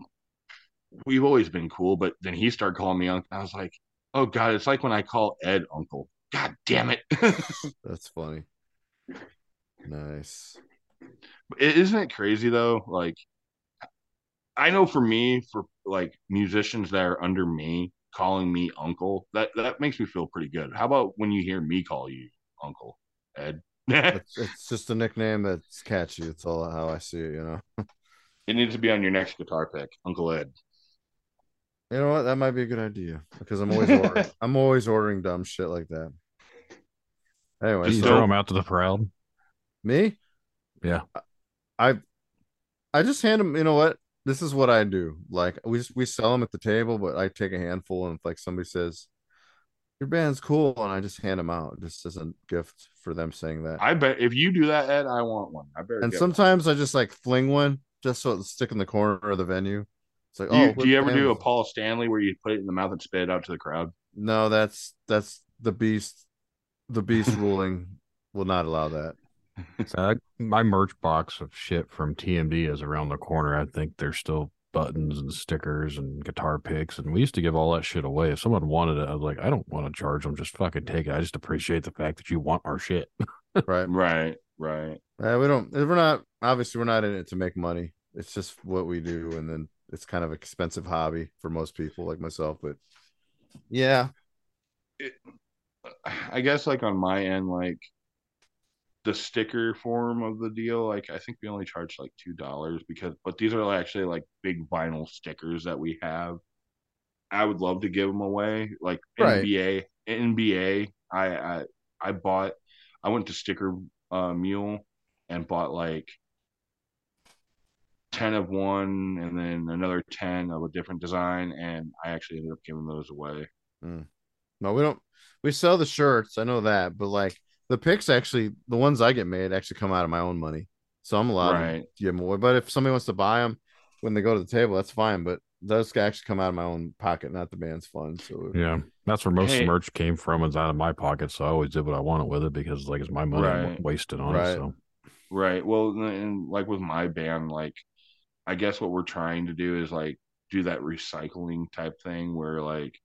[SPEAKER 9] We've always been cool, but then he started calling me Unc. And I was like, oh god, it's like when I call Ed Uncle. God damn it.
[SPEAKER 7] That's funny. Nice.
[SPEAKER 9] Isn't it crazy though? Like, I know for me, for like musicians that are under me, calling me uncle, that that makes me feel pretty good. How about when you hear me call you uncle, Ed?
[SPEAKER 7] It's, it's just a nickname that's catchy. It's all how I see it, you know.
[SPEAKER 9] It needs to be on your next guitar pick, Uncle Ed.
[SPEAKER 7] You know what? That might be a good idea because I'm always ordering, I'm always ordering dumb shit like that. Anyway,
[SPEAKER 4] Just
[SPEAKER 7] so-
[SPEAKER 4] throw them out to the crowd.
[SPEAKER 7] Me?
[SPEAKER 4] Yeah.
[SPEAKER 7] I I just hand them, you know what? This is what I do. Like we just, we sell them at the table, but I take a handful and if like somebody says your band's cool and I just hand them out just as a gift for them saying that.
[SPEAKER 9] I bet if you do that, Ed, I want one. I better.
[SPEAKER 7] and
[SPEAKER 9] get one.
[SPEAKER 7] sometimes I just like fling one just so it's stick in the corner of the venue. It's like,
[SPEAKER 9] do you,
[SPEAKER 7] oh,
[SPEAKER 9] do you ever do a Paul Stanley where you put it in the mouth and spit it out to the crowd?
[SPEAKER 7] No, that's that's the beast. The beast ruling will not allow that.
[SPEAKER 4] So I- my merch box of shit from TMD is around the corner. I think there's still buttons and stickers and guitar picks, and we used to give all that shit away. If someone wanted it, I was like, I don't want to charge them. Just fucking take it. I just appreciate the fact that you want our shit.
[SPEAKER 7] Right.
[SPEAKER 9] Right, right.
[SPEAKER 7] Uh, we don't. We're not. Obviously, we're not in it to make money. It's just what we do, and then it's kind of an expensive hobby for most people, like myself. But yeah,
[SPEAKER 9] I guess like on my end, like the sticker form of the deal, like I think we only charge like two dollars because, but these are actually like big vinyl stickers that we have. I would love to give them away, like
[SPEAKER 7] Right.
[SPEAKER 9] NBA. NBA, I I I bought. I went to Sticker uh, Mule and bought like ten of one, and then another ten of a different design, and I actually ended up giving those away.
[SPEAKER 7] no, we don't. We sell the shirts. I know that, but like the picks, actually, the ones I get made actually come out of my own money, so I'm allowed
[SPEAKER 9] Right.
[SPEAKER 7] to give them away. But if somebody wants to buy them when they go to the table, that's fine. But those actually come out of my own pocket, not the band's fund. So
[SPEAKER 4] Yeah, that's where most
[SPEAKER 9] Hey.
[SPEAKER 4] merch came from. Is out of my pocket, so I always did what I wanted with it because like it's my money
[SPEAKER 9] Right.
[SPEAKER 4] wasted on
[SPEAKER 7] Right.
[SPEAKER 4] it. So
[SPEAKER 9] Right. Well, and- and like with my band, like I guess what we're trying to do is like do that recycling type thing where like,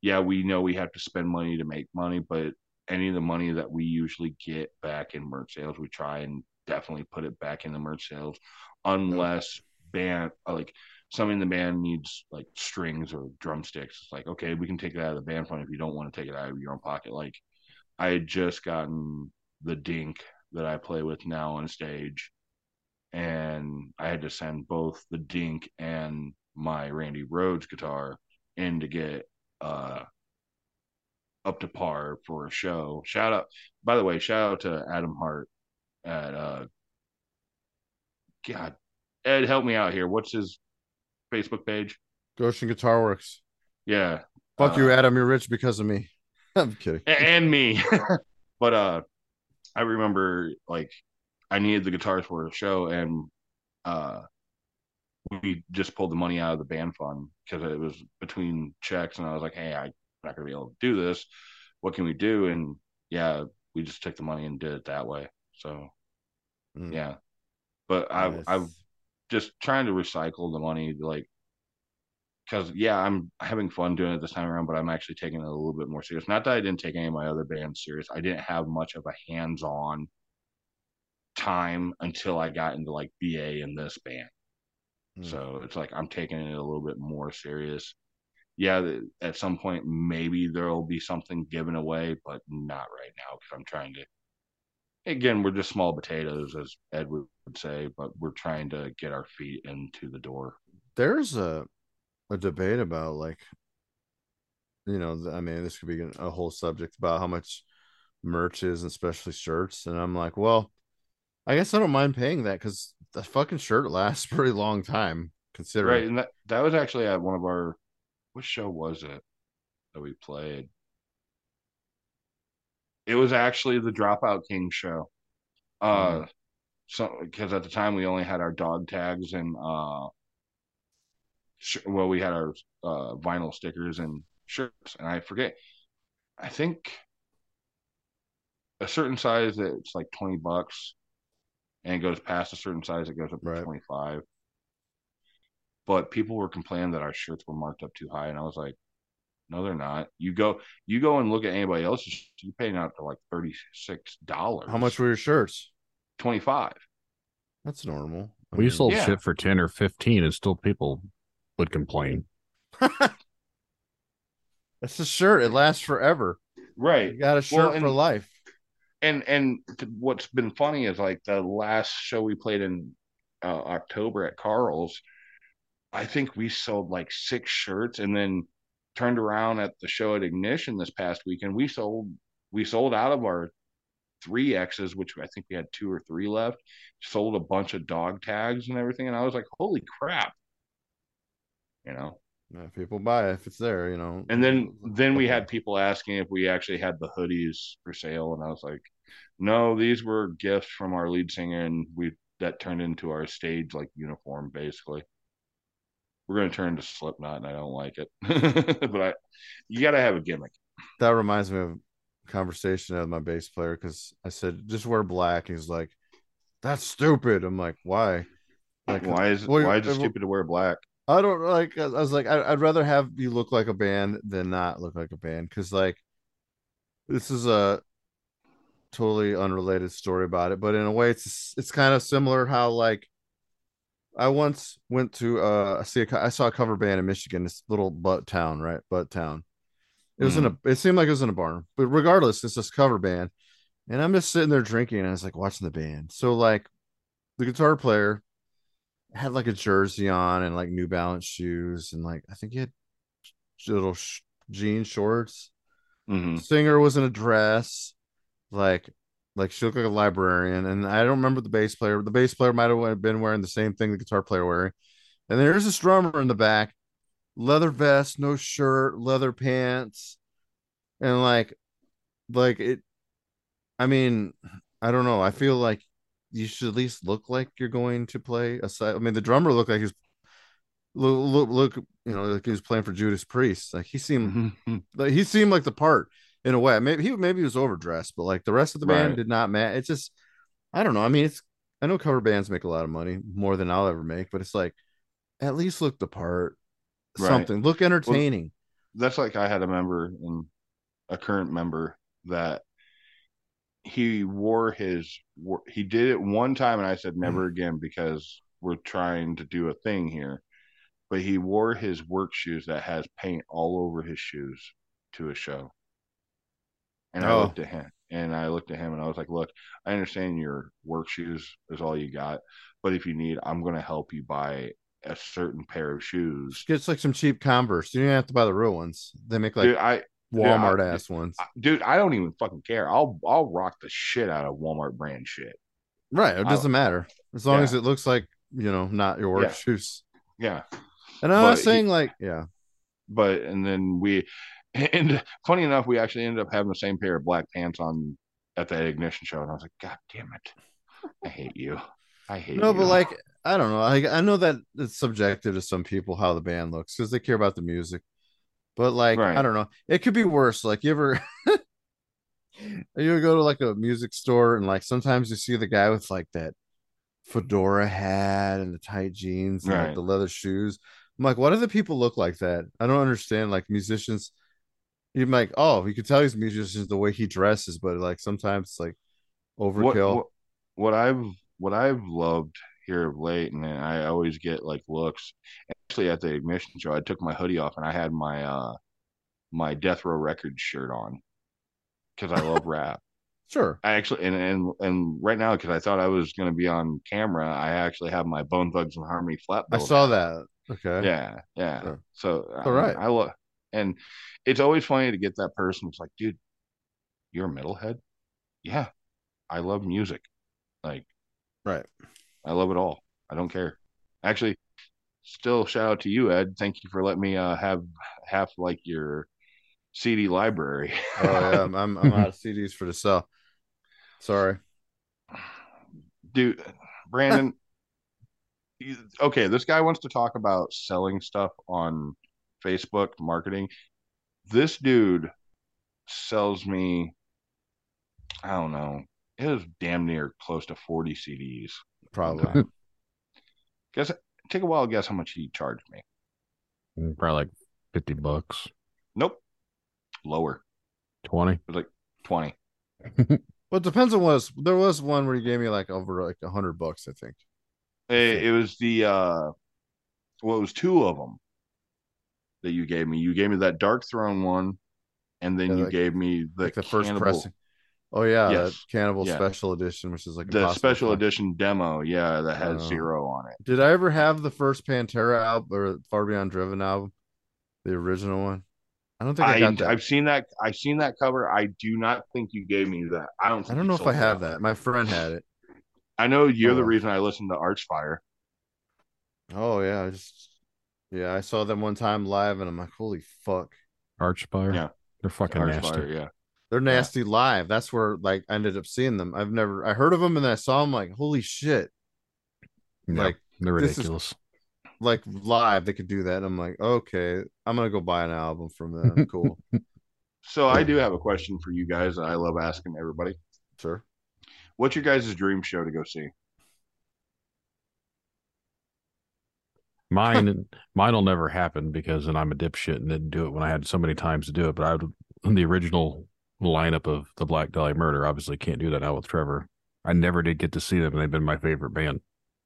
[SPEAKER 9] yeah, we know we have to spend money to make money, but any of the money that we usually get back in merch sales, we try and definitely put it back in the merch sales, unless band like something in the band needs like strings or drumsticks. It's like, okay, we can take it out of the band fund if you don't want to take it out of your own pocket. Like I had just gotten the dink that I play with now on stage, and I had to send both the dink and my Randy Rhoads guitar in to get uh up to par for a show. Shout out by the way, shout out to Adam Hart at uh God Ed, help me out here. What's his Facebook page?
[SPEAKER 7] Goshen Guitar Works.
[SPEAKER 9] Yeah.
[SPEAKER 7] Fuck you,
[SPEAKER 9] Uh,
[SPEAKER 7] Adam. You're rich because of me. I'm kidding.
[SPEAKER 9] And me. but uh I remember like I needed the guitars for a show and uh, we just pulled the money out of the band fund because it was between checks, and I was like, "Hey, I'm not gonna be able to do this. What can we do?" And yeah, we just took the money and did it that way. So
[SPEAKER 7] Mm.
[SPEAKER 9] yeah, but I've I've just trying to recycle the money, like because yeah, I'm having fun doing it this time around, but I'm actually taking it a little bit more serious. Not that I didn't take any of my other bands serious. I didn't have much of a hands-on time until I got into like BA in this band.
[SPEAKER 7] Mm.
[SPEAKER 9] So it's like I'm taking it a little bit more serious. Yeah, at some point maybe there'll be something given away, but not right now because I'm trying to. Again, we're just small potatoes, as Ed would say, but we're trying to get our feet into the door.
[SPEAKER 7] there's a a debate about like you know i mean this could be a whole subject about how much merch is especially shirts and i'm like well i guess i don't mind paying that because the fucking shirt lasts pretty long time Considering Right,
[SPEAKER 9] and that that was actually at one of our. What show was it that we played? It was actually the Dropout King show. Uh, so because at the time we only had our dog tags and uh, sh- well, we had our uh vinyl stickers and shirts, and I forget. I think a certain size it's like twenty bucks, and it goes past a certain size, it goes up to
[SPEAKER 7] Right.
[SPEAKER 9] twenty five. But people were complaining that our shirts were marked up too high, and I was like, "No, they're not. You go, you go and look at anybody else's. You're paying out to like thirty six dollars.
[SPEAKER 7] how much were your shirts
[SPEAKER 9] Twenty five.
[SPEAKER 7] that's normal I
[SPEAKER 4] We
[SPEAKER 7] mean,
[SPEAKER 4] sold
[SPEAKER 9] Yeah.
[SPEAKER 4] shit for ten or fifteen, and still people would complain.
[SPEAKER 7] that's a shirt it lasts forever
[SPEAKER 9] Right.
[SPEAKER 7] you got a shirt
[SPEAKER 9] Well,
[SPEAKER 7] for life
[SPEAKER 9] and and th- what's been funny is like the last show we played in uh, October at Carl's, I think we sold like six shirts, and then turned around at the show at Ignition this past weekend. We sold we sold out of our three X's, which I think we had two or three left. Sold a bunch of dog tags and everything, and I was like, "Holy crap!" You know.
[SPEAKER 7] People buy it if it's there you know
[SPEAKER 9] And then then we had people asking if we actually had the hoodies for sale, and I was like, no, these were gifts from our lead singer, and we that turned into our stage like uniform basically. We're gonna turn into Slipknot, and I don't like it, but I you gotta have a gimmick.
[SPEAKER 7] that reminds me of a conversation with my bass player because I said just wear black. He's like, "That's stupid." I'm like, "Why?" Like,
[SPEAKER 9] Why is
[SPEAKER 7] well,
[SPEAKER 9] why is it stupid to wear black?
[SPEAKER 7] I don't like. I was like, I, I'd rather have you look like a band than not look like a band because like this is a totally unrelated story about it, but in a way, it's it's kind of similar. How like I once went to uh I see a, I saw a cover band in Michigan, this little butt town, right? Butt town. It was in a. It seemed like it was in a barn, but regardless, it's this cover band, and I'm just sitting there drinking, and I was like watching the band. So like, the guitar player had like a jersey on and like New Balance shoes, and like I think he had little sh- jean shorts.
[SPEAKER 9] Mhm.
[SPEAKER 7] Singer was in a dress, like like she looked like a librarian, and I don't remember the bass player. The bass player might have been wearing the same thing the guitar player wearing. And there's this drummer in the back, leather vest, no shirt, leather pants, and like, like it. I mean, I don't know. I feel like you should at least look like you're going to play a side. I mean, the drummer looked like he's look, look, look, you know, like he was playing for Judas Priest. Like he seemed
[SPEAKER 9] Mhm.
[SPEAKER 7] like he seemed like the part in a way. Maybe he maybe he was overdressed, but like the rest of the band
[SPEAKER 9] Right.
[SPEAKER 7] did not match. It's just I don't know. I mean, it's I know cover bands make a lot of money, more than I'll ever make, but it's like at least look the part.
[SPEAKER 9] Right.
[SPEAKER 7] Something look entertaining.
[SPEAKER 9] that's like I had a member and a current member that he wore his he did it one time and I said never mm. again because we're trying to do a thing here. But he wore his work shoes that has paint all over his shoes to a show. And I
[SPEAKER 7] Oh.
[SPEAKER 9] looked at him and I looked at him and I was like, look, I understand your work shoes is all you got, but if you need, I'm gonna help you buy a certain pair of shoes.
[SPEAKER 7] Get like some cheap Converse. You don't have to buy the real ones. They make like
[SPEAKER 9] Dude, I
[SPEAKER 7] Walmart
[SPEAKER 9] I-
[SPEAKER 7] ass ones.
[SPEAKER 9] dude, I don't even fucking care. I'll I'll rock the shit out of Walmart brand shit.
[SPEAKER 7] Right. It doesn't matter. As long
[SPEAKER 9] Yeah.
[SPEAKER 7] as it looks like, you know, not your work
[SPEAKER 9] Yeah.
[SPEAKER 7] shoes.
[SPEAKER 9] Yeah,
[SPEAKER 7] And I'm not
[SPEAKER 9] But he-
[SPEAKER 7] saying like, yeah.
[SPEAKER 9] but and then we, and funny enough, we actually ended up having the same pair of black pants on at that ignition show, and I was like, God damn it, I hate you. I hate
[SPEAKER 7] No,
[SPEAKER 9] you.
[SPEAKER 7] but like I don't know. I I know that it's subjective to some people how the band looks because they care about the music. But like,
[SPEAKER 9] Right.
[SPEAKER 7] I don't know. It could be worse. Like you ever you ever go to like a music store and like sometimes you see the guy with like that fedora hat and the tight jeans and like the leather shoes. I'm like, why do the people look like that? I don't understand. Like musicians, you're like, oh, you can tell he's a musician the way he dresses, but like sometimes it's like
[SPEAKER 9] what,
[SPEAKER 7] overkill.
[SPEAKER 9] what what I've what I've loved here of late, and I always get like looks. Actually, at the admission show, I took my hoodie off and I had my uh my Death Row Records shirt on because I love rap.
[SPEAKER 7] Sure.
[SPEAKER 9] I actually and and and right now because I thought I was going to be on camera, I actually have my Bone Thugs and Harmony flat.
[SPEAKER 7] I saw
[SPEAKER 9] hat.
[SPEAKER 7] that. Okay.
[SPEAKER 9] Yeah, yeah.
[SPEAKER 7] Sure.
[SPEAKER 9] So I
[SPEAKER 7] all
[SPEAKER 9] mean,
[SPEAKER 7] right.
[SPEAKER 9] I love, and it's always funny to get that person who's like, dude, you're a metalhead. Yeah, I love music. Like,
[SPEAKER 7] Right.
[SPEAKER 9] I love it all. I don't care. Actually, still shout out to you, Ed. Thank you for letting me uh, have half like your CD library.
[SPEAKER 7] Oh yeah, I'm I'm, I'm out of CDs for the sell. Sorry.
[SPEAKER 9] dude brandon okay this guy wants to talk about selling stuff on facebook marketing. This dude sells me i don't know it was damn near close to 40 cds
[SPEAKER 7] Probably.
[SPEAKER 9] guess take a wild guess how much he charged me.
[SPEAKER 4] Probably like fifty bucks,
[SPEAKER 9] nope. Lower.
[SPEAKER 4] Twenty.
[SPEAKER 9] it was like 20
[SPEAKER 7] Well, it depends on what was, there was one where he gave me like over like a hundred bucks, I think.
[SPEAKER 9] it, it was the uh well it was two of them that you gave me you gave me that Darkthrone one and then
[SPEAKER 7] Yeah,
[SPEAKER 9] you
[SPEAKER 7] like-
[SPEAKER 9] gave me the,
[SPEAKER 7] like the first pressing. Oh yeah,
[SPEAKER 9] Yes.
[SPEAKER 7] that Cannibal
[SPEAKER 9] Yeah.
[SPEAKER 7] Special Edition, which is like
[SPEAKER 9] the special edition demo, yeah, that has
[SPEAKER 7] Oh.
[SPEAKER 9] zero on it.
[SPEAKER 7] Did I ever have the first Pantera album or Far Beyond Driven album, the original one? I don't think I,
[SPEAKER 9] I,
[SPEAKER 7] got that.
[SPEAKER 9] I've seen that. I've seen that cover. I do not think you gave me that. I don't.
[SPEAKER 7] I don't know if I have
[SPEAKER 9] me
[SPEAKER 7] that. My friend had it.
[SPEAKER 9] I know you're the
[SPEAKER 7] Oh.
[SPEAKER 9] reason I listened to Archspire.
[SPEAKER 7] Oh yeah, I just yeah, I saw them one time live, and I'm like, holy fuck,
[SPEAKER 4] Archspire.
[SPEAKER 9] Yeah.
[SPEAKER 4] They're fucking nasty.
[SPEAKER 9] Archspire, yeah.
[SPEAKER 7] they're nasty live. That's where like I ended up seeing them. I've never I heard of them, and then I saw them. Like, holy shit,
[SPEAKER 4] Yeah,
[SPEAKER 7] like
[SPEAKER 4] they're
[SPEAKER 7] this is-
[SPEAKER 4] ridiculous.
[SPEAKER 7] like live they could do that. I'm like, okay, I'm gonna go buy an album from them. Cool,
[SPEAKER 9] So I do have a question for you guys I love asking everybody.
[SPEAKER 7] sure.
[SPEAKER 9] What's your guys' dream show to go see?
[SPEAKER 4] Mine, mine'll never happen because then I'm a dipshit and didn't do it when I had so many times to do it. But I would, the original lineup of the Black Dahlia Murder, obviously can't do that now with Trevor. I never did get to see them, and they've been my favorite band.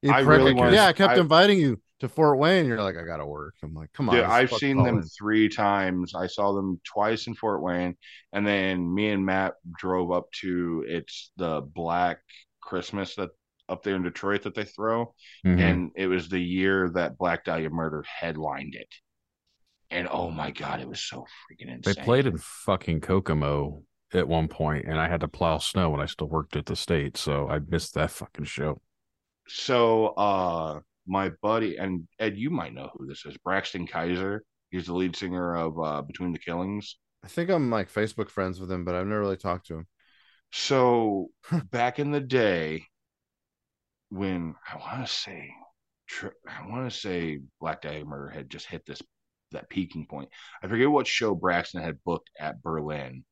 [SPEAKER 9] I really wanna-
[SPEAKER 7] yeah, I kept
[SPEAKER 9] I-
[SPEAKER 7] inviting you to Fort Wayne. You're like, I gotta work. I'm like, come on.
[SPEAKER 9] Dude,
[SPEAKER 7] just
[SPEAKER 9] I've seen
[SPEAKER 7] call
[SPEAKER 9] them
[SPEAKER 7] in.
[SPEAKER 9] three times. I saw them twice in Fort Wayne, and then me and Matt drove up to it's the Black Christmas that up there in Detroit that they throw,
[SPEAKER 4] Mhm.
[SPEAKER 9] and it was the year that Black Dahlia Murder headlined it. And oh my god, it was so freaking insane.
[SPEAKER 4] They played in fucking Kokomo at one point, and I had to plow snow when I still worked at the state, so I missed that fucking show.
[SPEAKER 9] So, uh, my buddy and Ed, you might know who this is. Braxton Kaiser. He's the lead singer of uh, Between the Killings.
[SPEAKER 7] I think I'm like Facebook friends with him, but I've never really talked to him.
[SPEAKER 9] So back in the day, when I want to say, I want to say Black Dahlia Murder had just hit this that peaking point. I forget what show Braxton had booked at Berlin,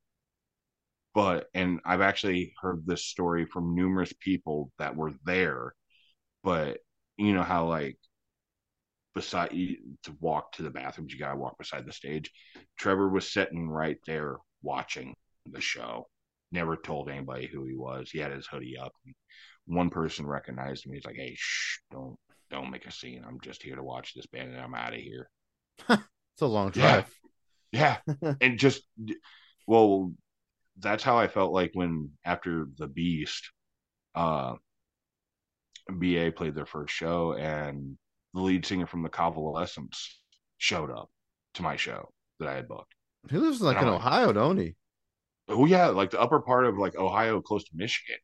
[SPEAKER 9] but and I've actually heard this story from numerous people that were there. But you know how like beside you to walk to the bathrooms, you gotta walk beside the stage. Trevor was sitting right there watching the show never told anybody who he was. He had his hoodie up. One person recognized me. He's like, "Hey, shh, don't don't make a scene. I'm just here to watch this band, and I'm out of here."
[SPEAKER 7] It's a long drive.
[SPEAKER 9] Yeah, and just well, that's how I felt like when after the Beast, uh, BA played their first show, and the lead singer from the Convalescence showed up to my show that I had booked.
[SPEAKER 7] He lives like in
[SPEAKER 9] like,
[SPEAKER 7] Ohio, don't he?
[SPEAKER 9] Oh yeah, like the upper part of like Ohio, close to Michigan.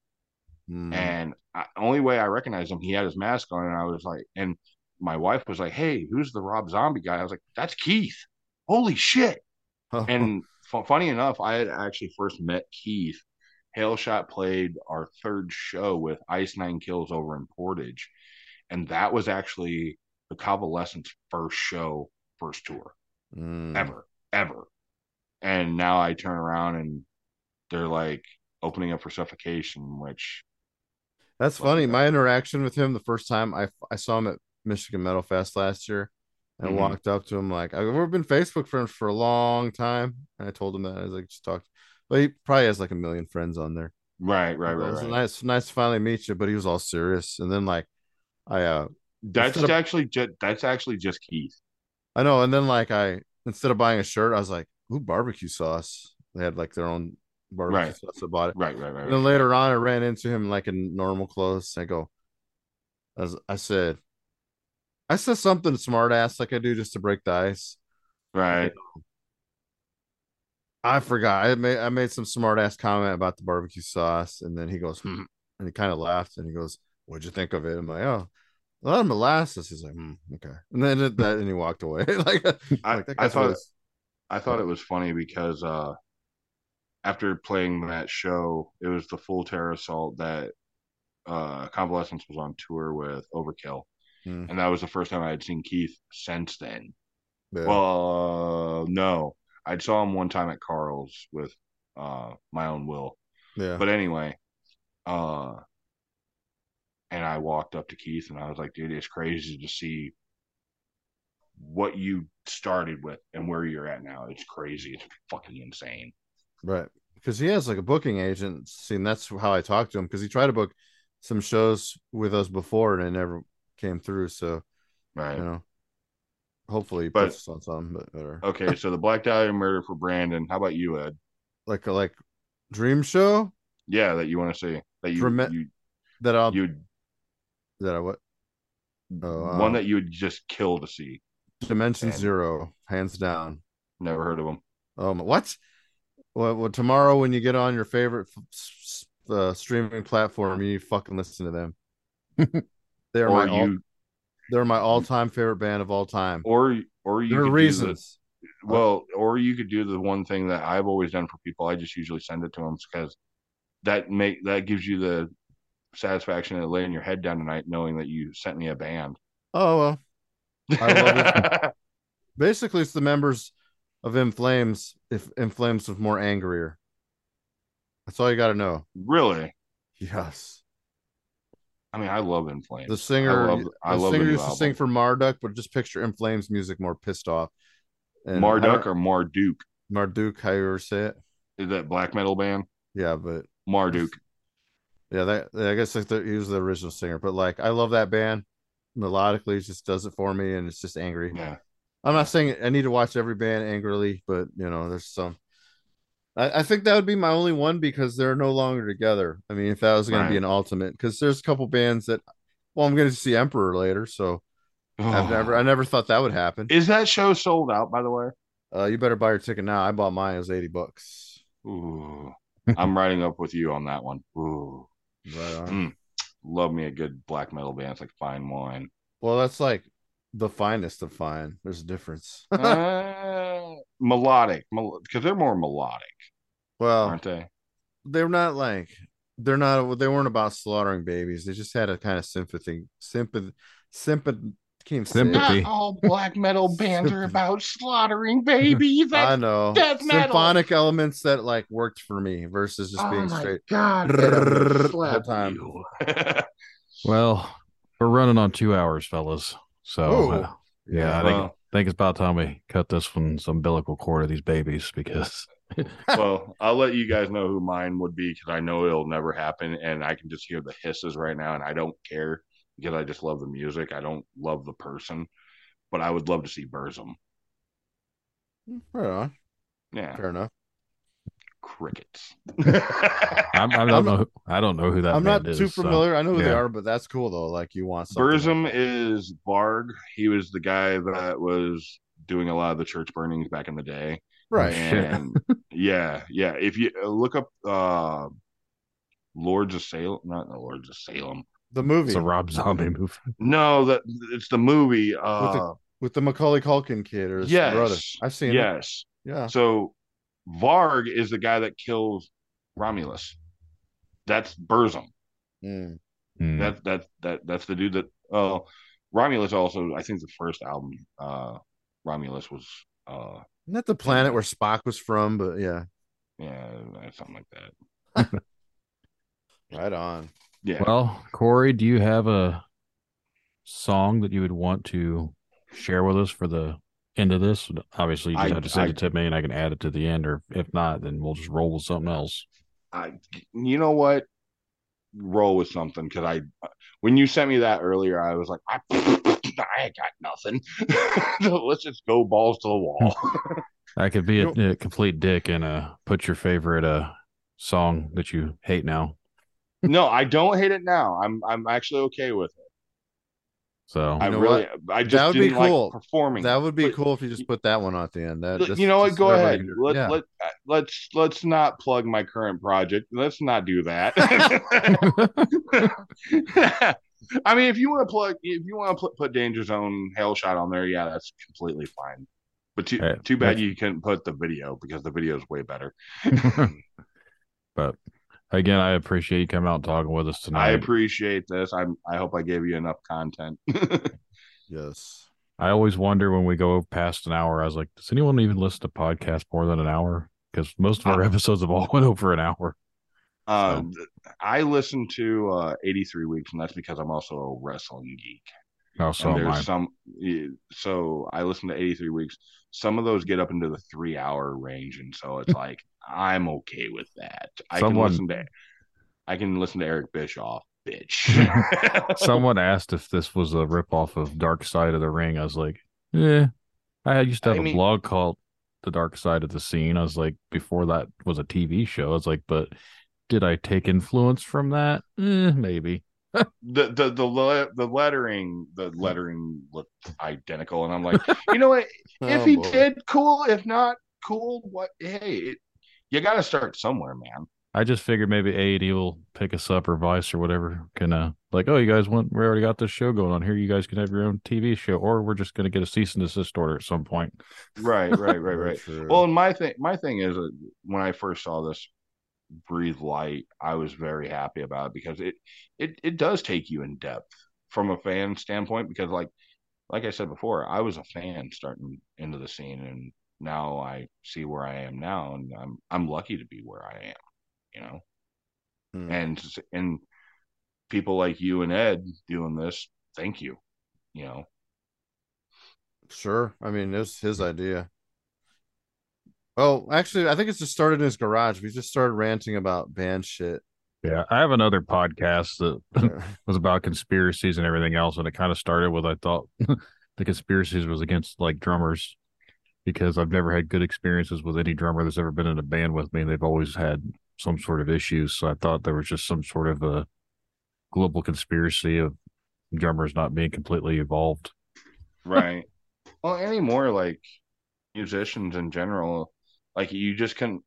[SPEAKER 7] Hmm.
[SPEAKER 9] And I, only way I recognized him, he had his mask on, and I was like, and my wife was like, "Hey, who's the Rob Zombie guy?" I was like, "That's Keith." Holy shit! And fu- funny enough, I had actually first met Keith. Hailshot played our third show with Ice Nine Kills over in Portage, and that was actually the Convalescence first show, first tour
[SPEAKER 7] Mm.
[SPEAKER 9] ever, ever. And now I turn around and they're like opening up for suffocation, which
[SPEAKER 7] That's funny. My interaction with him the first time I I saw him at Michigan Metal Fest last year, and
[SPEAKER 9] Mhm.
[SPEAKER 7] walked up to him like I- we've been Facebook friends for a long time, and I told him that I was like just talked, but he probably has like a million friends on there.
[SPEAKER 9] right, right,
[SPEAKER 7] It
[SPEAKER 9] right,
[SPEAKER 7] was
[SPEAKER 9] right.
[SPEAKER 7] nice, nice to finally meet you, but he was all serious, and then like I uh
[SPEAKER 9] That's
[SPEAKER 7] of-
[SPEAKER 9] actually just that's actually just Keith.
[SPEAKER 7] I know, and then like I instead of buying a shirt, I was like, ooh, barbecue sauce. They had like their own barbecue
[SPEAKER 9] Right.
[SPEAKER 7] sauce. I bought it.
[SPEAKER 9] Right, right, right.
[SPEAKER 7] And then
[SPEAKER 9] right.
[SPEAKER 7] later on, I ran into him like in normal clothes. I go, as I said, I said something smart ass like I do just to break the ice.
[SPEAKER 9] Right.
[SPEAKER 7] I forgot. I made I made some smart ass comment about the barbecue sauce, and then he goes, hmm, and he kind of laughed, and he goes, "What'd you think of it?" I'm like, "Oh, a lot of molasses." He's like, hmm, "Okay," and then that, and he walked away. like,
[SPEAKER 9] I,
[SPEAKER 7] like,
[SPEAKER 9] I thought
[SPEAKER 7] really-
[SPEAKER 9] I thought it was funny because uh after playing that show, it was the full terror assault that uh Convalescence was on tour with Overkill.
[SPEAKER 7] Hmm.
[SPEAKER 9] And that was the first time I had seen Keith since then.
[SPEAKER 7] Yeah.
[SPEAKER 9] Well, uh, no. I saw him one time at Carl's with uh my own will.
[SPEAKER 7] yeah,
[SPEAKER 9] But anyway, uh and I walked up to Keith and I was like, dude, it's crazy to see what you started with and where you're at now. It's crazy. It's fucking insane.
[SPEAKER 7] Right. Because he has like a booking agent. And that's how I talked to him because he tried to book some shows with us before and it never came through. So
[SPEAKER 9] Right.
[SPEAKER 7] you know, hopefully he
[SPEAKER 9] But-
[SPEAKER 7] puts on something, but better.
[SPEAKER 9] Okay, so the Black Dahlia murder for Brandon. How about you, Ed?
[SPEAKER 7] like a like dream show
[SPEAKER 9] Yeah, that you want to see that you
[SPEAKER 7] Drama-
[SPEAKER 9] you
[SPEAKER 7] that I'll
[SPEAKER 9] you
[SPEAKER 7] that I what Oh,
[SPEAKER 9] one
[SPEAKER 7] um,
[SPEAKER 9] that you would just kill to see.
[SPEAKER 7] Dimension
[SPEAKER 9] And-
[SPEAKER 7] Zero, hands down.
[SPEAKER 9] Never heard of him.
[SPEAKER 7] Um, what? Well, well, tomorrow when you get on your favorite uh, streaming platform, you fucking listen to them. they're my all,
[SPEAKER 9] you
[SPEAKER 7] they're my all time favorite band of all time.
[SPEAKER 9] or or you
[SPEAKER 7] there are
[SPEAKER 9] do the-
[SPEAKER 7] reasons.
[SPEAKER 9] Well, or you could do the one thing that I've always done for people. I just usually send it to them because that make that gives you the satisfaction of laying your head down tonight knowing that you sent me a band.
[SPEAKER 7] Oh well, I love basically it's the members of In Flames. If In Flames was more angrier, that's all you got to know.
[SPEAKER 9] really?
[SPEAKER 7] Yes,
[SPEAKER 9] I mean, I love In Flames.
[SPEAKER 7] The singer,
[SPEAKER 9] I love, I
[SPEAKER 7] the
[SPEAKER 9] love
[SPEAKER 7] singer used to sing for Marduk, but just picture In Flames music more pissed off. And
[SPEAKER 9] Marduk or Marduk?
[SPEAKER 7] Marduk, how you ever say it?
[SPEAKER 9] Is that black metal band?
[SPEAKER 7] Yeah, but
[SPEAKER 9] Marduk.
[SPEAKER 7] yeah, that I guess like the, he was the original singer. But like, I love that band. Melodically, it just does it for me, and it's just angry.
[SPEAKER 9] Yeah.
[SPEAKER 7] I'm not saying I need to watch every band angrily, but you know, there's some. I, I think that would be my only one because they're no longer together. I mean, if that was going to be an ultimate, because there's a couple bands that, well, I'm going to see Emperor later, so I've never, I never thought that would happen.
[SPEAKER 9] Is that show sold out? By the way.
[SPEAKER 7] Uh, you better buy your ticket now. I bought mine; it was eighty bucks.
[SPEAKER 9] Ooh, I'm riding up with you on that one. Ooh,
[SPEAKER 7] Right on.
[SPEAKER 9] Mm. love me a good black metal band. It's like fine wine.
[SPEAKER 7] Well, that's like the finest of fine. There's a difference.
[SPEAKER 9] uh, melodic, because they're more melodic,
[SPEAKER 7] well,
[SPEAKER 9] aren't they?
[SPEAKER 7] they're not like they're not. They weren't about slaughtering babies. They just had a kind of sympathy, sympathy, sympathy. Can't say it.
[SPEAKER 4] Sympathy.
[SPEAKER 9] all black metal
[SPEAKER 7] bands are
[SPEAKER 9] about slaughtering babies.
[SPEAKER 7] I know
[SPEAKER 9] death metal.
[SPEAKER 7] symphonic elements that like worked for me versus just
[SPEAKER 9] Oh
[SPEAKER 7] being straight.
[SPEAKER 9] god!
[SPEAKER 7] the time.
[SPEAKER 4] Well, we're running on two hours, fellas. So uh, yeah, I think
[SPEAKER 9] Well,
[SPEAKER 4] think it's about time we cut this one's umbilical cord of these babies because
[SPEAKER 9] well, I'll let you guys know who mine would be because I know it'll never happen, and I can just hear the hisses right now, and I don't care because I just love the music. I don't love the person, but I would love to see Burzum.
[SPEAKER 7] Right on.
[SPEAKER 9] Yeah,
[SPEAKER 7] Fair enough.
[SPEAKER 9] Crickets.
[SPEAKER 4] I'm, I don't
[SPEAKER 7] I'm-
[SPEAKER 4] know. Who, I don't know who that
[SPEAKER 7] I'm not
[SPEAKER 4] band
[SPEAKER 7] too
[SPEAKER 4] is, so-
[SPEAKER 7] familiar. I know who they are, but that's cool though. Like you want something.
[SPEAKER 9] Burzum is Varg. He was the guy that was doing a lot of the church burnings back in the day.
[SPEAKER 7] right?
[SPEAKER 9] And yeah, yeah. If you uh, look up uh Lords of Salem, not the Lords of Salem.
[SPEAKER 7] The movie
[SPEAKER 4] It's a Rob Zombie movie.
[SPEAKER 9] No, that it's the movie. Uh,
[SPEAKER 7] with the Macaulay Culkin kid or his
[SPEAKER 9] yes,
[SPEAKER 7] brother. I've seen it.
[SPEAKER 9] yes.
[SPEAKER 7] Yeah.
[SPEAKER 9] So Varg is the guy that kills Romulus. That's Burzum.
[SPEAKER 7] Mm.
[SPEAKER 9] That that that that's the dude that Well, Romulus also, I think the first album, uh, Romulus was, uh,
[SPEAKER 7] Isn't that the planet where Spock was from? But yeah,
[SPEAKER 9] yeah, something like that.
[SPEAKER 7] right on.
[SPEAKER 9] Yeah.
[SPEAKER 4] Well, Corey, do you have a song that you would want to share with us for the end of this? Obviously, you just
[SPEAKER 9] I-
[SPEAKER 4] have to send
[SPEAKER 9] I-
[SPEAKER 4] it to me, and I can add it to the end. Or if not, then we'll just roll with something else.
[SPEAKER 9] I, you know what? Roll with something because I, when you sent me that earlier, I was like, I, I got nothing. Let's just go balls to the wall.
[SPEAKER 4] I could be a, a complete dick and uh, put your favorite uh song that you hate now.
[SPEAKER 9] no, I don't hate it now. I'm I'm actually okay with it.
[SPEAKER 4] So
[SPEAKER 9] I
[SPEAKER 7] know
[SPEAKER 9] really, I just
[SPEAKER 7] That would be
[SPEAKER 9] didn't like
[SPEAKER 7] cool.
[SPEAKER 9] performing.
[SPEAKER 7] That would be
[SPEAKER 9] But-
[SPEAKER 7] cool if you just put that one at the end. That
[SPEAKER 9] Look,
[SPEAKER 7] that's
[SPEAKER 9] you know what? Go ahead.
[SPEAKER 7] everybody
[SPEAKER 9] Let,
[SPEAKER 7] yeah.
[SPEAKER 9] let uh, let's let's not plug my current project. Let's not do that. I mean, if you want to plug, if you want to put, put Danger Zone Hail Shot on there, yeah, that's completely fine. But too
[SPEAKER 4] Hey,
[SPEAKER 9] too bad you couldn't put the video because the video is way better.
[SPEAKER 4] but again, I appreciate you coming out and talking with us tonight.
[SPEAKER 9] I appreciate this. I'm I hope I gave you enough content.
[SPEAKER 7] yes.
[SPEAKER 4] I always wonder when we go past an hour. I was like, does anyone even listen to podcasts more than an hour? Because most of our
[SPEAKER 9] Uh,
[SPEAKER 4] episodes have all went over an hour.
[SPEAKER 9] Uh, I listen to uh, 83 weeks, and that's because I'm also a wrestling geek.
[SPEAKER 4] Oh, so
[SPEAKER 9] and there's some so i listen to 83 weeks some of those get up into the three hour range and so it's like i'm okay with that i
[SPEAKER 4] Someone-
[SPEAKER 9] can listen to i can listen to eric bischoff bitch
[SPEAKER 4] Someone asked if this was a ripoff of Dark Side of the Ring. I was like, yeah. I used to have
[SPEAKER 9] I
[SPEAKER 4] a
[SPEAKER 9] mean-
[SPEAKER 4] blog called The Dark Side of the Scene. I was like, before that was a TV show. I was like, but did I take influence from that? Eh, maybe.
[SPEAKER 9] the the the le- the lettering the lettering looked identical and i'm like you know what if
[SPEAKER 7] Oh,
[SPEAKER 9] he
[SPEAKER 7] boy.
[SPEAKER 9] did cool if not cool what hey it, you got to start somewhere man
[SPEAKER 4] I just figured maybe AED will pick us up or Vice or whatever. Can uh like, oh, you guys want we already got this show going on here. You guys can have your own TV show, or we're just gonna get a cease and desist order at some point.
[SPEAKER 9] right right right right
[SPEAKER 7] true.
[SPEAKER 9] Well, and my thing, my thing is uh, when I first saw this breathe light, I was very happy about it because it it it does take you in depth from a fan standpoint. Because like like I said before, I was a fan starting into the scene, and now I see where I am now, and I'm I'm lucky to be where I am, you know.
[SPEAKER 7] Hmm.
[SPEAKER 9] And and people like you and Ed doing this, thank you, you know.
[SPEAKER 7] Sure. I mean, it's his idea. Well, actually, I think it's just started in his garage. We just started ranting about band shit.
[SPEAKER 4] Yeah, I have another podcast that
[SPEAKER 7] Yeah.
[SPEAKER 4] was about conspiracies and everything else, and it kind of started with I thought the conspiracies was against like drummers because I've never had good experiences with any drummer that's ever been in a band with me. They've always had some sort of issues, so I thought there was just some sort of a global conspiracy of drummers not being completely evolved.
[SPEAKER 9] right well anymore like musicians in general like you just couldn't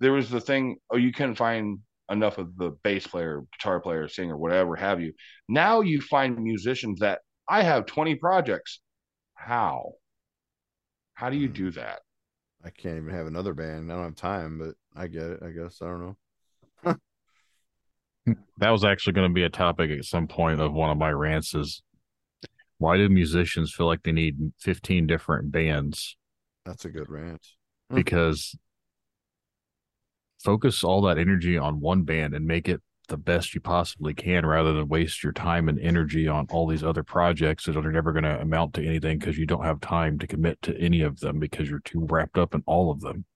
[SPEAKER 9] there was the thing oh you couldn't find enough of the bass player guitar player singer whatever have you now you find musicians that i have 20 projects how how do you do that
[SPEAKER 7] I can't even have another band. I don't have time, but I get it. I guess I don't know.
[SPEAKER 4] That was actually going to be a topic at some point of one of my rants is why do musicians feel like they need 15 different bands?
[SPEAKER 7] That's a good rant. Hmm.
[SPEAKER 4] Because focus all that energy on one band and make it the best you possibly can rather than waste your time and energy on all these other projects that are never going to amount to anything because you don't have time to commit to any of them because you're too wrapped up in all of them.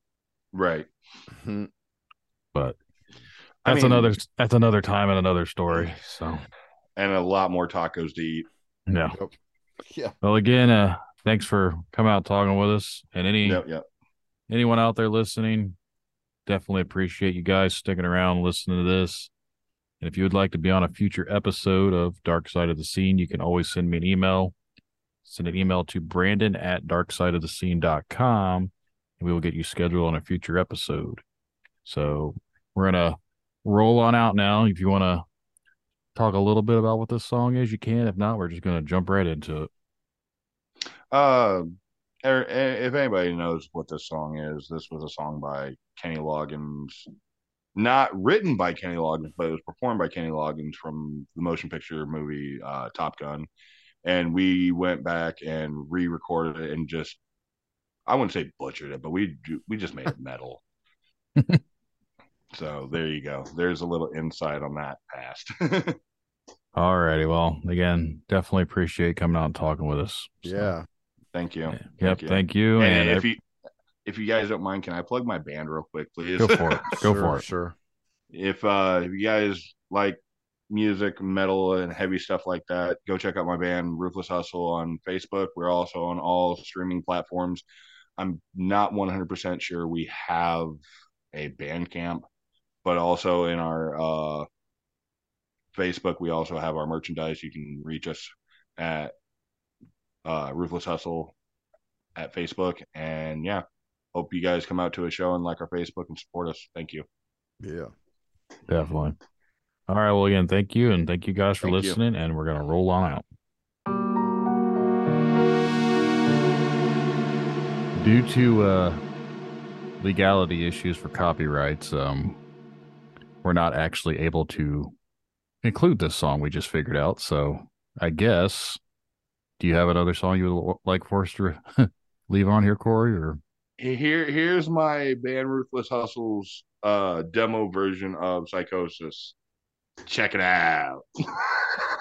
[SPEAKER 9] right
[SPEAKER 7] Hmm.
[SPEAKER 4] But
[SPEAKER 9] I
[SPEAKER 4] that's
[SPEAKER 9] mean-
[SPEAKER 4] another that's another time and another story. So
[SPEAKER 9] and a lot more tacos to eat
[SPEAKER 4] yeah.
[SPEAKER 7] Yeah.
[SPEAKER 4] Well, again, uh, thanks for coming out talking with us. And any
[SPEAKER 9] yep yep
[SPEAKER 4] anyone out there listening, definitely appreciate you guys sticking around, listening to this. And if you would like to be on a future episode of Dark Side of the Scene, you can always send me an email. Send an email to Brandon at darksideofthescene.com and we will get you scheduled on a future episode. So we're gonna roll on out now. If you want to talk a little bit about what this song is, you can. If not, we're just gonna jump right into it.
[SPEAKER 9] Uh, er- eh, if anybody knows what this song is, this was a song by Kenny Loggins, not written by Kenny Loggins, but it was performed by Kenny Loggins from the motion picture movie uh, Top Gun. And we went back and re-recorded it and just I wouldn't say butchered it, but we we just made it metal. so there you go. There's a little insight on that past.
[SPEAKER 4] All righty. Well, again, definitely appreciate coming out and talking with us. So,
[SPEAKER 7] Yeah.
[SPEAKER 9] Thank you.
[SPEAKER 4] Yep.
[SPEAKER 9] you.
[SPEAKER 4] Thank you.
[SPEAKER 9] And,
[SPEAKER 4] And,
[SPEAKER 9] if you if you guys don't mind, can I plug my band real quick, please?
[SPEAKER 4] go for it. Go
[SPEAKER 7] sure,
[SPEAKER 4] for it.
[SPEAKER 7] Sure.
[SPEAKER 9] if uh if you guys like music metal and heavy stuff like that go check out my band ruthless hustle on facebook we're also on all streaming platforms i'm not 100% sure we have a band camp but also in our uh facebook we also have our merchandise you can reach us at uh ruthless hustle at facebook and yeah hope you guys come out to a show and like our facebook and support us thank you
[SPEAKER 7] Yeah.
[SPEAKER 4] Definitely. All right. Well, again, thank you. And thank you guys for
[SPEAKER 9] Thank you.
[SPEAKER 4] listening. And we're going to roll on out. Due to uh, legality issues for copyrights, um, we're not actually able to include this song we just figured out. So I guess, do you have another song you would like for us to leave on here, Cory? Or
[SPEAKER 9] here here's my band ruthless hustles uh demo version of psychosis. Check it out